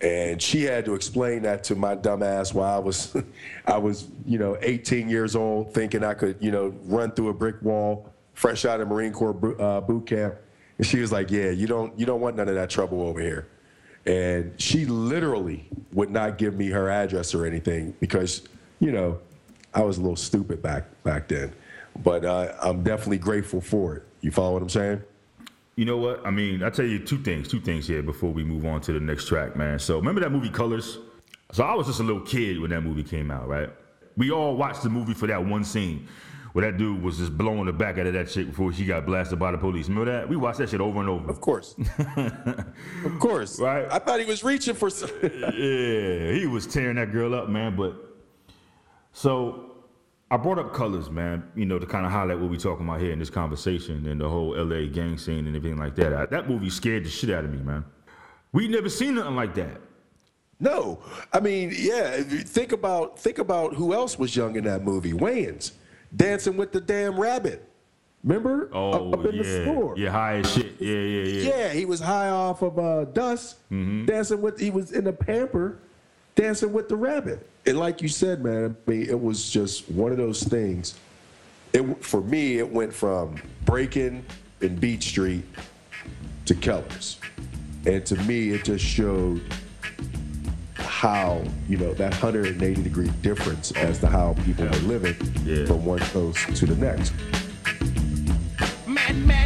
And she had to explain that to my dumb ass while I was, <laughs> I was, you know, 18 years old, thinking I could, you know, run through a brick wall, fresh out of Marine Corps uh, boot camp. And she was like, "Yeah, you don't, you don't want none of that trouble over here." And she literally would not give me her address or anything because, you know, I was a little stupid back back then. But uh, I'm definitely grateful for it. You follow what I'm saying? you know what? I mean, I tell you two things, two things here before we move on to the next track, man. So remember that movie Colors? So I was just a little kid when that movie came out, right? We all watched the movie for that one scene where that dude was just blowing the back out of that chick before she got blasted by the police. Remember that? We watched that shit over and over. Of course. <laughs> of course. Right. I thought he was reaching for. some- <laughs> yeah, he was tearing that girl up, man. But so I brought up colors, man. You know, to kind of highlight what we talking about here in this conversation and the whole LA gang scene and everything like that. I, that movie scared the shit out of me, man. We never seen nothing like that. No, I mean, yeah. Think about think about who else was young in that movie. Wayans, dancing with the damn rabbit. Remember? Oh up in yeah, the store. yeah, high as shit. Yeah, yeah, yeah. Yeah, he was high off of uh, dust, Mm-hmm. dancing with. He was in the pamper, dancing with the rabbit. And like you said, man, I mean, it was just one of those things. It for me, it went from breaking in Beat Street to Colors, and to me, it just showed how you know that 180 degree difference as to how people were living Yeah. from one coast to the next. Man, man,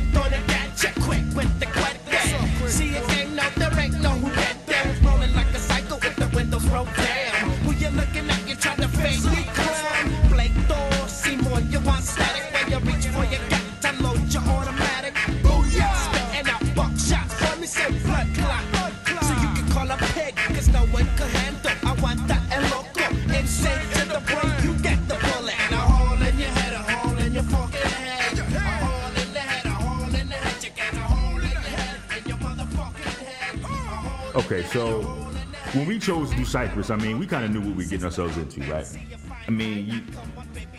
Okay, so when we chose to do Cypress, I mean, we kind of knew what we were getting ourselves into, right? I mean, you,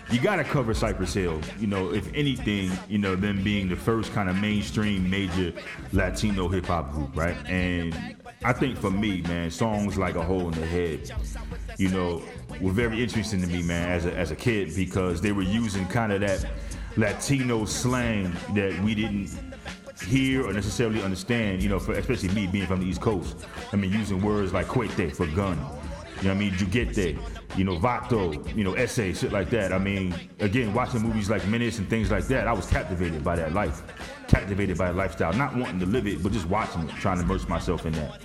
you got to cover Cypress Hill, you know, if anything, you know, them being the first kind of mainstream major Latino hip hop group, right? And I think for me, man, songs like A Hole in the Head, you know, were very interesting to me, man, as a, as a kid because they were using kind of that Latino slang that we didn't hear or necessarily understand, you know, for especially me being from the East Coast. I mean, using words like cuete for gun, you know what I mean, juguete, you know, vato, you know, essay, shit like that. I mean, again, watching movies like Menace and things like that, I was captivated by that life, captivated by a lifestyle, not wanting to live it, but just watching it, trying to immerse myself in that.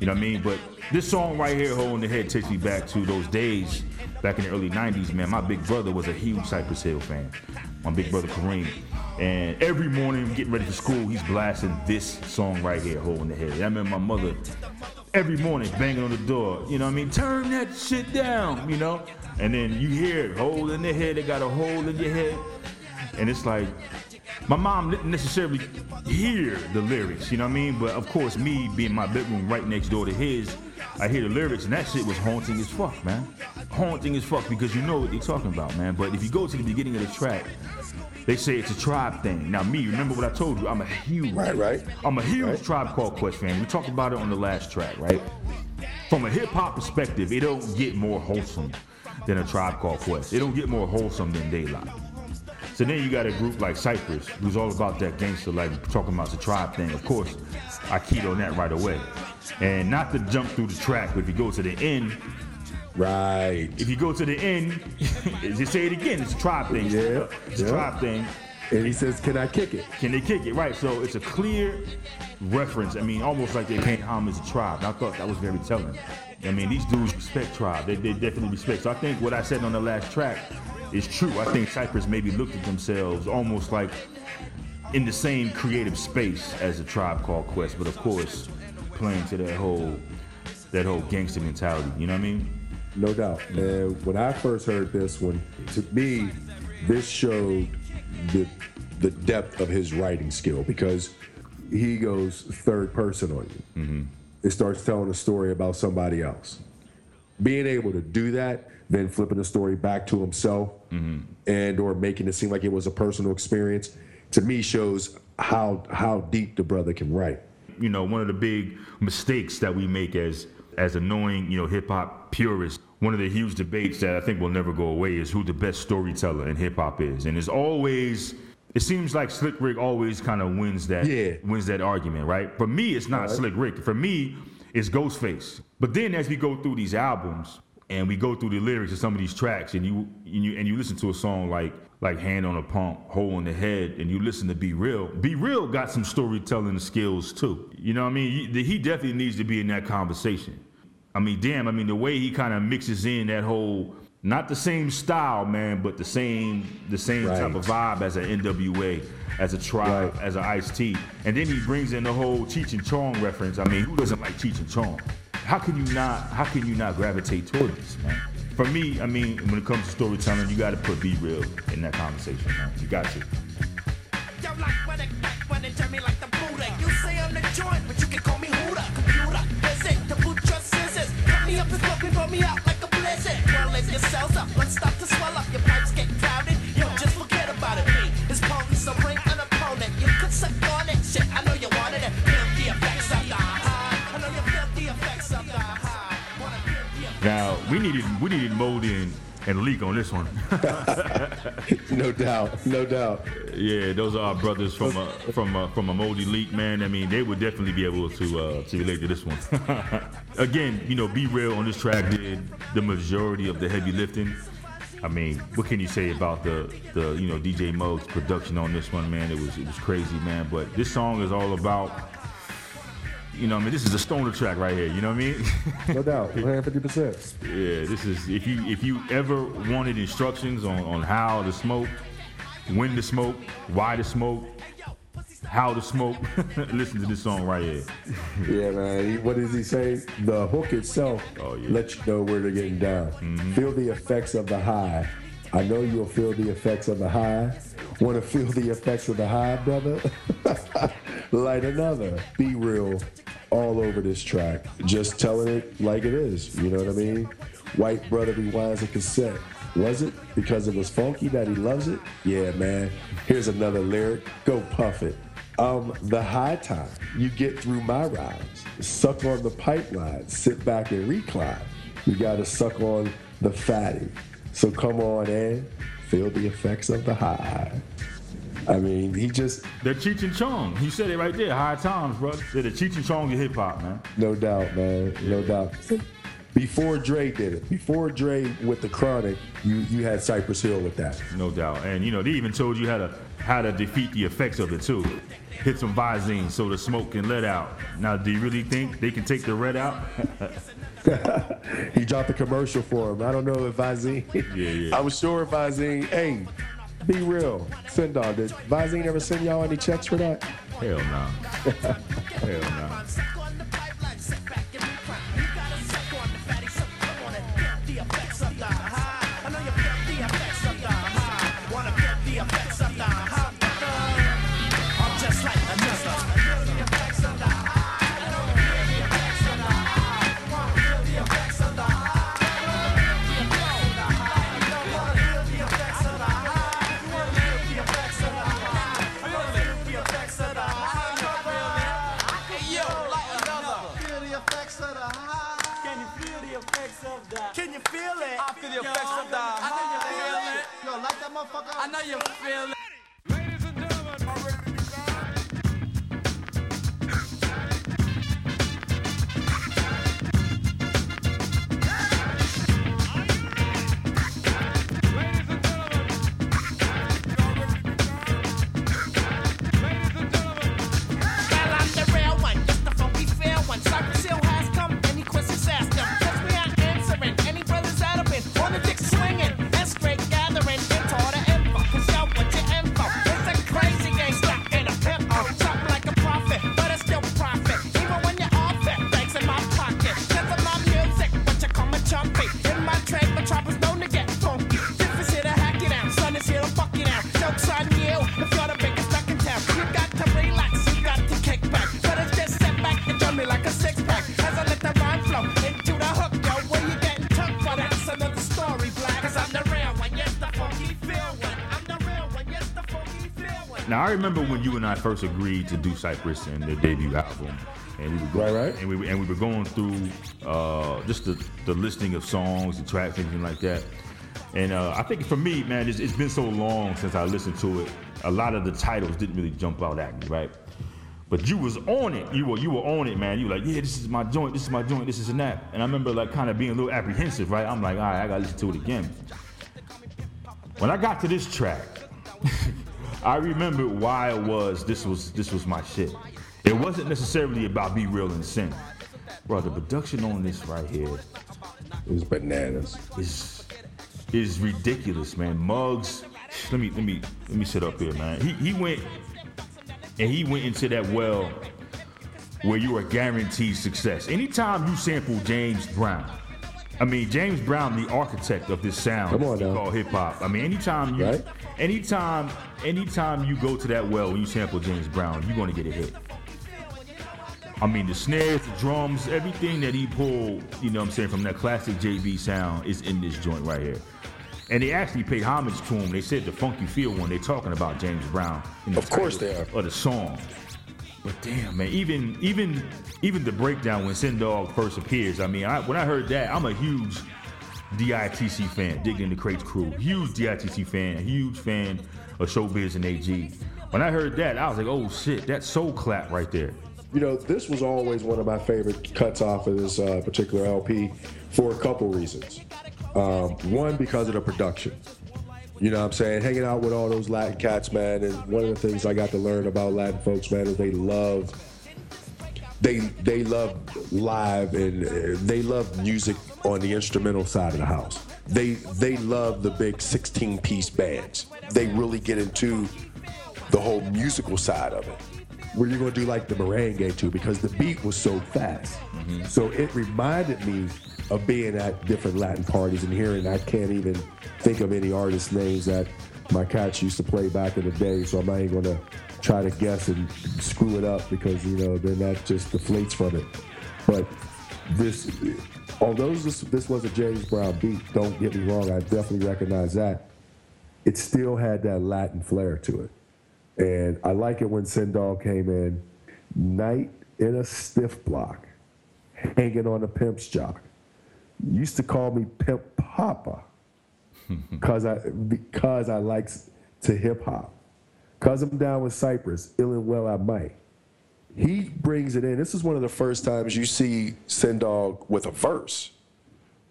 You know what I mean? But this song right here, Hole in the Head, takes me back to those days back in the early 90s, man. My big brother was a huge Cypress Hill fan. My big brother Kareem. And every morning, getting ready for school, he's blasting this song right here, Hole in the Head. I remember my mother every morning banging on the door, you know what I mean? Turn that shit down, you know? And then you hear it, hole in the head, they got a hole in your head. And it's like, my mom didn't necessarily hear the lyrics, you know what I mean? But of course, me being my bedroom right next door to his, I hear the lyrics, and that shit was haunting as fuck, man. Haunting as fuck because you know what they're talking about, man. But if you go to the beginning of the track, they say it's a tribe thing. Now, me, remember what I told you? I'm a huge, Right, right. I'm a huge Right. Tribe Called Quest fan. We talked about it on the last track, right? From a hip hop perspective, it don't get more wholesome than a Tribe Called Quest. It don't get more wholesome than Daylight. So then you got a group like Cypress, who's all about that gangster, like talking about the tribe thing. Of course, I keyed on that right away. And not to jump through the track, but if you go to the end, Right. if you go to the end, <laughs> just say it again, it's a tribe thing. Yeah, It's a tribe thing. And he says, Can I kick it? Can they kick it? Right. So it's a clear reference. I mean, almost like they're paying homage to Tribe. And I thought that was very telling. I mean, these dudes respect Tribe. They, they definitely respect. So I think what I said on the last track is true. I think Cypress maybe looked at themselves almost like in the same creative space as a Tribe Called Quest, but of course, playing to that whole that whole gangster mentality. You know what I mean? No doubt. And when I first heard this one, to me, this showed the the depth of his writing skill because he goes third person on you. Mm-hmm. It starts telling a story about somebody else. Being able to do that, then flipping the story back to himself mm-hmm. and or making it seem like it was a personal experience, to me shows how how deep the brother can write. You know, one of the big mistakes that we make as as annoying, you know, hip hop purists. One of the huge debates that I think will never go away is who the best storyteller in hip hop is, and it's always. It seems like Slick Rick always kind of wins that Yeah. wins that argument, right? For me, it's not Slick Rick. For me, it's Ghostface. But then as we go through these albums and we go through the lyrics of some of these tracks, and you and you and you listen to a song like like Hand on a Pump, Hole in the Head, and you listen to B-Real. Be Real got some storytelling skills too. You know what I mean? He, definitely needs to be in that conversation. I mean, damn, I mean, the way he kind of mixes in that whole, not the same style, man, but the same, the same Right. type of vibe as an NWA, as a Tribe, Right. as an Ice T, and then he brings in the whole Cheech and Chong reference. I mean, who doesn't like Cheech and Chong? How can you not? How can you not gravitate toward this, man? For me, I mean, when it comes to storytelling, you got to put B-Real in that conversation, man. You got to. Yo, like when it back when it tell me like the Buddha. You say I'm the joint, but you can call me Huda. Computer, visit to put your scissors. Cut me up let's stop to swell up. Your pipes get crowded. Yo, just forget about it. Me, it's Now we needed we needed Moldy and, and Leak on this one. <laughs> No doubt. No doubt. Yeah, those are our brothers from a from a, from a moldy leak, man. I mean, they would definitely be able to uh, to relate to this one. <laughs> Again, you know, B-Real on this track did the majority of the heavy lifting. I mean, what can you say about the the you know DJ Muggs production on this one, man? It was it was crazy, man. But this song is all about. You know, what I mean, this is a stoner track right here. You know what I mean? No doubt. <laughs> 150%. Yeah, this is if you if you ever wanted instructions on, on how to smoke, when to smoke, why to smoke, how to smoke, <laughs> listen to this song right here. Yeah, man. What does he say? The hook itself Oh, yeah. lets you know where they're getting down. Mm-hmm. Feel the effects of the high. I know you'll feel the effects of the high. Want to feel the effects of the high, brother? <laughs> Light another. B-Real. all over this track, just telling it like it is. You know what I mean? White brother rewinds a cassette. Was it because it was funky that he loves it? Yeah, man. Here's another lyric. Go puff it. Um, the high time you get through my rides. Suck on the pipeline. Sit back and recline. You gotta suck on the fatty. So come on in, feel the effects of the high. I mean, he just The Cheech and Chong. He said it right there. High times, bro. They're the Cheech and Chong of hip hop, man. No doubt, man. No doubt. Before Dre did it, before Dre with the Chronic, you you had Cypress Hill with that. No doubt. And you know, they even told you how to how to defeat the effects of it too. Hit some Visine so the smoke can let out. Now, do you really think they can take the red out? <laughs> He dropped a commercial for him. I don't know if Visine. Yeah, yeah. I was sure Visine. Hey, be real. Sen Dog. Did Visine ever send y'all any checks for that? Hell no. Hell no. Can it? I feel the effects of the I know you feel it. Yo, like that motherfucker. I know you feel it. I first agreed to do Cypress and their debut album, and we were going, Right, right. and we and we were going through uh, just the, the listing of songs and tracks and like that. And uh, I think for me, man, it's, it's been so long since I listened to it. A lot of the titles didn't really jump out at me, right? But you was on it. You were you were on it, man. You were like, yeah, this is my joint. This is my joint. This is and that. And I remember like kind of being a little apprehensive, right? I'm like, all right, I gotta listen to it again. When I got to this track, <laughs> I remember why it was this was this was my shit. It wasn't necessarily about B-Real and Sen. Bro, the production on this right here is bananas. is is ridiculous, man. Muggs. let me let me let me sit up here, man. He he went and he went into that well where you are guaranteed success. Anytime you sample James Brown, I mean James Brown, the architect of this sound Come on now. called hip hop. I mean, anytime you, Right. anytime, anytime you go to that well when you sample James Brown, you're gonna get a hit. I mean, the snares, the drums, everything that he pulled, you know what I'm saying, from that classic JB sound is in this joint right here. And they actually paid homage to him. They said the funky feel when they're talking about James Brown. Of course they are. Of the song. But damn, man, even even even the breakdown when Sen Dog first appears. I mean, I, when I heard that, I'm a huge DITC fan, digging the crates crew. Huge DITC fan, a huge fan of Showbiz and AG. When I heard that, I was like, oh shit, that soul clap right there. You know, this was always one of my favorite cuts off of this uh, particular LP for a couple reasons. Um, one, because of the production. You know what I'm saying? Hanging out with all those Latin cats, man. And one of the things I got to learn about Latin folks, man, is they love they they love live and uh, they love music on the instrumental side of the house. They they love the big 16 piece bands. They really get into the whole musical side of it. Where you're gonna do like the merengue too, because the beat was so fast. So it reminded me of being at different Latin parties and hearing. I can't even think of any artist names that my cats used to play back in the day, so I'm not even gonna try to guess and screw it up because you know then that just deflates from it. But this, although this, this was a James Brown beat, don't get me wrong, I definitely recognize that. It still had that Latin flair to it, and I like it when Sen Dog came in, night in a stiff block, hanging on a pimp's jock. Used to call me Pimp Papa <laughs> because I because I like to hip hop. Cause I'm down with Cypress, ill and well I might. He brings it in. This is one of the first times you see Sen Dog with a verse.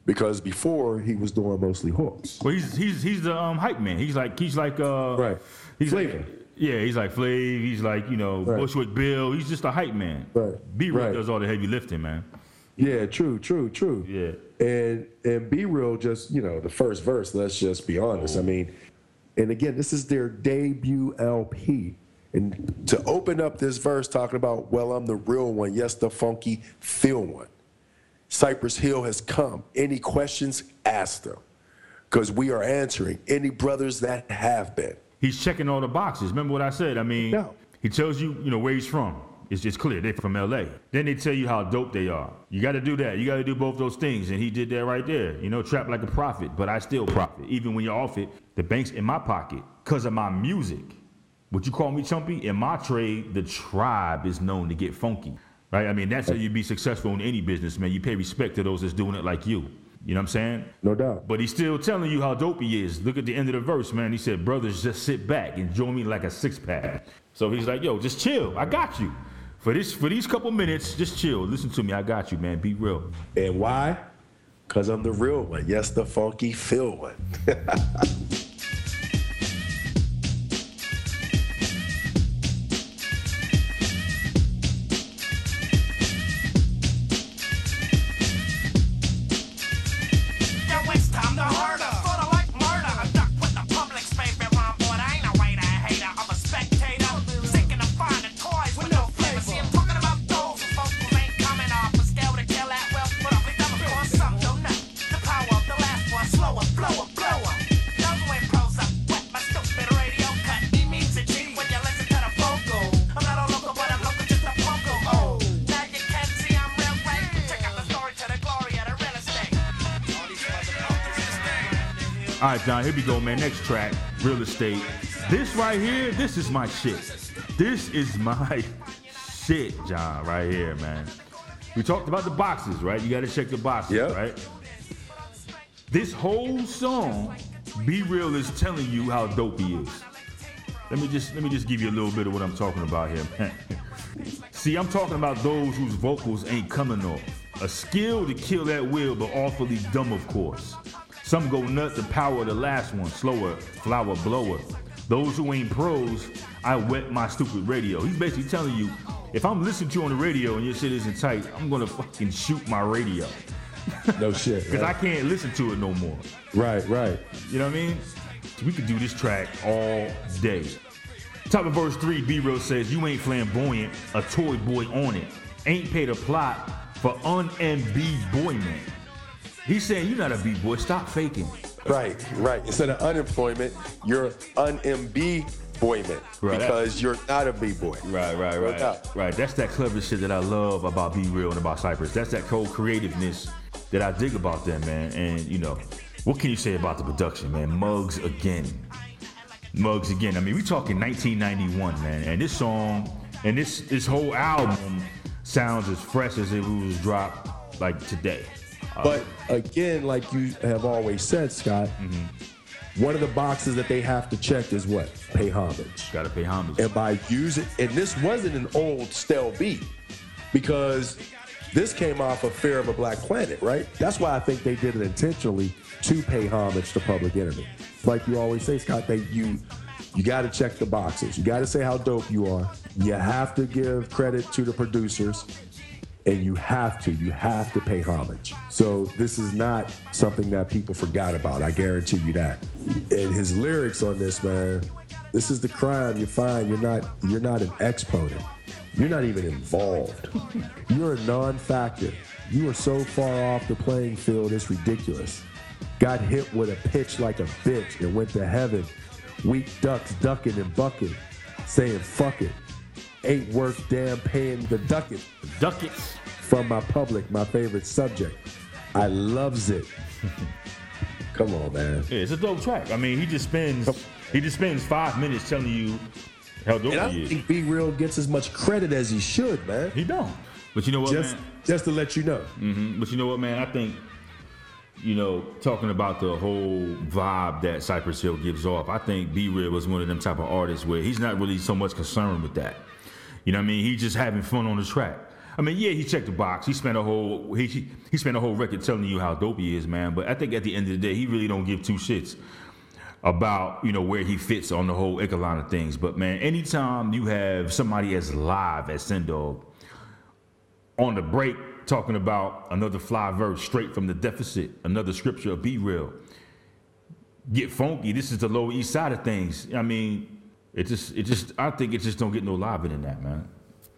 Because before he was doing mostly hooks. Well, he's he's he's the um, hype man. He's like he's like uh Right. He's Flavor. like yeah, he's like Flav. He's like you know Right. Bushwick Bill. He's just a hype man. Right. B Real Right. does all the heavy lifting, man. Yeah, true, true, true. Yeah. And and B-Real, just you know, the first verse. Let's just be honest. I mm-hmm. mean, and again, this is their debut LP, and to open up this verse talking about, well, I'm the real one. Yes, the funky feel one. Cypress Hill has come. Any questions? Ask them, because we are answering. Any brothers that have been. He's checking all the boxes. Remember what I said? I mean, No. he tells you, you know, where he's from. It's just clear they're from LA. Then they tell you how dope they are. You got to do that. You got to do both those things, and he did that right there. You know, trap like a prophet, but I still profit. Even when you're off it, the bank's in my pocket because of my music. Would you call me chumpy? In my trade, the tribe is known to get funky, right? I mean, that's how you be successful in any business, man. You pay respect to those that's doing it like you. You know what I'm saying? No doubt. But he's still telling you how dope he is. Look at the end of the verse, man. He said, Brothers, just sit back, and join me like a six pack. So he's like, Yo, just chill. I got you. For this for these couple minutes, just chill. Listen to me. I got you, man. B-Real. And why? Because I'm the real one. Yes, the funky feel one. <laughs> All right, John, here we go, man. Next track, real estate. This right here, this is my shit. This is <laughs> my shit, John, right here, man. We talked about the boxes, right? You gotta check the boxes, Yep. right? This whole song, B-Real is telling you how dope he is. Let me just let me just give you a little bit of what I'm talking about here, man. <laughs> See, I'm talking about those whose vocals ain't coming off. A skill to kill that will, but awfully dumb, of course. Some go nut the power the last one, slower, flower blower. Those who ain't pros, I wet my stupid radio. He's basically telling you, if I'm listening to you on the radio and your shit isn't tight, I'm gonna fucking shoot my radio. <laughs> No shit. <laughs> Because I can't listen to it no more. Right, right. You know what I mean? We could do this track all day. Top of verse 3, B Real says, You ain't flamboyant, a toy boy on it. Ain't paid a plot for un-MB boy man. He's saying, You're not a B boy, stop faking. Right, right. Instead of unemployment, you're un-MB boyment Right. because you're not a b-boy. Right, right, right. doubt. Right. That's that clever shit that I love about B-Real and about Cypress. That's that cold creativeness that I dig about them, man. And you know, what can you say about the production, man? Muggs again. Muggs again. I mean, we talking 1991, man. And this song and this this whole album sounds as fresh as if it was dropped like today. But again, like you have always said, Scott, mm-hmm. one of the boxes that they have to check is what? Pay homage. gotta pay homage. And by using, and this wasn't an old stale beat because this came off of Fear of a Black Planet, right? That's why I think they did it intentionally to pay homage to Public Enemy. Like you always say, Scott, they you you got to check the boxes. You got to say how dope you are. You have to give credit to the producers, and you have to you have to pay homage. So this is not something that people forgot about. I guarantee you that. And his lyrics on this, man, this is the crime you find. You're not you're not an exponent. You're not even involved. You're a non-factor. You are so far off the playing field, it's ridiculous. Got hit with a pitch like a bitch and went to heaven. Weak ducks ducking and bucking. saying fuck it. Ain't worth damn paying the ducat. Ducats. From my public, my favorite subject. I loves it. <laughs> Come on, man. Yeah, it's a dope track. I mean, he just spends he just spends five minutes telling you how dope And I he don't is. think B-Real gets as much credit as he should, man. He don't. But you know what, just, man? just to let you know. hmm But you know what, man? I think, you know, talking about the whole vibe that Cypress Hill gives off, I think B-Real was one of them type of artists where he's not really so much concerned with that. You know what I mean? He's just having fun on the track. I mean, yeah, he checked the box. He spent a whole he he, spent a whole record telling you how dope he is, man. But I think at the end of the day, he really don't give two shits about you know where he fits on the whole echelon of things. But man, anytime you have somebody as live as Sen Dog on the break talking about another fly verse straight from the deficit, another scripture of B-Real. Get funky. This is the Lower East Side of things. I mean, it just it just I think it just don't get no liver than that, man.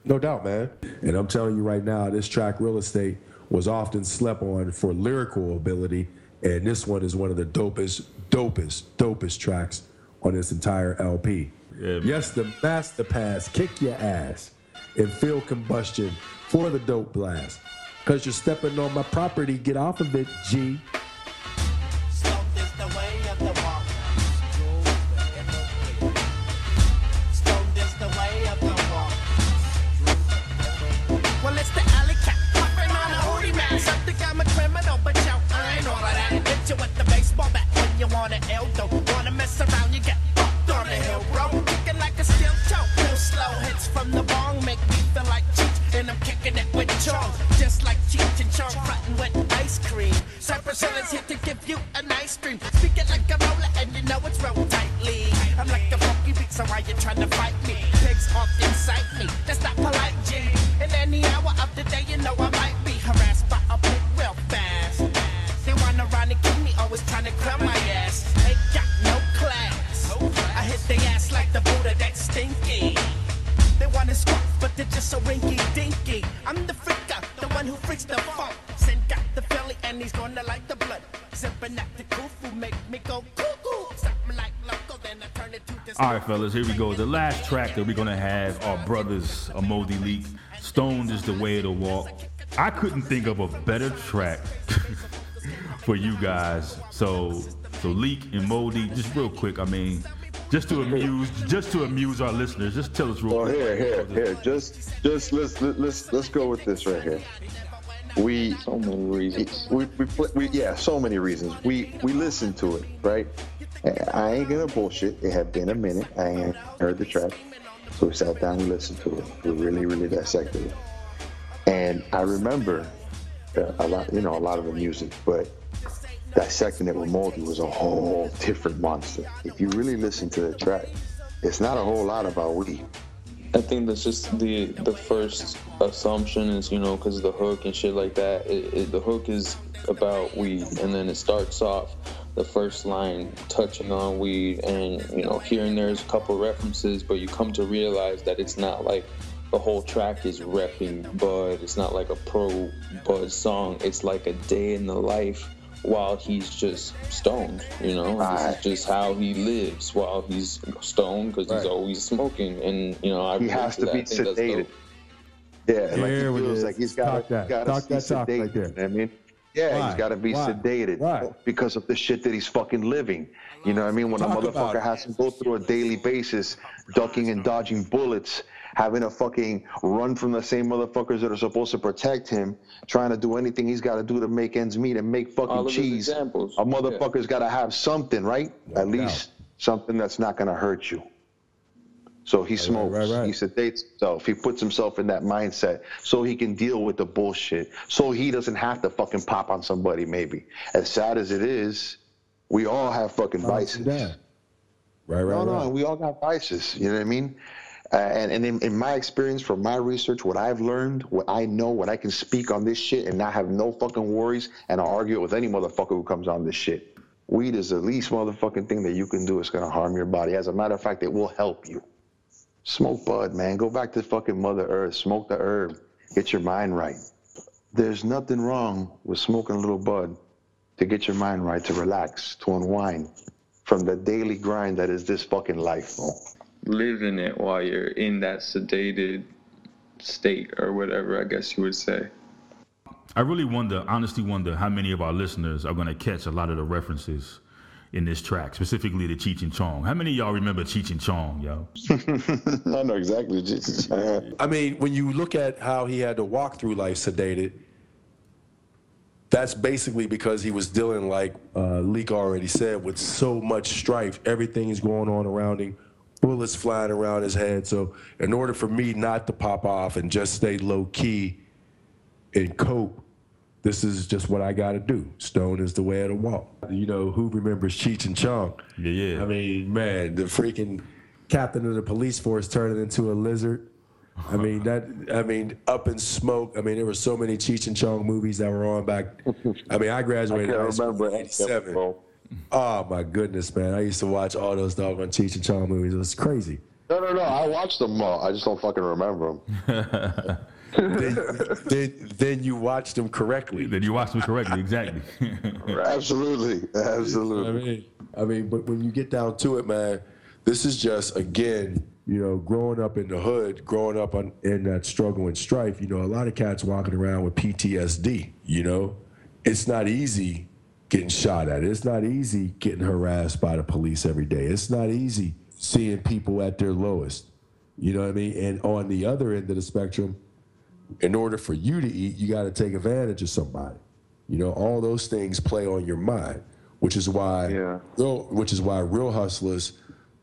No doubt, man. And I'm telling you right now, this track Real Estate was often slept on for lyrical ability. And this one is one of the dopest, dopest, dopest tracks on this entire LP. yes, the master pass, kick your ass and feel combustion for the dope blast. Cause you're stepping on my property, get off of it, G. mess around, fellas, here we go. The last track that we're gonna have our brothers, a Moldy Leak. Stoned is the way to walk. I couldn't think of a better track <laughs> for you guys. So, so Leak and Moldy, just real quick. I mean, just to amuse, just to amuse our listeners, just tell us real Well, quick. here, here, here. Just, just let's let's let's go with this right here. We So many reasons. we we, pl- we yeah, so many reasons. We we listened to it, right? I ain't gonna bullshit. It had been a minute. I ain't heard the track, so we sat down. We listened to it. We really, really dissected it. And I remember uh, a lot, you know, a lot of the music, but dissecting it with Moldy was a whole different monster. If you really listen to the track, it's not a whole lot about weed. I think that's just the the first assumption is you know because the hook and shit like that. It, it, the hook is about weed, and then it starts off the first line touching on weed, and you know here and there's a couple references, but you come to realize that it's not like the whole track is repping Bud. It's not like a pro Bud song. It's like a day in the life while he's just stoned. You know, this is just how he lives while he's stoned because he's always smoking, and you know I he relate has to to that. be I think sedated. dope. Yeah, like he feels like he's got Talk that. to Talk be that talk sedated. right there. you know what I mean, yeah, Why? he's got to be Why? sedated Why? because of the shit that he's fucking living. You know what I mean? When Talk a motherfucker has to go through a daily basis, ducking and dodging bullets, having to fucking run from the same motherfuckers that are supposed to protect him, trying to do anything he's got to do to make ends meet and make fucking All of cheese. examples. A motherfucker's got to have something, right? No At least something that's not going to hurt you. So he smokes. right, right. He sedates himself. He puts himself in that mindset so he can deal with the bullshit. So he doesn't have to fucking pop on somebody. Maybe as sad as it is, we all have fucking vices. Yeah. Right, right, No, right. no, we all got vices. You know what I mean? Uh, and and in, in my experience, from my research, what I've learned, what I know, what I can speak on this shit and not have no fucking worries, and I'll argue it with any motherfucker who comes on this shit. Weed is the least motherfucking thing that you can do. It's gonna harm your body. As a matter of fact, it will help you. Smoke bud, man. Go back to fucking Mother Earth. Smoke the herb. Get your mind right. There's nothing wrong with smoking a little bud to get your mind right, to relax, to unwind from the daily grind that is this fucking life. bro. Live in it while you're in that sedated state or whatever, I guess you would say. I really wonder, honestly wonder, how many of our listeners are going to catch a lot of the references in this track, specifically the Cheech and Chong. How many of y'all remember Cheech and Chong, yo? <laughs> I know exactly. Jesus. I mean, when you look at how he had to walk through life sedated, that's basically because he was dealing, like uh, Leak already said, with so much strife. Everything is going on around him, bullets flying around his head. So, in order for me not to pop off and just stay low key and cope, this is just what I got to do. Stone is the way of the walk. You know, who remembers Cheech and Chong? Yeah, yeah. I mean, man, the freaking captain of the police force turning into a lizard. I mean that. I mean, up in smoke. I mean, there were so many Cheech and Chong movies that were on back. I mean, I graduated I high can't school remember in any of them, '87. Bro. Oh my goodness, man! I used to watch all those doggone Cheech and Chong movies. It was crazy. No, no, no. I watched them all. I just don't fucking remember them. <laughs> then, then, then you watched them correctly. Then you watched them correctly, exactly. <laughs> Absolutely, absolutely. I mean, I mean, but when you get down to it, man, this is just again, you know, growing up in the hood, growing up on, in that struggle and strife. You know, a lot of cats walking around with PTSD. You know, it's not easy getting shot at. It's not easy getting harassed by the police every day. It's not easy seeing people at their lowest. You know what I mean? And on the other end of the spectrum, in order for you to eat, you got to take advantage of somebody. You know, all those things play on your mind, which is why, Yeah. real, which is why real hustlers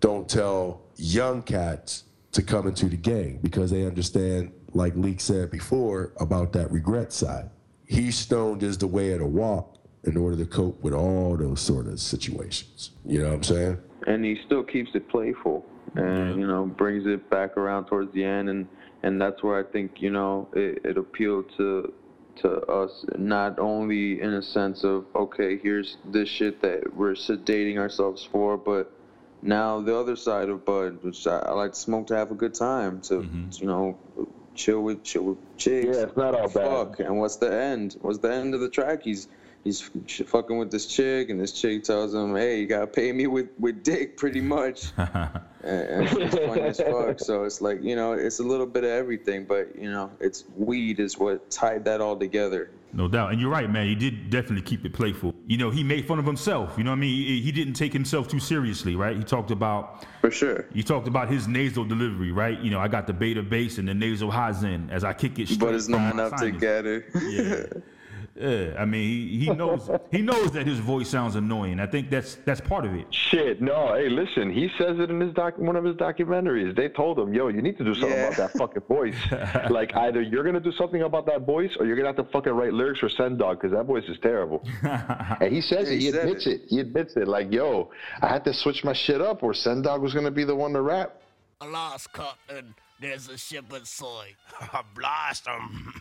don't tell young cats to come into the gang because they understand, like Leak said before, about that regret side. He stoned is the way of the walk in order to cope with all those sort of situations. You know what I'm saying? and he still keeps it playful and you know brings it back around towards the end and and that's where i think you know it, it appealed to to us not only in a sense of okay here's this shit that we're sedating ourselves for but now the other side of bud which i, I like to smoke to have a good time to mm-hmm. you know chill with chill with chicks Yeah, it's not all bad. fuck and what's the end what's the end of the track he's he's fucking with this chick, and this chick tells him, "Hey, you gotta pay me with with dick, pretty much." <laughs> and, and it's funny as fuck. So it's like you know, it's a little bit of everything, but you know, it's weed is what tied that all together. No doubt. And you're right, man. He did definitely keep it playful. You know, he made fun of himself. You know what I mean? He, he didn't take himself too seriously, right? He talked about For sure. he talked about his nasal delivery, right? You know, I got the beta bass and the nasal highs in as I kick it straight. But it's not enough to get it. Yeah. <laughs> Yeah, I mean, he, he knows he knows that his voice sounds annoying. I think that's that's part of it. Shit, no. Hey, listen. He says it in his doc, one of his documentaries. They told him, "Yo, you need to do something Yeah. about that <laughs> fucking voice. like either you're gonna do something about that voice, or you're gonna have to fucking write lyrics for Sen Dog because that voice is terrible." <laughs> and he says Yeah, it. he He admits it. it. He admits it. Like, yo, I had to switch my shit up, or Sen Dog was gonna be the one to rap. A lost cut and there's a ship of soy. <laughs> Blast 'em.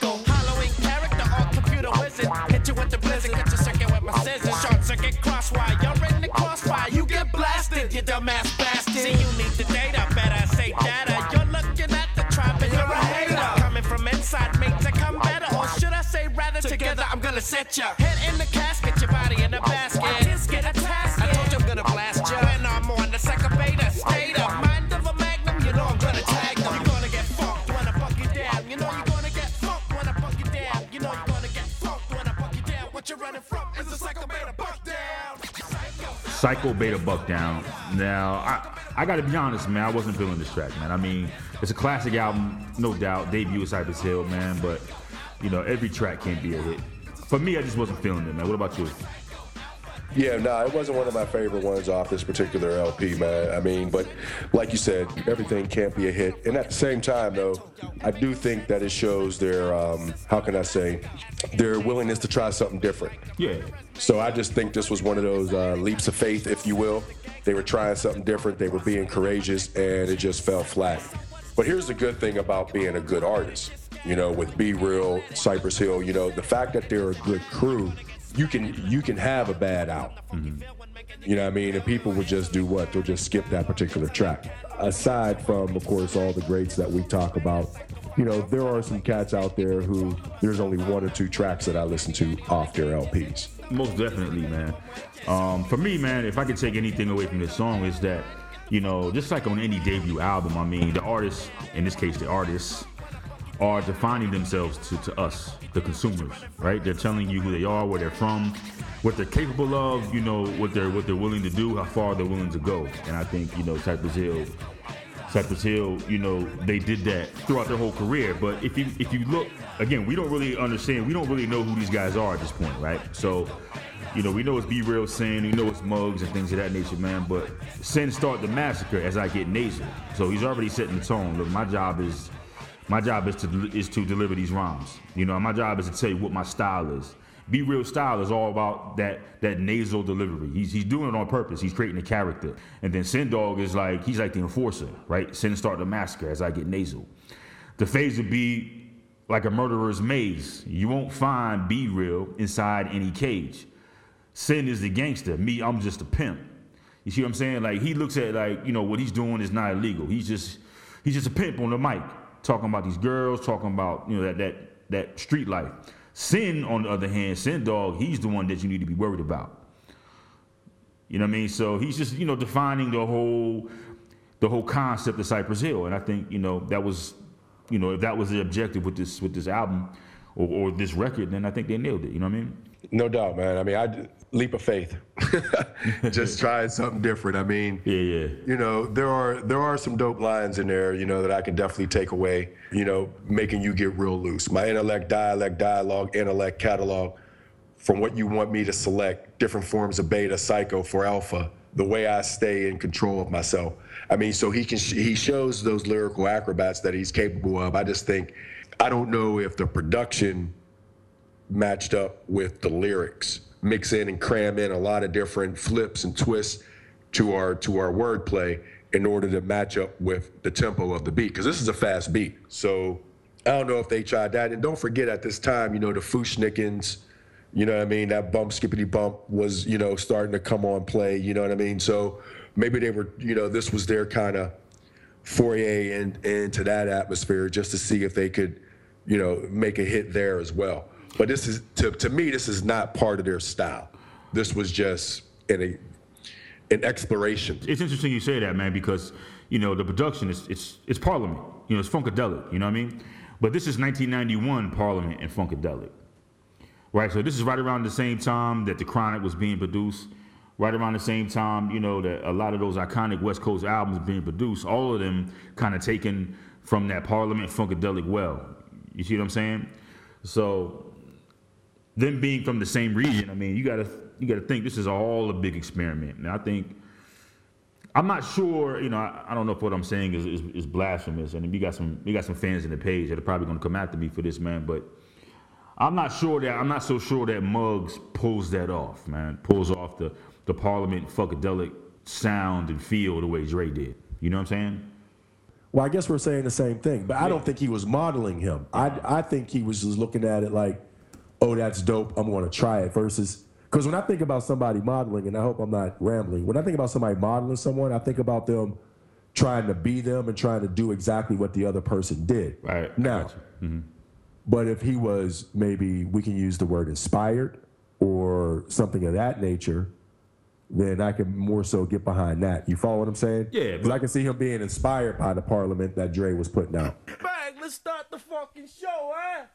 crosswire, you're in the crossfire. You get blasted, you dumbass bastard. See, you need the data, better say data. You're looking at the tribe and you're a hater. Coming from inside, make to come better. Or should I say rather together, I'm gonna set ya. Head in the casket, your body in a basket. Just get a task. I told you I'm gonna blast ya. When I'm on the second beta, state Psycho. Beta Buck Down. Now, I, I got to be honest, man. I wasn't feeling this track, man. I mean, it's a classic album, no doubt. Debut is Cypress Hill, man. But you know, every track can't be a hit. For me, I just wasn't feeling it, man. What about you? Yeah, no, it wasn't one of my favorite ones off this particular LP, man. I mean, but like you said, everything can't be a hit. And at the same time, though, I do think that it shows their, um, how can I say, their willingness to try something different. Yeah. So I just think this was one of those uh, leaps of faith, if you will. They were trying something different, they were being courageous, and it just fell flat. But here's the good thing about being a good artist. You know, with B-Real, Cypress Hill, you know, the fact that they're a good crew, you can you can have a bad out. You know what I mean? And people would just do what? They'll just skip that particular track. Aside from, of course, all the greats that we talk about, you know, there are some cats out there who there's only one or two tracks that I listen to off their LPs. Most definitely, man. Um, for me, man, if I could take anything away from this song, is that, you know, just like on any debut album, I mean, the artists, in this case, the artists, are defining themselves to, to us, the consumers, right? They're telling you who they are, where they're from, what they're capable of, you know, what they're what they're willing to do, how far they're willing to go. And I think, you know, Cypress Hill Cypress Hill, you know, they did that throughout their whole career. But if you if you look again, we don't really understand. We don't really know who these guys are at this point, right? So, you know, we know it's B Real Sen, we know it's Muggs and things of that nature, man. But Sen start the massacre as I get nasal. So he's already setting the tone. Look, my job is my job is to is to deliver these rhymes. You know, my job is to tell you what my style is. B-Real style is all about that that nasal delivery. He's, he's doing it on purpose. He's creating a character. And then Sen Dog is like he's like the enforcer, right? Sen start the massacre as I get nasal. The phase would be like a murderer's maze. You won't find B-Real inside any cage. Sen is the gangster. Me, I'm just a pimp. You see what I'm saying? Like he looks at like you know what he's doing is not illegal. He's just he's just a pimp on the mic, talking about these girls, talking about you know that that that street life. Sen, on the other hand, Sen Dog, he's the one that you need to be worried about. You know what I mean? So he's just, you know, defining the whole the whole concept of Cypress Hill. And I think, you know, that was, you know, if that was the objective with this with this album or, or this record, then I think they nailed it. You know what I mean? No doubt, man. I mean, I leap of faith. <laughs> Just trying something different. I mean, yeah, yeah. You know, there are there are some dope lines in there. You know that I can definitely take away. You know, making you get real loose. My intellect, dialect, dialogue, intellect, catalog. From what you want me to select, different forms of beta, psycho for alpha. The way I stay in control of myself. I mean, so he can he shows those lyrical acrobats that he's capable of. I just think, I don't know if the production matched up with the lyrics. Mix in and cram in a lot of different flips and twists to our to our wordplay in order to match up with the tempo of the beat. Because this is a fast beat. So I don't know if they tried that. And don't forget at this time, you know, the Fu-Schnickens, you know what I mean? That bump skippity bump was, you know, starting to come on play, you know what I mean? So maybe they were, you know, this was their kind of in, into that atmosphere just to see if they could, you know, make a hit there as well. But this is to, to me, this is not part of their style. This was just an an exploration. It's interesting you say that, man, because you know the production is it's it's Parliament. You know, it's Funkadelic. You know what I mean? But this is 1991 Parliament and Funkadelic, right? So this is right around the same time that the Chronic was being produced. Right around the same time, you know, that a lot of those iconic West Coast albums being produced, all of them kind of taken from that Parliament Funkadelic well. You see what I'm saying? So them being from the same region, I mean, you gotta you gotta think this is all a big experiment. And I think I'm not sure, you know, I, I don't know if what I'm saying is, is, is blasphemous. And we got some we got some fans in the page that are probably gonna come after me for this, man. But I'm not sure that I'm not so sure that Muggs pulls that off, man. Pulls off the the Parliament funkadelic sound and feel the way Dre did. You know what I'm saying? Well, I guess we're saying the same thing, but I don't think he was modeling him. I I think he was just looking at it like, oh, that's dope. I'm going to try it. Versus, because when I think about somebody modeling, and I hope I'm not rambling, when I think about somebody modeling someone, I think about them trying to be them and trying to do exactly what the other person did. Right. Now, but if he was maybe we can use the word inspired or something of that nature, then I can more so get behind that. You follow what I'm saying? Yeah, Because I can see him being inspired by the parliament that Dre was putting out. Bang, let's start the fucking show, eh?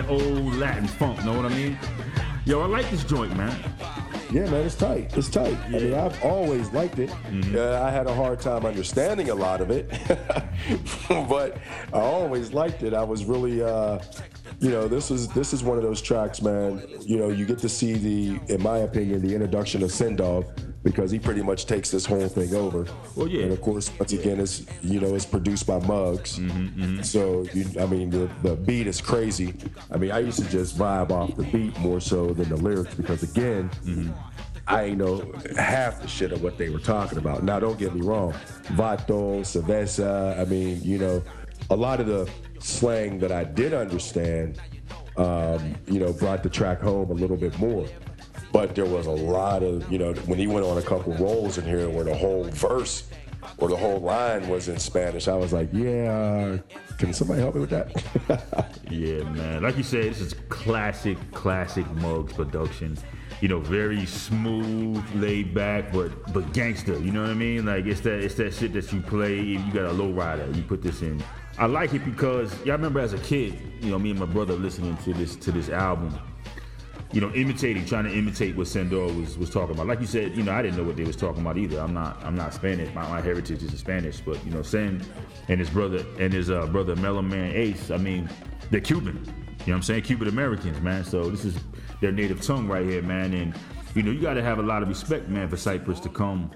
That old Latin funk. Know what I mean? Yo, I like this joint, man. Yeah, man, it's tight. It's tight. I mean, I've always liked it. Uh, I had a hard time understanding a lot of it, <laughs> but I always liked it. I was really, uh, you know, this is this is one of those tracks, man. You know, you get to see the, in my opinion, the introduction of Sen Dog because he pretty much takes this whole thing over. Well, yeah. And of course, once again, it's you know, it's produced by Muggs. Mm-hmm, So you, I mean, the the beat is crazy. I mean, I used to just vibe off the beat more so than the lyrics because again. Mm-hmm. I ain't know half the shit of what they were talking about. Now, don't get me wrong. Vato, cerveza, I mean, you know, a lot of the slang that I did understand, um, you know, brought the track home a little bit more. But there was a lot of, you know, when he went on a couple rolls in here where the whole verse or the whole line was in Spanish, I was like, yeah, can somebody help me with that? <laughs> Yeah, man. Like you said, this is classic, classic Muggs production. You know, very smooth, laid back, but but gangster. You know what I mean? Like it's that it's that shit that you play. If you got a low rider, you put this in. I like it because y'all remember as a kid, you know, me and my brother listening to this to this album. You know, imitating, trying to imitate what Sen Dog was was talking about. Like you said, you know, I didn't know what they was talking about either. I'm not I'm not Spanish. My, my heritage is Spanish, but you know, Sen and his brother and his uh, brother Mellow Man Ace. I mean, they're Cuban. You know what I'm saying? Cuban Americans, man. So this is their native tongue right here, man. And you know, you got to have a lot of respect, man, for Cypress to come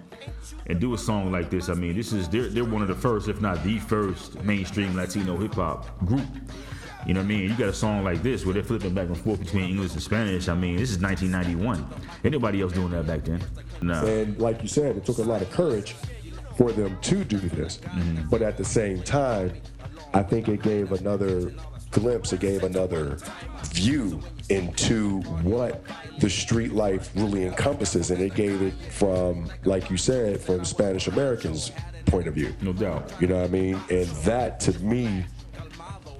and do a song like this. I mean, this is they're they're one of the first, if not the first, mainstream Latino hip hop group. You know what I mean? You got a song like this where they're flipping back and forth between English and Spanish. I mean, this is 1991. Anybody else doing that back then? No. And like you said, it took a lot of courage for them to do this. Mm-hmm. But at the same time, I think it gave another glimpse, it gave another view into what the street life really encompasses. And it gave it from, like you said, from Spanish Americans' point of view. No doubt. You know what I mean? And that to me,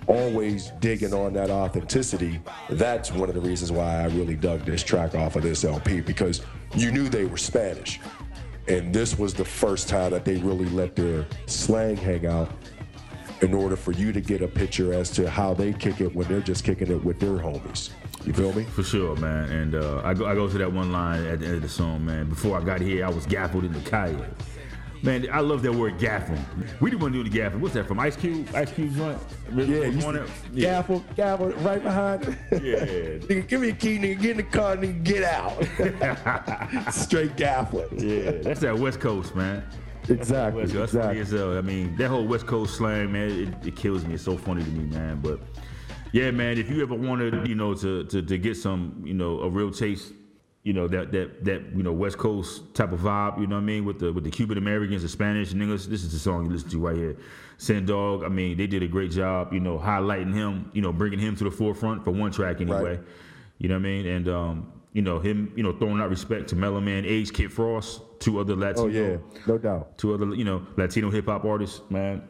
always digging on that authenticity, that's one of the reasons why I really dug this track off of this LP because you knew they were Spanish. And this was the first time that they really let their slang hang out in order for you to get a picture as to how they kick it when they're just kicking it with their homies. You feel me? For sure, man. And uh, I, go, I go to that one line at the end of the song, man. Before I got here, I was gaffled in the calle. Man, I love that word gaffle. We didn't want to do the gaffle. What's that from Ice Cube? Ice Cube joint? Yeah, you see- it? gaffle, gaffle, right behind. <laughs> Yeah. <laughs> nigga, give me a key, nigga. Get in the car, nigga. Get out. <laughs> Straight gaffling. Yeah, that's that West Coast, man. Exactly. West Coast. That's funny as hell. I mean, that whole West Coast slang, man, it, it kills me. It's so funny to me, man. But yeah, man, if you ever wanted, you know, to, to to get some, you know, a real taste, you know, that that that you know West Coast type of vibe, you know what I mean, with the with the Cuban Americans, the Spanish niggas. This is the song you listen to right here. Sen Dog. I mean, they did a great job, you know, highlighting him, you know, bringing him to the forefront for one track anyway. You know what I mean? And um, you know, him, you know, throwing out respect to Mellow Man, Ace, Kid Frost, two other Latino Oh, yeah. No doubt. two other, you know, Latino hip hop artists, man.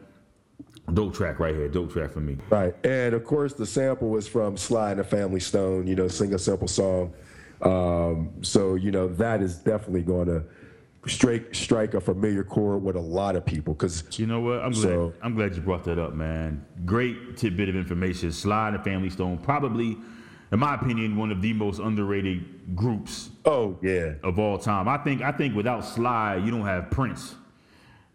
Dope track right here, dope track for me. Right. And of course, the sample was from Sly and the Family Stone, you know, sing a simple song. Um, so, you know, that is definitely going to strike, strike a familiar chord with a lot of people. Because, You know what? I'm glad. So- I'm glad you brought that up, man. Great tidbit of information. Sly and the Family Stone, probably, in my opinion, one of the most underrated groups oh, yeah. of all time. I think. I think without Sly, you don't have Prince,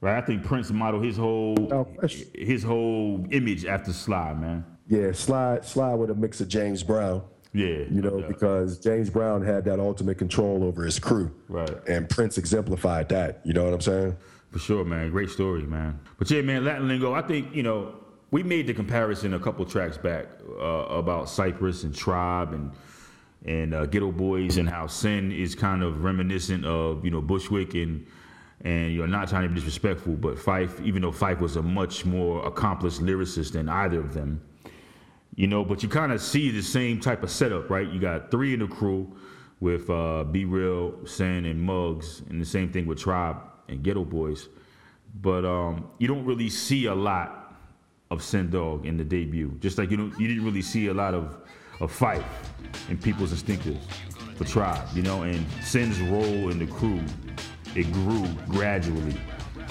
right? I think Prince modeled his whole No question. his whole image after Sly, man. Yeah, Sly, Sly with a mix of James Brown. Yeah, You know, yeah. because James Brown had that ultimate control over his crew. Right. And Prince exemplified that. You know what I'm saying? For sure, man. Great story, man. But yeah, man, Latin lingo. I think you know we made the comparison a couple tracks back uh, about Cypress and Tribe and and uh, Geto Boys and how Sen is kind of reminiscent of you know Bushwick and and you're not trying to be disrespectful, but Phife, even though Phife was a much more accomplished lyricist than either of them, you know, but you kind of see the same type of setup, right? You got three in the crew with uh, B-Real, Sen, and Muggs, and the same thing with Tribe and Geto Boys. But um, you don't really see a lot of Sen Dog in the debut. Just like you don't, you didn't really see a lot of of Phife and People's Instinctives for Tribe, you know. And Sen's role in the crew, it grew gradually.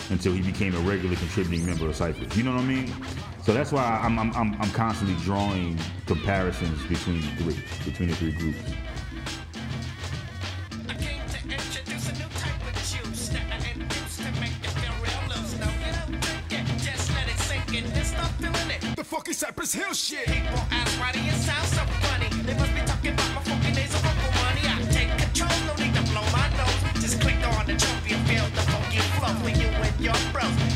until he became a regular contributing member of Cypress. You know what I mean? So that's why I'm I'm, I'm, I'm constantly drawing comparisons between the three, between the three groups. The funky Cypress Hill shit. People ask why do you sound so funny? They must be talking about my funky days of vocal money. I take control, no need to blow my nose. Just click on the trophy and feel the funky flow for you and your bros.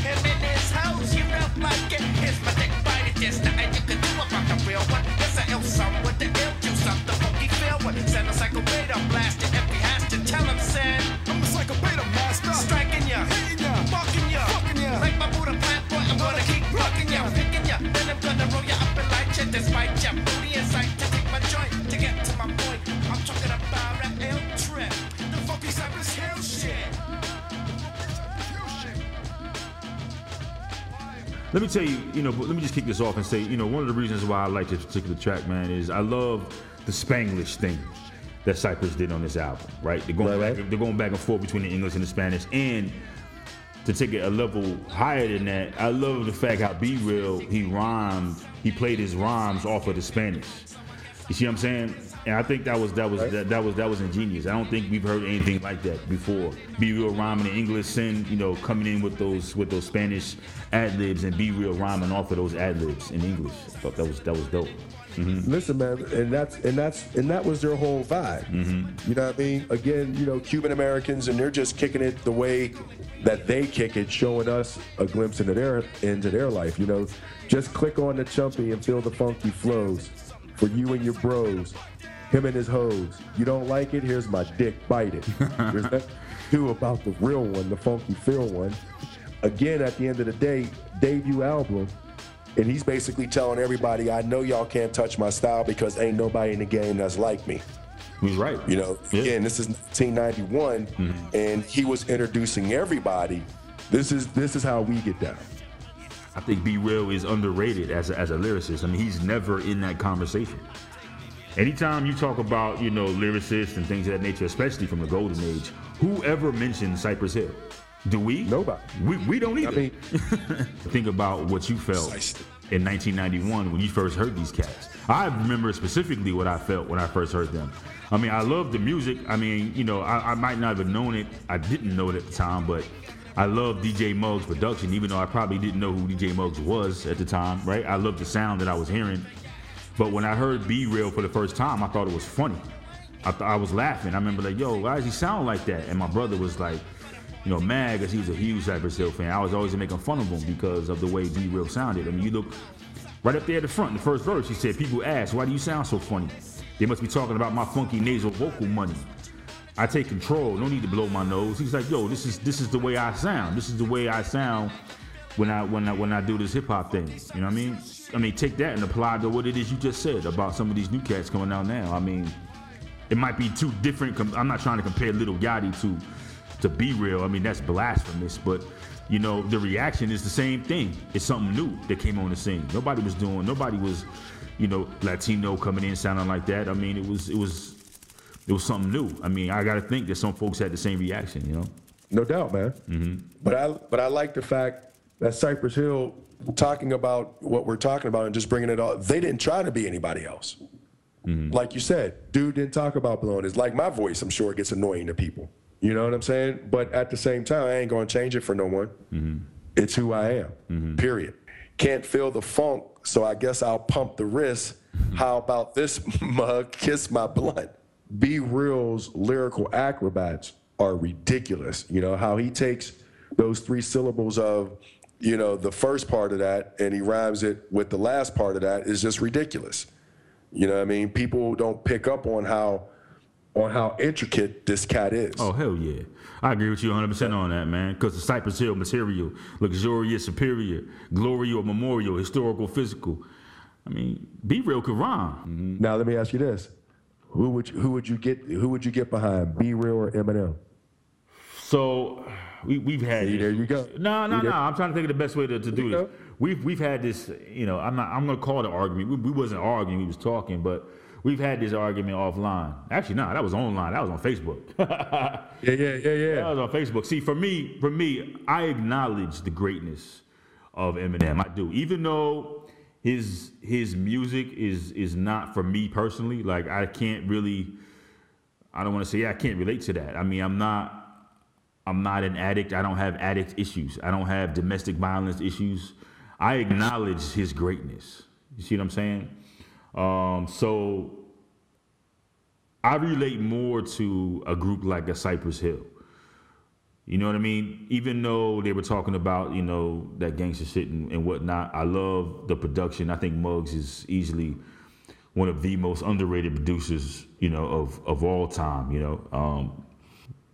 Don't like it. Here's my dick bite, it. there's nothing you can do about the real one. It's a ill song with the ill juice of the funky feel one. Send a beta blast it if he has to tell him. I'm a psycho beta master. Striking ya, Hitting ya. fucking ya, Fucking ya. Like my Buddha plant, boy, I'm gonna keep ya, picking ya. Then I'm gonna roll ya up and light ya, despite Let me tell you, you know, but let me just kick this off and say, you know, one of the reasons why I like this particular track, man, is I love the Spanglish thing that Cypress did on this album, right? They're going, Right, back, they're going back and forth between the English and the Spanish. And to take it a level higher than that, I love the fact how B-Real, he rhymed, he played his rhymes off of the Spanish. You see what I'm saying? And I think that was that was that, that was that was ingenious. I don't think we've heard anything like that before. B-Real rhyming in English, Sen, you know, coming in with those with those Spanish ad libs and B-Real rhyming off of those ad libs in English. I thought that was that was dope. Mm-hmm. Listen, man, and that's and that's and that was their whole vibe. Mm-hmm. You know what I mean? Again, you know, Cuban Americans, and they're just kicking it the way that they kick it, showing us a glimpse into their into their life. You know, just click on the chumpy and feel the funky flows for you and your bros. Him and his hoes. You don't like it? Here's my dick. Bite it. <laughs> There's nothing to about the real one, the funky feel one. Again, at the end of the day, debut album, and he's basically telling everybody, I know y'all can't touch my style because ain't nobody in the game that's like me. He's right. You know, Yeah. again, this is 1991, mm-hmm. and he was introducing everybody. This is this is how we get down. I think B-Real is underrated as a, as a lyricist. I mean, he's never in that conversation. Anytime you talk about, you know, lyricists and things of that nature, especially from the golden age, whoever mentions Cypress Hill? Do we? Nobody. We, we don't either. I mean, <laughs> Think about what you felt in 1991 when you first heard these cats. I remember specifically what I felt when I first heard them. I mean, I love the music. I mean, you know, I, I might not have known it. I didn't know it at the time, but I love DJ Muggs' production, even though I probably didn't know who DJ Muggs was at the time, right? I loved the sound that I was hearing. But when I heard B-Real for the first time, I thought it was funny. I, th- I was laughing. I remember like, yo, why does he sound like that? And my brother was like, you know, mad because he was a huge Cypress Hill fan. I was always making fun of him because of the way B-Real sounded. I mean, you look right up there at the front, in the first verse, he said, people ask, why do you sound so funny? They must be talking about my funky nasal vocal money. I take control. No need to blow my nose. He's like, yo, this is this is the way I sound. This is the way I sound when I when I when I do this hip hop thing. You know what I mean? I mean, take that and apply to what it is you just said about some of these new cats coming out now. I mean, it might be two different. Com- I'm not trying to compare Little Yachty to to B-Real. I mean, that's blasphemous. But you know, the reaction is the same thing. It's something new that came on the scene. Nobody was doing. Nobody was, you know, Latino coming in sounding like that. I mean, it was it was it was something new. I mean, I got to think that some folks had the same reaction. You know. No doubt, man. Mm-hmm. But I but I like the fact that Cypress Hill talking about what we're talking about and just bringing it all. They didn't try to be anybody else. Mm-hmm. Like you said, dude didn't talk about blowing. It's like my voice. I'm sure it gets annoying to people. You know what I'm saying? But at the same time, I ain't gonna change it for no one. Mm-hmm. It's who I am. Mm-hmm. Period. Can't feel the funk, so I guess I'll pump the wrist. How about this <laughs> mug? Kiss my blunt. B-Real's lyrical acrobats are ridiculous. You know how he takes those three syllables of, you know, the first part of that and he rhymes it with the last part of that is just ridiculous. You know what I mean? People don't pick up on how on how intricate this cat is. Oh hell yeah, I agree with you 100 percent on that, man. Because the Cypress Hill material, luxurious, superior, glory or memorial, historical, physical. I mean, B-Real could rhyme. Mm-hmm. Now let me ask you this: Who would you, who would you get who would you get behind? B-Real or Eminem? So we we've had See, there you go. No, no, See, no. I'm trying to think of the best way to, to do this. We've we've had this. You know, I'm not. I'm gonna call it an argument. We, we wasn't arguing. We was talking, but we've had this argument offline. Actually, no, that was online. That was on Facebook. <laughs> Yeah, yeah, yeah, yeah. That was on Facebook. See, for me, for me, I acknowledge the greatness of Eminem. I do, even though his his music is is not for me personally. Like I can't really. I don't want to say yeah, I can't relate to that. I mean, I'm not. I'm not an addict. I don't have addict issues. I don't have domestic violence issues. I acknowledge his greatness. You see what I'm saying? Um, so I relate more to a group like a Cypress Hill. You know what I mean? Even though they were talking about, you know, that gangster shit and, and whatnot, I love the production. I think Muggs is easily one of the most underrated producers, you know, of, of all time, you know. Um,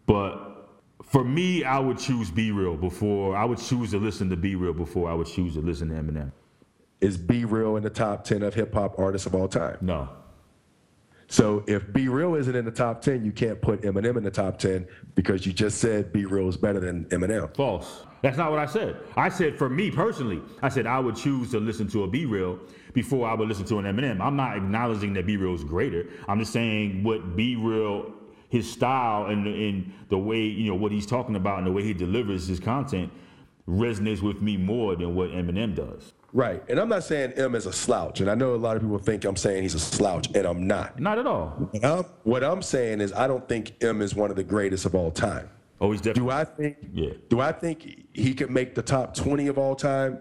but for me, I would choose B-Real before, I would choose to listen to B-Real before I would choose to listen to Eminem. Is B-Real in the top 10 of hip hop artists of all time? No. So if B-Real isn't in the top 10, you can't put Eminem in the top 10 because you just said B-Real is better than Eminem. False. That's not what I said. I said for me personally, I said I would choose to listen to a B-Real before I would listen to an Eminem. I'm not acknowledging that B-Real is greater. I'm just saying what B-Real, his style and and the way you know what he's talking about and the way he delivers his content resonates with me more than what Eminem does. Right. And I'm not saying Em is a slouch. And I know a lot of people think I'm saying he's a slouch, and I'm not. Not at all. What I'm, what I'm saying is I don't think Em is one of the greatest of all time. Oh, he's definitely. Do I think Yeah. do I think he could make the top 20 of all time?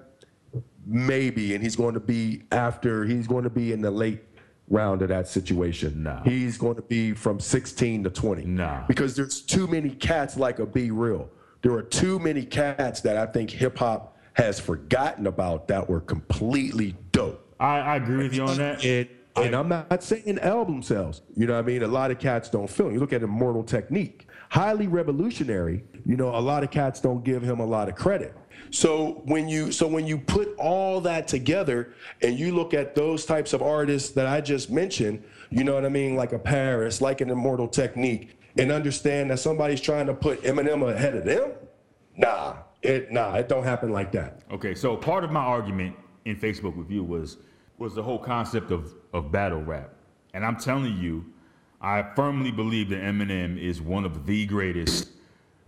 Maybe, and he's going to be after he's going to be in the late round of that situation. Nah. He's going to be from 16 to 20. Nah. Because there's too many cats like a B-Real. There are too many cats that I think hip hop has forgotten about that were completely dope. I, I agree with you on that. And, and I'm not saying album sales. You know what I mean? A lot of cats don't feel. it. You look at Immortal Technique, highly revolutionary. You know, a lot of cats don't give him a lot of credit. So when you so when you put all that together and you look at those types of artists that I just mentioned, you know what I mean, like a Paris, like an Immortal Technique, and understand that somebody's trying to put Eminem ahead of them, nah, it nah, it don't happen like that. Okay, so part of my argument in Facebook with you was was the whole concept of, of battle rap. And I'm telling you, I firmly believe that Eminem is one of the greatest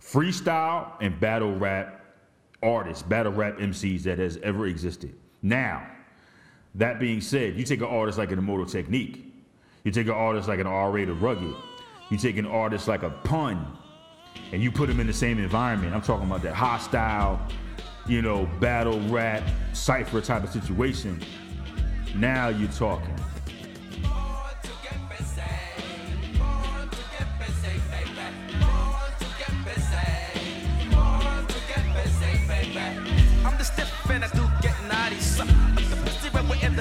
freestyle and battle rap artists, battle rap MCs that has ever existed. Now, that being said, you take an artist like an Immortal Technique, you take an artist like an R-rated Rugged, you take an artist like a Pun, and you put them in the same environment. I'm talking about that hostile, you know, battle rap, cipher type of situation. Now you're talking.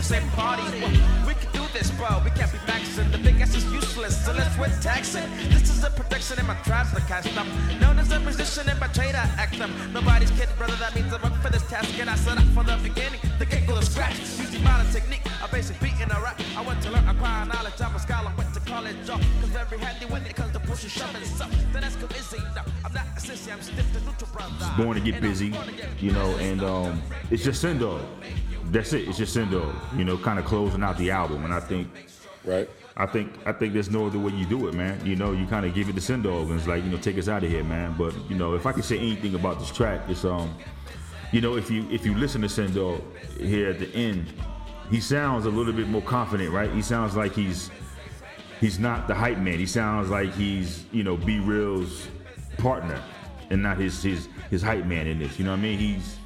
The same party. We can do this, bro. We can't be maxing. The big ass is useless, so let's quit taxing. This is a protection in my tribes, the cast up. Known as a musician in my trade, I act them. Nobody's kid, brother. That means I work for this task, and I set up from the beginning. The kick will scratch. Using modern technique, I basic beat in a rap. I went to learn, acquire knowledge. I'm a scholar, went to college, y'all. Cause very handy when it comes to pushing, shoving stuff. Then that's cool, easy. No, I'm not a sissy, I'm stiff to neutral, brother. born to get busy, you know, and um, it's just Sen Dog. That's it. It's just Sen Dog. You know, kind of closing out the album, and I think, right? I think I think there's no other way you do it, man. You know, you kind of give it to Sen Dog, and it's like, you know, take us out of here, man. But you know, if I could say anything about this track, it's um, you know, if you if you listen to Sen Dog here at the end, he sounds a little bit more confident, right? He sounds like he's he's not the hype man. He sounds like he's you know B-Real's partner and not his his his hype man in this. You know what I mean? He's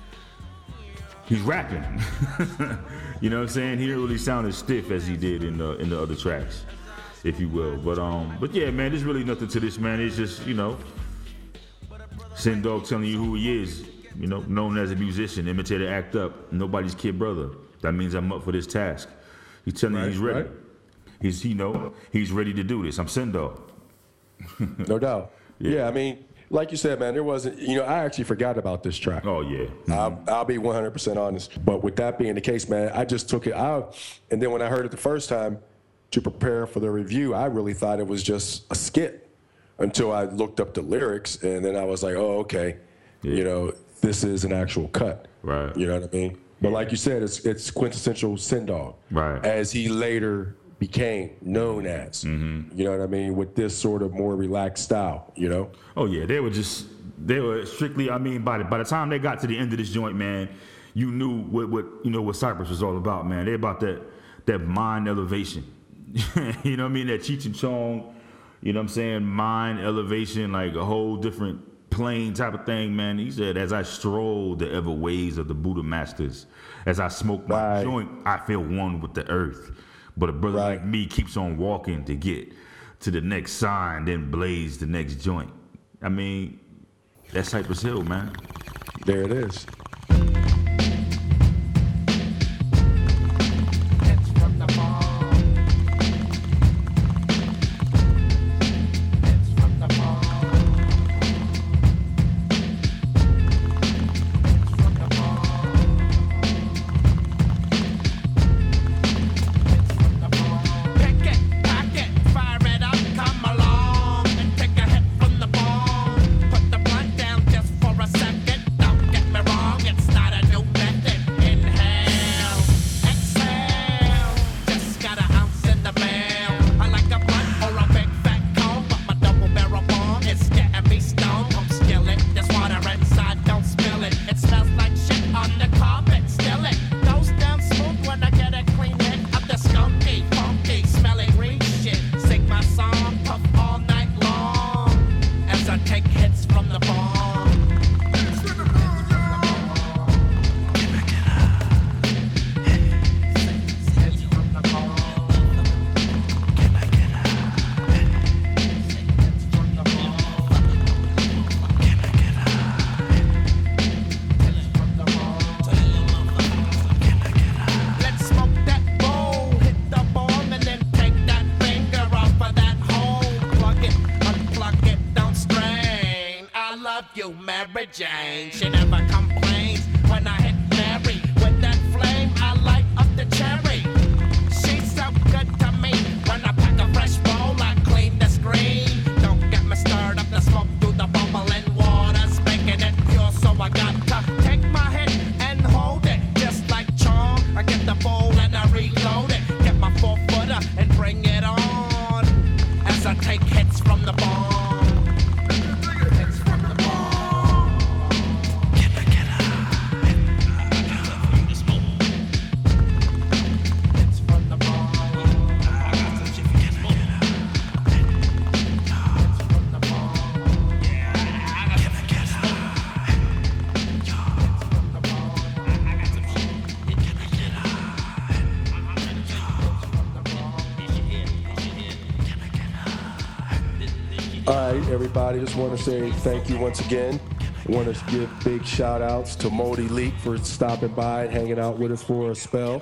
he's rapping. <laughs> you know what I'm saying? He didn't really sound as stiff as he did in the in the other tracks, if you will. But um, but yeah, man, there's really nothing to this, man. It's just you know, Sen Dog telling you who he is. You know, known as a musician, imitator, act up, nobody's kid brother. That means I'm up for this task. He's telling you he's ready. right. He's you know he's ready to do this. I'm Sen Dog. No doubt. <laughs> Yeah. I mean, like you said, man, there wasn't, you know, I actually forgot about this track. Oh, yeah. I'll, I'll be 100% honest. But with that being the case, man, I just took it out. And then when I heard it the first time to prepare for the review, I really thought it was just a skit until I looked up the lyrics. And then I was like, oh, okay, you know, this is an actual cut. Right. You know what I mean? But like you said, it's, it's quintessential Sen Dog. Right. As he later became known as. Mm-hmm. You know what I mean? With this sort of more relaxed style, you know? Oh yeah, they were just they were strictly. I mean, by the by the time they got to the end of this joint, man, you knew what what you know what Cypress was all about, man. They about that that mind elevation. <laughs> you know what I mean? That Cheech and Chong. You know what I'm saying? Mind elevation, like a whole different plane type of thing, man. He said, as I stroll the ever ways of the Buddha masters, as I smoke my joint, I feel one with the earth. But a brother like me keeps on walking to get to the next sign, then blaze the next joint. I mean, that's Cypress Hill, man. There it is. Just want to say thank you once again. I Want to give big shout outs to Moldy Leak for stopping by and hanging out with us for a spell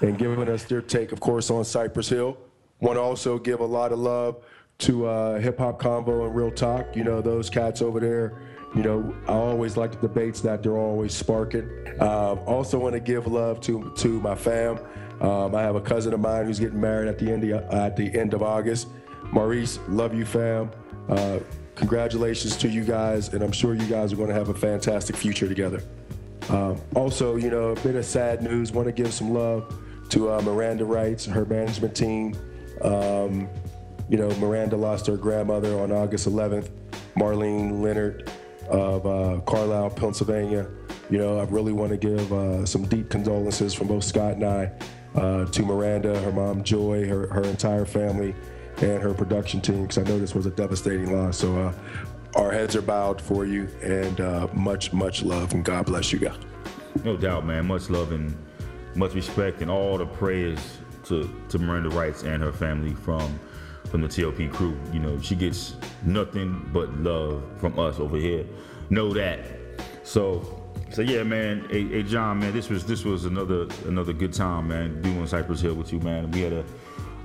and giving us their take, of course, on Cypress Hill. Want to also give a lot of love to uh, Hip Hop Combo and Real Talk. You know, those cats over there. You know, I always like the debates that they're always sparking. Um, also, want to give love to to my fam. Um, I have a cousin of mine who's getting married at the end of, at the end of August. Maurice, love you, fam. Uh, congratulations to you guys, and I'm sure you guys are going to have a fantastic future together. Um, also, you know, a bit of sad news. Want to give some love to uh, Miranda Wrights, her management team. Um, you know, Miranda lost her grandmother on August 11th. Marlene Leonard of uh, Carlisle, Pennsylvania. You know, I really want to give uh, some deep condolences from both Scott and I uh, to Miranda, her mom Joy, her, her entire family, and her production team, because I know this was a devastating loss. So uh, our heads are bowed for you, and uh, much, much love, and God bless you guys. No doubt, man. Much love and much respect and all the prayers to, to Miranda Wrights and her family from from the TLP crew. You know, she gets nothing but love from us over here. Know that. So so yeah, man. Hey, hey John, man, this was this was another another good time, man, doing Cypress Hill with you, man. We had a,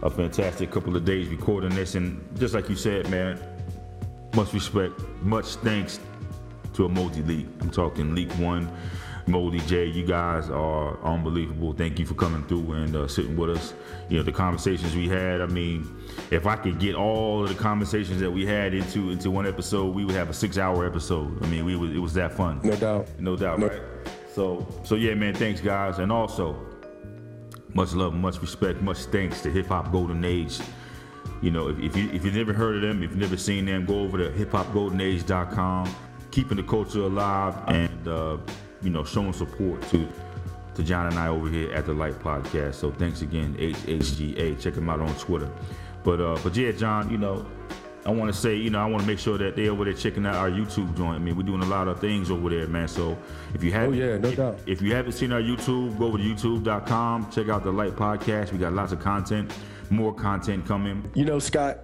a fantastic couple of days recording this and just like you said, man, much respect, much thanks to a Moldy Leak. I'm talking Leak One, Moldy J. You guys are unbelievable. Thank you for coming through and uh, sitting with us. You know the conversations we had. I mean, if I could get all of the conversations that we had into into one episode, we would have a six hour episode. I mean, we was, it was that fun. No doubt. No doubt, right? So so yeah, man. Thanks, guys, and also Much love, much respect, much thanks to Hip Hop Golden Age. You know, if, if you if you've never heard of them, if you've never seen them, go over to hiphopgoldenage.com, keeping the culture alive and uh, you know showing support to to John and I over here at the Light Podcast. So thanks again, HHGA. Check them out on Twitter. But uh, but yeah, John, you know, I want to say, you know, I want to make sure that they're over there checking out our YouTube joint. I mean, we're doing a lot of things over there, man. So if you haven't, yeah, no if, doubt. if you haven't seen our YouTube, go over to YouTube.com. Check out the Light Podcast. We got lots of content, more content coming. You know, Scott,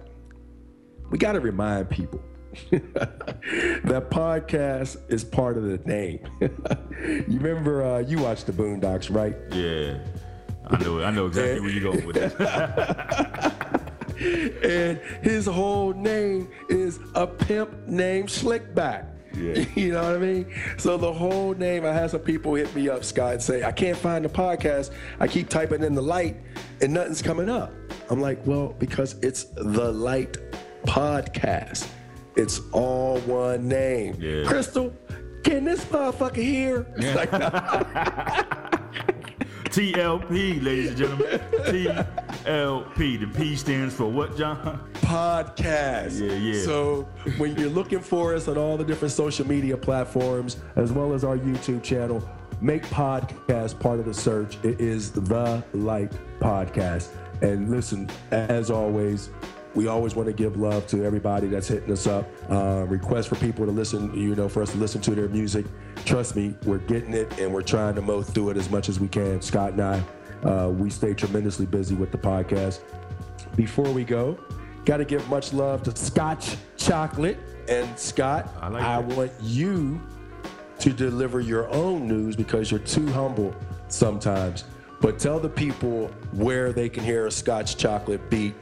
we got to remind people <laughs> that podcast is part of the name. <laughs> you remember uh, you watched the Boondocks, right? Yeah, I know. I know exactly where you're going with it. <laughs> and his whole name is a pimp named Slickback. Yeah. <laughs> You know what I mean? So the whole name, I had some people hit me up, Scott, and say, I can't find the podcast. I keep typing in the light and nothing's coming up. I'm like, well, because it's the light podcast. It's all one name. Yeah. Crystal, can this motherfucker hear? It's like, <laughs> <laughs> TLP, ladies and gentlemen. TLP. The P stands for what, John? podcast. Yeah, yeah. So when you're looking for us on all the different social media platforms, as well as our YouTube channel, make podcast part of the search. It is the Light Podcast. And listen, as always, we always want to give love to everybody that's hitting us up. Uh, request for people to listen, you know, for us to listen to their music. Trust me, we're getting it and we're trying to mow through it as much as we can. Scott and I, uh, we stay tremendously busy with the podcast. Before we go, got to give much love to Scotch Chocolate. And Scott, I like I want you to deliver your own news because you're too humble sometimes. But tell the people where they can hear a Scotch Chocolate beat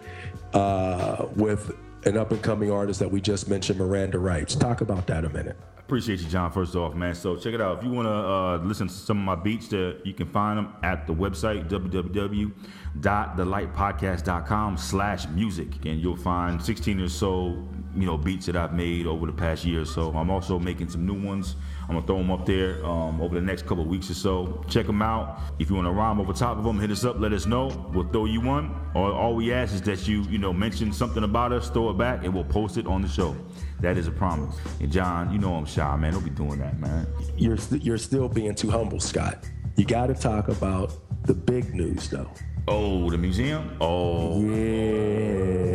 uh, with an up and coming artist that we just mentioned, Miranda Rights. Talk about that a minute. Appreciate you, John, first off, man. So check it out. If you want to uh, listen to some of my beats, that you can find them at the website, www.thelightpodcast.com slash music. And you'll find 16 or so, you know, beats that I've made over the past year so. I'm also making some new ones. I'm to throw them up there um, over the next couple of weeks or so. Check them out. If you want to rhyme over top of them, hit us up, let us know. We'll throw you one. All, all we ask is that you, you know, mention something about us, throw it back, and we'll post it on the show. That is a promise. And John, you know I'm shy, man. Don't be doing that, man. You're, st- you're still being too humble, Scott. You got to talk about the big news, though. Oh, the museum? Oh. Yeah.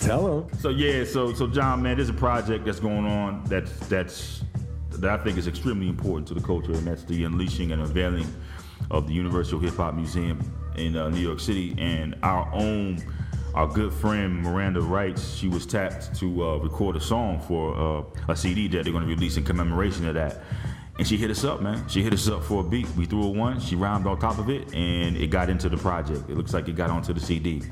Tell them. So yeah, so so John, man, there's a project that's going on that's that's that I think is extremely important to the culture, and that's the unleashing and unveiling of the Universal Hip Hop Museum in uh, New York City, and our own. Our good friend Miranda Wrights, she was tapped to uh, record a song for uh, a CD that they're going to release in commemoration of that. And she hit us up, man. She hit us up for a beat. We threw a one. She rhymed on top of it, and it got into the project. It looks like it got onto the CD.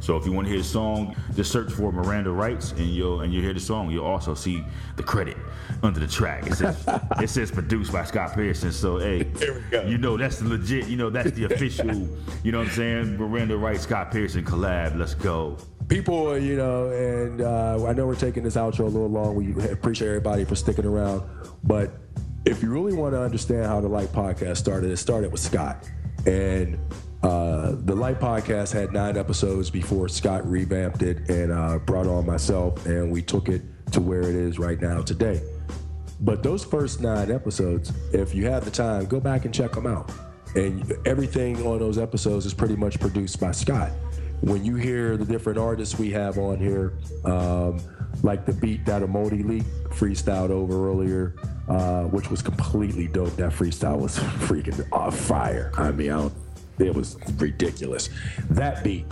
So if you want to hear the song, just search for Miranda Wrights, and you'll and you hear the song. You'll also see the credit under the track. It says it says produced by Scott Pearson. So hey, you know that's the legit. You know that's the official. <laughs> You know what I'm saying? Miranda Wright, Scott Pearson collab. Let's go. people, you know, and uh, I know we're taking this outro a little long. We appreciate everybody for sticking around. But if you really want to understand how the Light Podcast started, it started with Scott. And uh, the Light Podcast had nine episodes before Scott revamped it and uh, brought on myself, and we took it to where it is right now today. But those first nine episodes, if you have the time, go back and check them out. And everything on those episodes is pretty much produced by Scott. When you hear the different artists we have on here, um, like the beat that A Moldy Leak freestyled over earlier, uh, which was completely dope. That freestyle was <laughs> freaking on fire. I mean, I it was ridiculous. That beat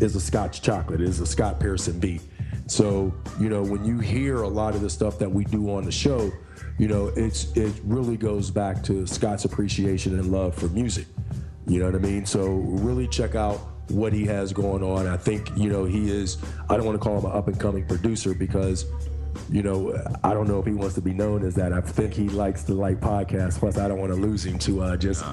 is a Scotch chocolate, It is a Scott Pearson beat. So, you know, when you hear a lot of the stuff that we do on the show, you know, it's it really goes back to Scott's appreciation and love for music. You know what I mean? So really check out what he has going on. I think, you know, he is I don't want to call him an up and coming producer because you know, I don't know if he wants to be known as that. I think he likes the Light Podcast. Plus, I don't want to lose him to uh, just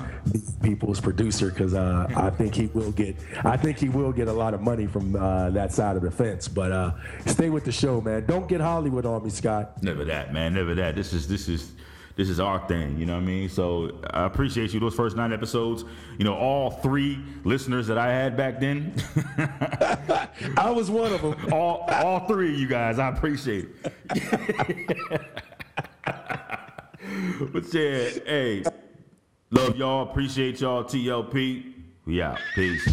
people's producer because uh, I think he will get. I think he will get a lot of money from uh, that side of the fence. But uh, stay with the show, man. Don't get Hollywood on me, Scott. Never that, man. Never that. This is this is this is our thing. You know what I mean? So I appreciate you. Those first nine episodes, you know, all three listeners that I had back then. <laughs> I was one of them. <laughs> all, all three of you guys, I appreciate it. <laughs> but yeah, hey, love y'all. Appreciate y'all. TLP. We out. Peace.